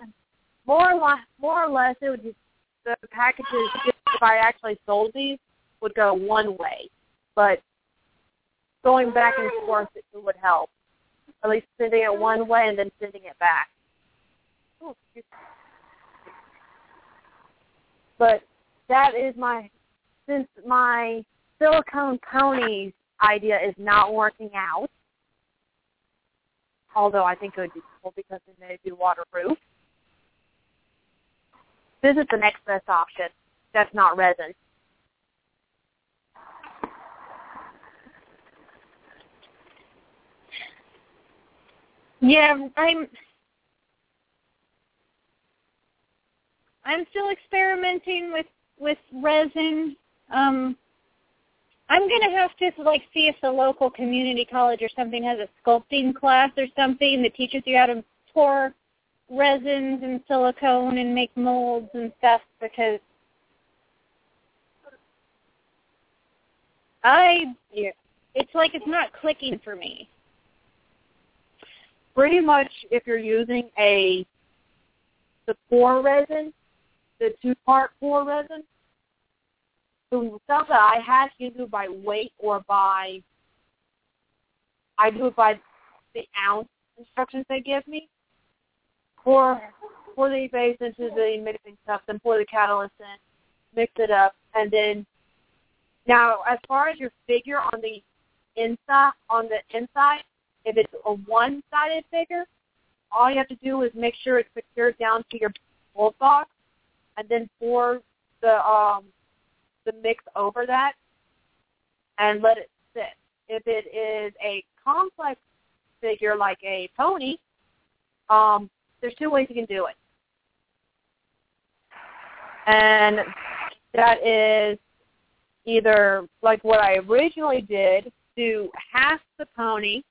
more or less more or less it would just the packages if I actually sold these would go one way, but going back and forth it would help. At least sending it one way and then sending it back. Oh. But that is my since my silicone ponies idea is not working out. Although I think it would be cool because then they'd be waterproof. This is the next best option. That's not resin. Yeah, I'm I'm still experimenting with with resin. Um I'm gonna have to like see if the local community college or something has a sculpting class or something that teaches you how to pour resins and silicone and make molds and stuff because I Yeah. it's like it's not clicking for me. Pretty much if you're using a the pour resin, the two part pour resin, the stuff that I had you do by weight or by I do it by the ounce instructions they give me. Pour pour the base into the mixing stuff, then pour the catalyst in, mix it up, and then now as far as your figure on the inside on the inside, if it's a one sided figure, all you have to do is make sure it's secured down to your bolt box and then pour the um the mix over that and let it sit. If it is a complex figure like a pony, um, there's two ways you can do it. And that is either like what I originally did, do half the pony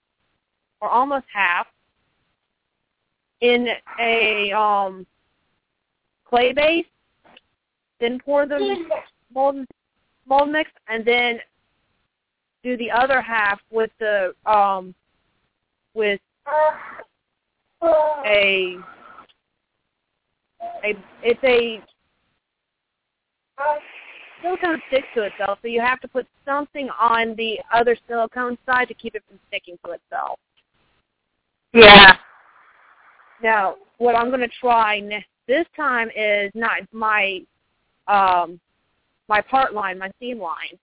or almost half in a um clay base, then pour the mold mold mix and then do the other half with the um with a a it's a silicone sticks to itself, so you have to put something on the other silicone side to keep it from sticking to itself. Yeah. Now, what I'm going to try ne- this time is not my um my part line, my seam line,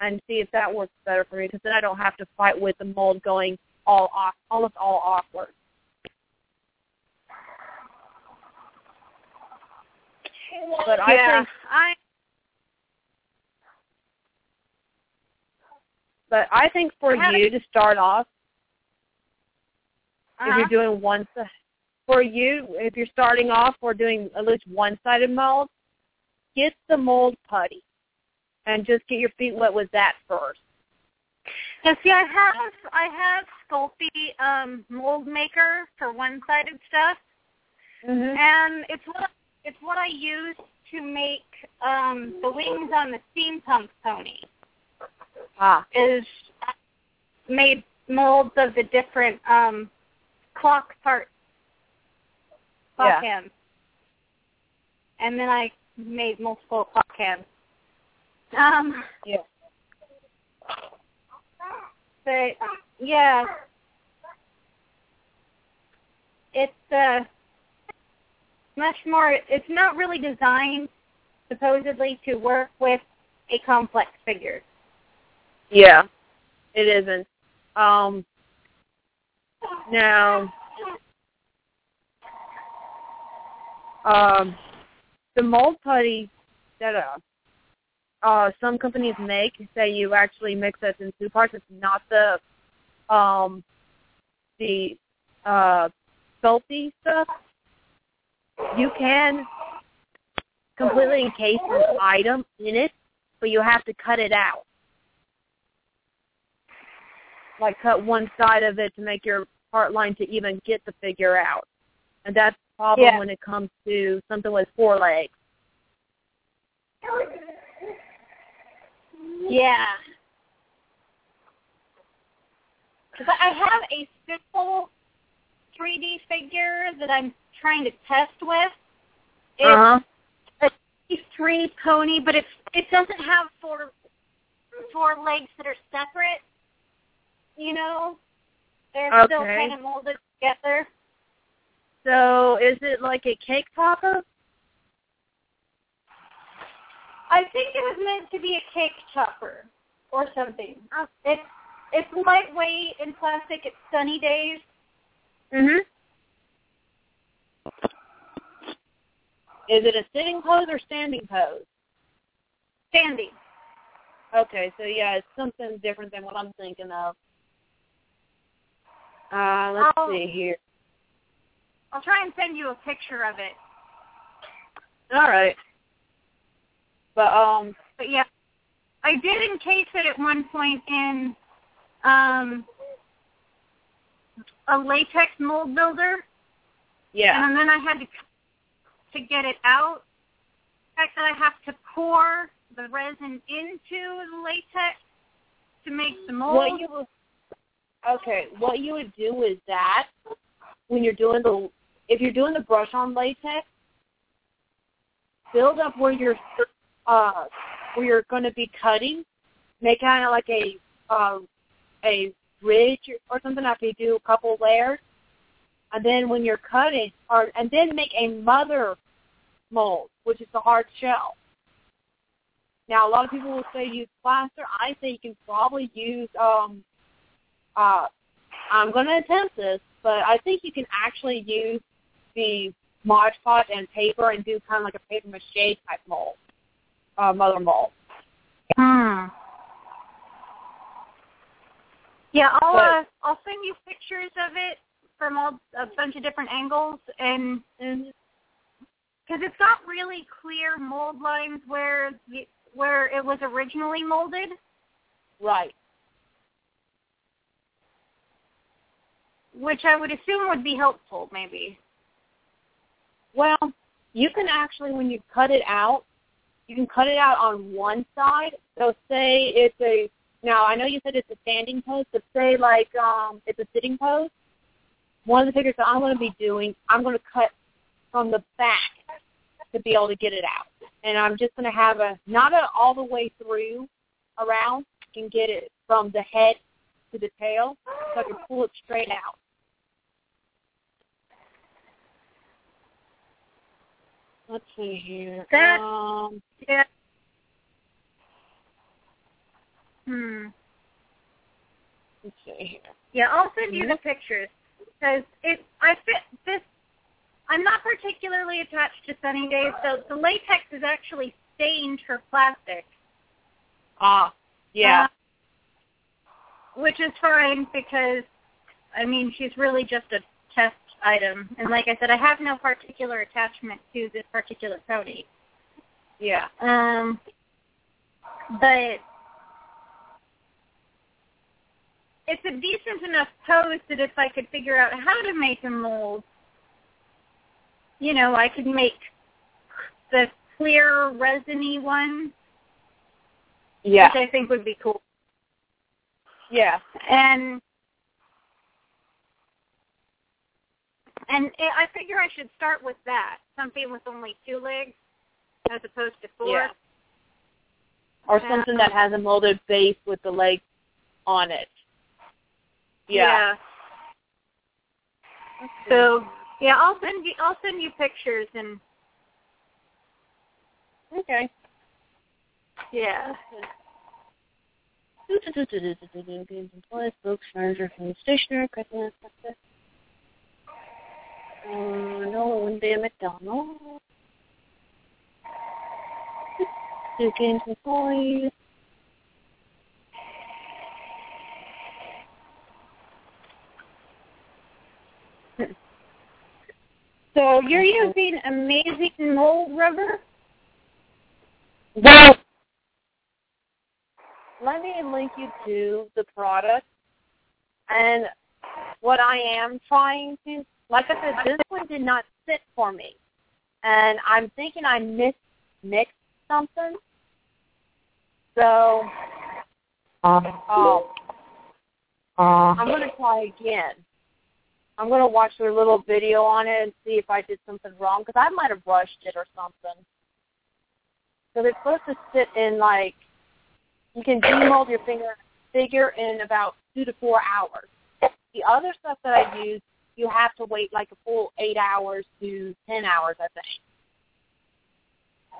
and see if that works better for me because then I don't have to fight with the mold going all off, almost all awkward. But I think, I but I think for you to start off, if uh-huh. you're doing one, for you, if you're starting off or doing at least one-sided mold, get the mold putty, and just get your feet wet with that first. Yeah, see, I have I have Sculpey um, mold maker for one-sided stuff, Mm-hmm. and it's what it's what I use to make um, the wings on the steampunk pony. Ah, Is made molds of the different um, clock parts, clock hands, and then I made multiple clock hands. Um, yeah. But yeah, it's uh much more. It's not really designed supposedly to work with a complex figure. Yeah, it isn't. Um, now, um, the mold putty that uh, uh, some companies make say you actually mix it in two parts. It's not the um, the uh, salty stuff. You can completely encase an item in it, but you have to cut it out. Like cut one side of it to make your part line to even get the figure out. And that's the problem Yeah. when it comes to something with four legs. Yeah. Because I have a simple 3D figure that I'm trying to test with. It's Uh-huh. a three pony, but it's it doesn't have four four legs that are separate. You know, they're still kind of molded together. So is it like a cake topper? I think it was meant to be a cake chopper or something. It's it's lightweight in plastic. It's Sunny Daze. Mhm. Is it a sitting pose or standing pose? Standing. Okay, so yeah, it's something different than what I'm thinking of. Uh, let's Oh. see here. I'll try and send you a picture of it. All right. But um, But yeah, I did encase it at one point in um, a latex mold builder, yeah, and then I had to to get it out. The fact that I have to pour the resin into the latex to make the mold. what you okay, what you would do is that when you're doing the if you're doing the brush on latex, build up where you're uh where you're going to be cutting, make kind of like a um a ridge or something after you do a couple layers, and then when you're cutting, or and then make a mother mold, which is the hard shell. Now, a lot of people will say use plaster. I say you can probably use. um uh I'm going to attempt this, but I think you can actually use the Mod Podge and paper and do kind of like a paper mache type mold, uh, mother mold. Hmm. Yeah, I'll But- uh, I'll send you pictures of it from all a bunch of different angles, and because it's got really clear mold lines where the, where it was originally molded. Right. Which I would assume would be helpful, maybe. Well, you can actually, when you cut it out, you can cut it out on one side. So say it's a, now I know you said it's a standing pose, but say like um, it's a sitting pose. One of the figures that I'm going to be doing, I'm going to cut from the back to be able to get it out. And I'm just going to have a, not a all the way through around, and get it from the head to the tail so I can pull it straight out. Let's see here. That- Um, Yeah. Hmm. let's see here. Yeah, I'll send you the pictures because it. I fit this. I'm not particularly attached to Sunny Daze, so the latex is actually stained for plastic. Ah, yeah. Uh, which is fine because, I mean, she's really just a test item, and like I said, I have no particular attachment to this particular pony. yeah. Um, but it's a decent enough pose that if I could figure out how to make a mold, you know, I could make the clear resiny one, Yeah. which I think would be cool. Yeah. And and I figure I should start with that, something with only two legs as opposed to four. Yeah. Or something that has a molded base with the legs on it. Yeah. So yeah, I'll send you I'll send you pictures and Okay. yeah. Games and toys, books, furniture from the stationery, Christmas, breakfast. Uh, no, it wouldn't be a McDonald's. Do games and toys. So you're using amazing mold rubber? Well, let me link you to the product. And what I am trying to, like I said, this one did not sit for me. And I'm thinking I missed mixed something. So, um, I'm going to try again. I'm going to watch their little video on it and see if I did something wrong because I might have rushed it or something. So it's supposed to sit in like you can demold your finger figure in about two to four hours. The other stuff that I use, you have to wait like a full eight hours to ten hours, I think.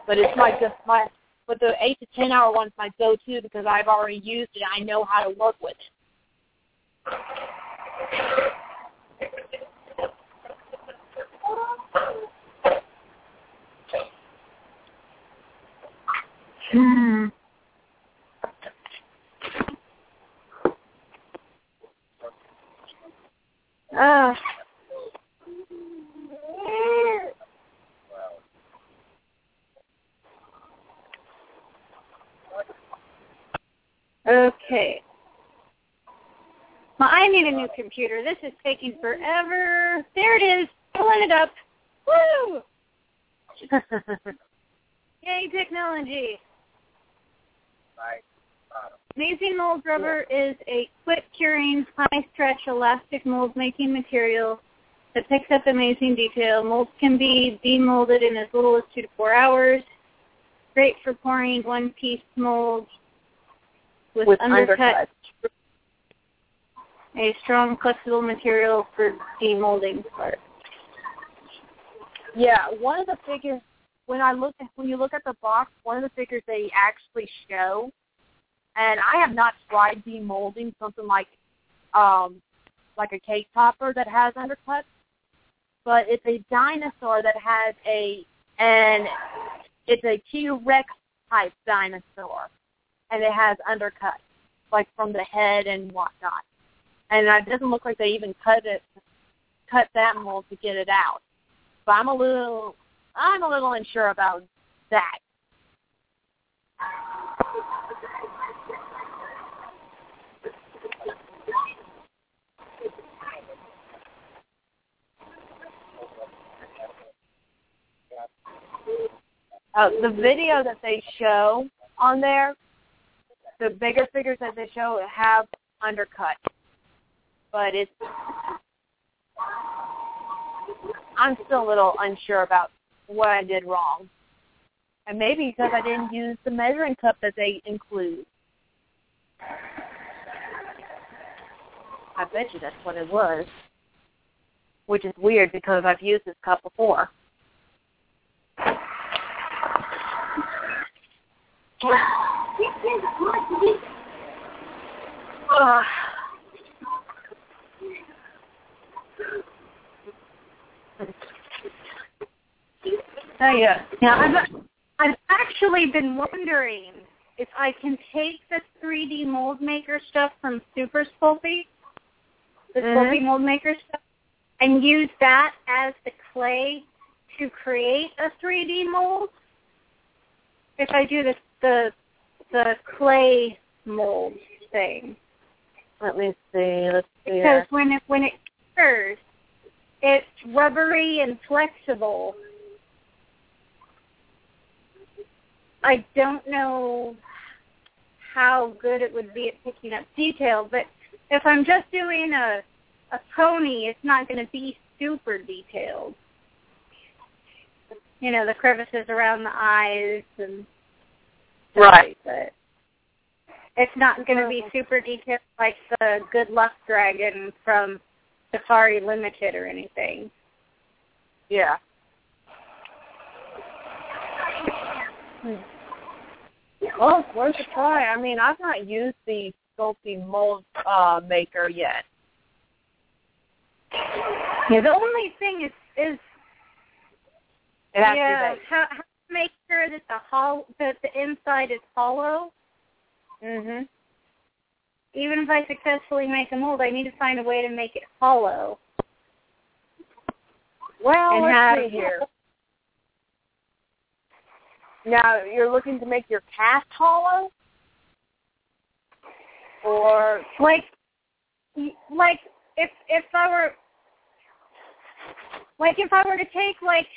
But it's my just my but the eight to ten hour one's my go to because I've already used it. I know how to work with it. Hmm. Uh, okay. Well, I need a new computer. This is taking forever. There it is. Pulling it up. Woo! Yay, technology. Amazing Mold Rubber is a quick curing, high stretch elastic mold making material that picks up amazing detail. Molds can be demolded in as little as two to four hours. Great for pouring one piece molds with, With undercut. undercut. A strong flexible material for demolding parts. Yeah, one of the figures when I look at when you look at the box, one of the figures they actually show, and I have not tried demolding something like um like a cake topper that has undercuts, but it's a dinosaur that has a and it's a T Rex type dinosaur, and it has undercuts like from the head and whatnot, and it doesn't look like they even cut it cut that mold to get it out. But I'm a little I'm a little unsure about that. Uh, the video that they show on there, the bigger figures that they show have undercut, but it's I'm still a little unsure about what I did wrong. And maybe because I didn't use the measuring cup that they include. I bet you that's what it was. Which is weird because I've used this cup before. Oh yeah. Now I've I've actually been wondering if I can take the 3D mold maker stuff from Super Sculpey, the Mhm. Sculpey mold maker stuff, and use that as the clay to create a 3D mold. If I do the the the clay mold thing, Let me see. Let's see. because here. when it when it cures, it's rubbery and flexible. I don't know how good it would be at picking up detail, but if I'm just doing a a pony, it's not going to be super detailed. You know, the crevices around the eyes and Right. But it's not going to be super detailed like the Good Luck Dragon from Safari Limited or anything. Yeah. Well, it's worth a try. I mean, I've not used the sculpting mold uh, maker yet. Yeah, the only thing is is It has yeah, to be how, how to make sure that the hol- that the inside is hollow. Mhm. Even if I successfully make a mold, I need to find a way to make it hollow. Well, And let's have- see here. Now, you're looking to make your cast hollow, or Like, like if if I were like if I were to take like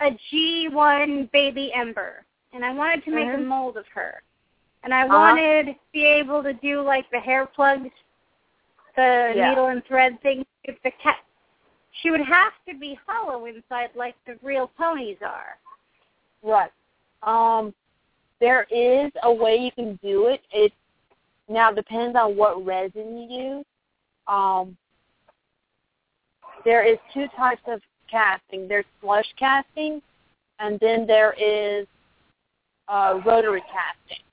a G1 baby ember and I wanted to make a Mhm. mold of her, and I Uh-huh. wanted to be able to do like the hair plugs, the Yeah. needle and thread thing. If the cat, she would have to be hollow inside like the real ponies are. Right. Um, there is a way you can do it. It now depends on what resin you use. Um, there is two types of casting. There's slush casting, and then there is uh, rotary casting.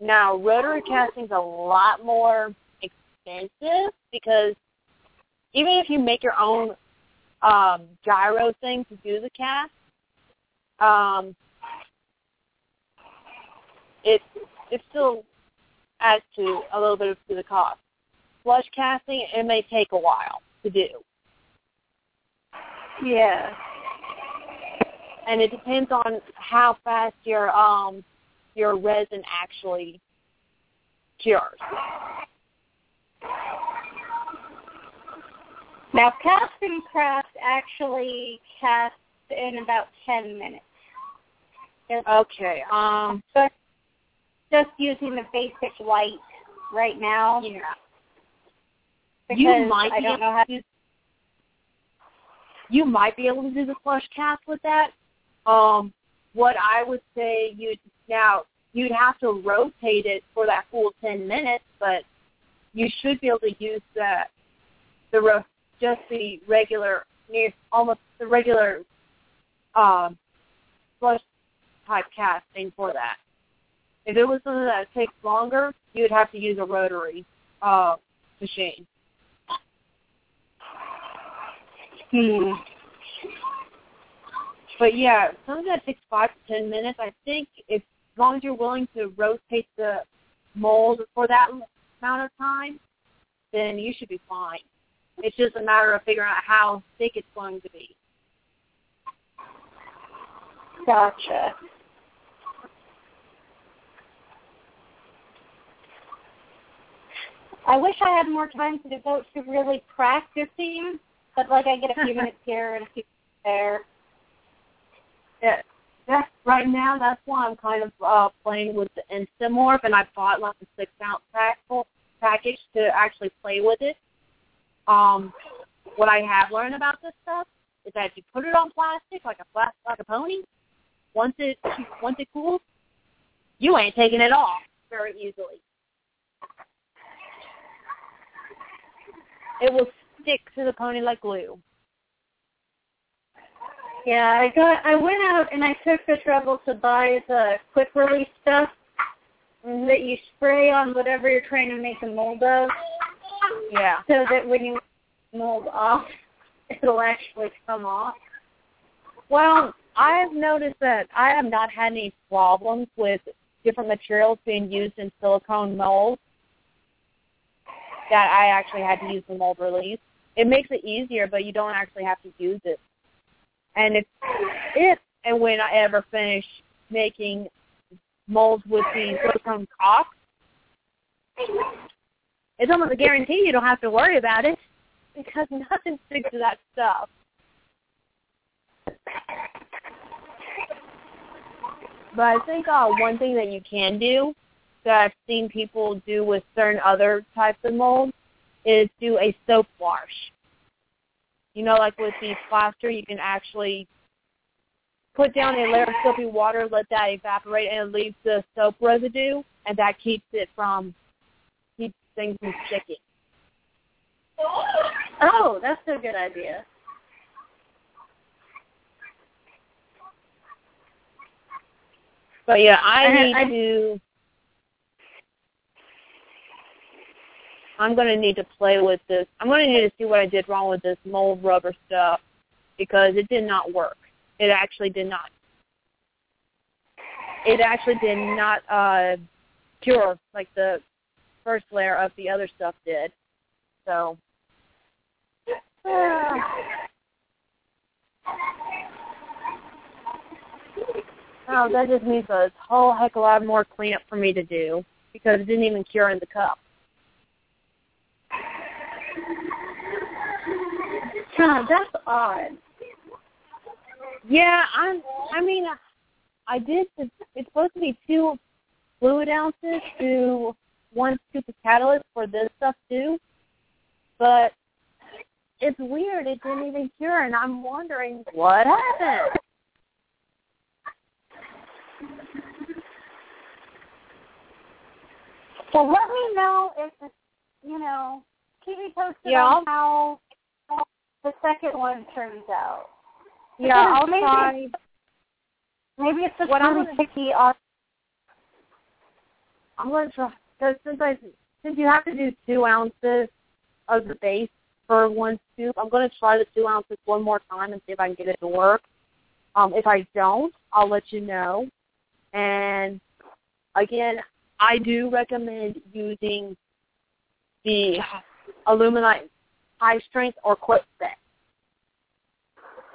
Now, rotary casting is a lot more expensive because even if you make your own um, gyro thing to do the cast, um, it it still adds to a little bit of to the cost. Slush casting it may take a while to do, Yeah. and it depends on how fast your um your resin actually cures. Now, Castin' Craft actually cast in about 10 minutes. Just, Okay. Um. just, just using the basic light right now. Yeah. Because You might I don't know how to. You might be able to do the slush cast with that. Um. What I would say you'd now you'd have to rotate it for that full ten minutes, but you should be able to use that the just the regular near almost the regular um slush type casting for that. If it was something that takes longer, you'd have to use a rotary uh machine. Hmm. But yeah, something that takes five to ten minutes, I think if as long as you're willing to rotate the mold for that amount of time, then you should be fine. It's just a matter of figuring out how thick it's going to be. Gotcha. I wish I had more time to devote to really practicing, but like I get a few minutes here and a few there. Yeah, that's right now. That's why I'm kind of uh, playing with the Instamorph, and I bought like a six ounce pack package to actually play with it. Um, what I have learned about this stuff is that if you put it on plastic, like a plastic, like a pony, once it once it cools, you ain't taking it off very easily. It will stick to the pony like glue. Yeah, I got. I went out and I took the trouble to buy the quick release stuff mm-hmm. that you spray on whatever you're trying to make a mold of, Yeah. so that when you mold off, it'll actually come off. Well, I've noticed that I have not had any problems with different materials being used in silicone molds that I actually had to use the mold release. It makes it easier, but you don't actually have to use it. And if, if and when I ever finish making molds with the silicone caulk, it's almost a guarantee you don't have to worry about it because nothing sticks to that stuff. But I think uh, one thing that you can do that I've seen people do with certain other types of molds is do a soap wash. You know, like with the plaster, you can actually put down a layer of soapy water, let that evaporate, and it leaves the soap residue, and that keeps it from keeps things from sticking. Oh, that's a good idea. But yeah, I I- need I- to. I'm gonna need to play with this. I'm gonna need to see what I did wrong with this mold rubber stuff because it did not work. It actually did not. It actually did not uh cure like the first layer of the other stuff did. So. Oh, that just means a whole heck of a lot more cleanup for me to do because it didn't even cure in the cup. Huh, that's odd. Yeah, I'm. I mean, I did. It's, it's supposed to be two fluid ounces to one scoop of catalyst for this stuff too, but it's weird. It didn't even cure, and I'm wondering what happened. Well, let me know if you know, keep me posted Yeah, on how the second one turns out. Yeah, I'll maybe, try. Maybe it's just What I'm picky on. I'm gonna try because since I since you have to do two ounces of the base for one scoop, I'm gonna try the two ounces one more time and see if I can get it to work. Um, if I don't, I'll let you know. And again, I do recommend using the Alumilite high strength or quick set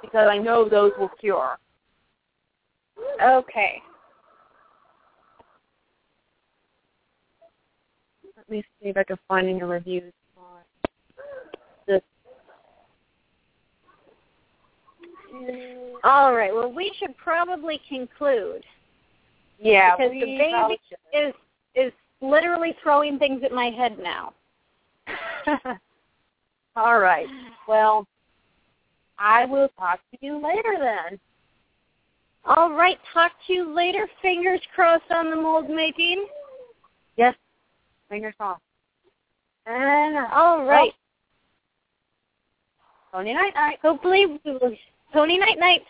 because I know those will cure. Okay. Let me see if I can find any reviews on this. All right. Well, we should probably conclude Yeah, because the baby is is literally throwing things at my head now. All right. Well, I will talk to you later then. All right. Talk to you later. Fingers crossed on the mold making. Yes. Fingers crossed. And All right. Tony night night. Hopefully, we will- Tony night nights.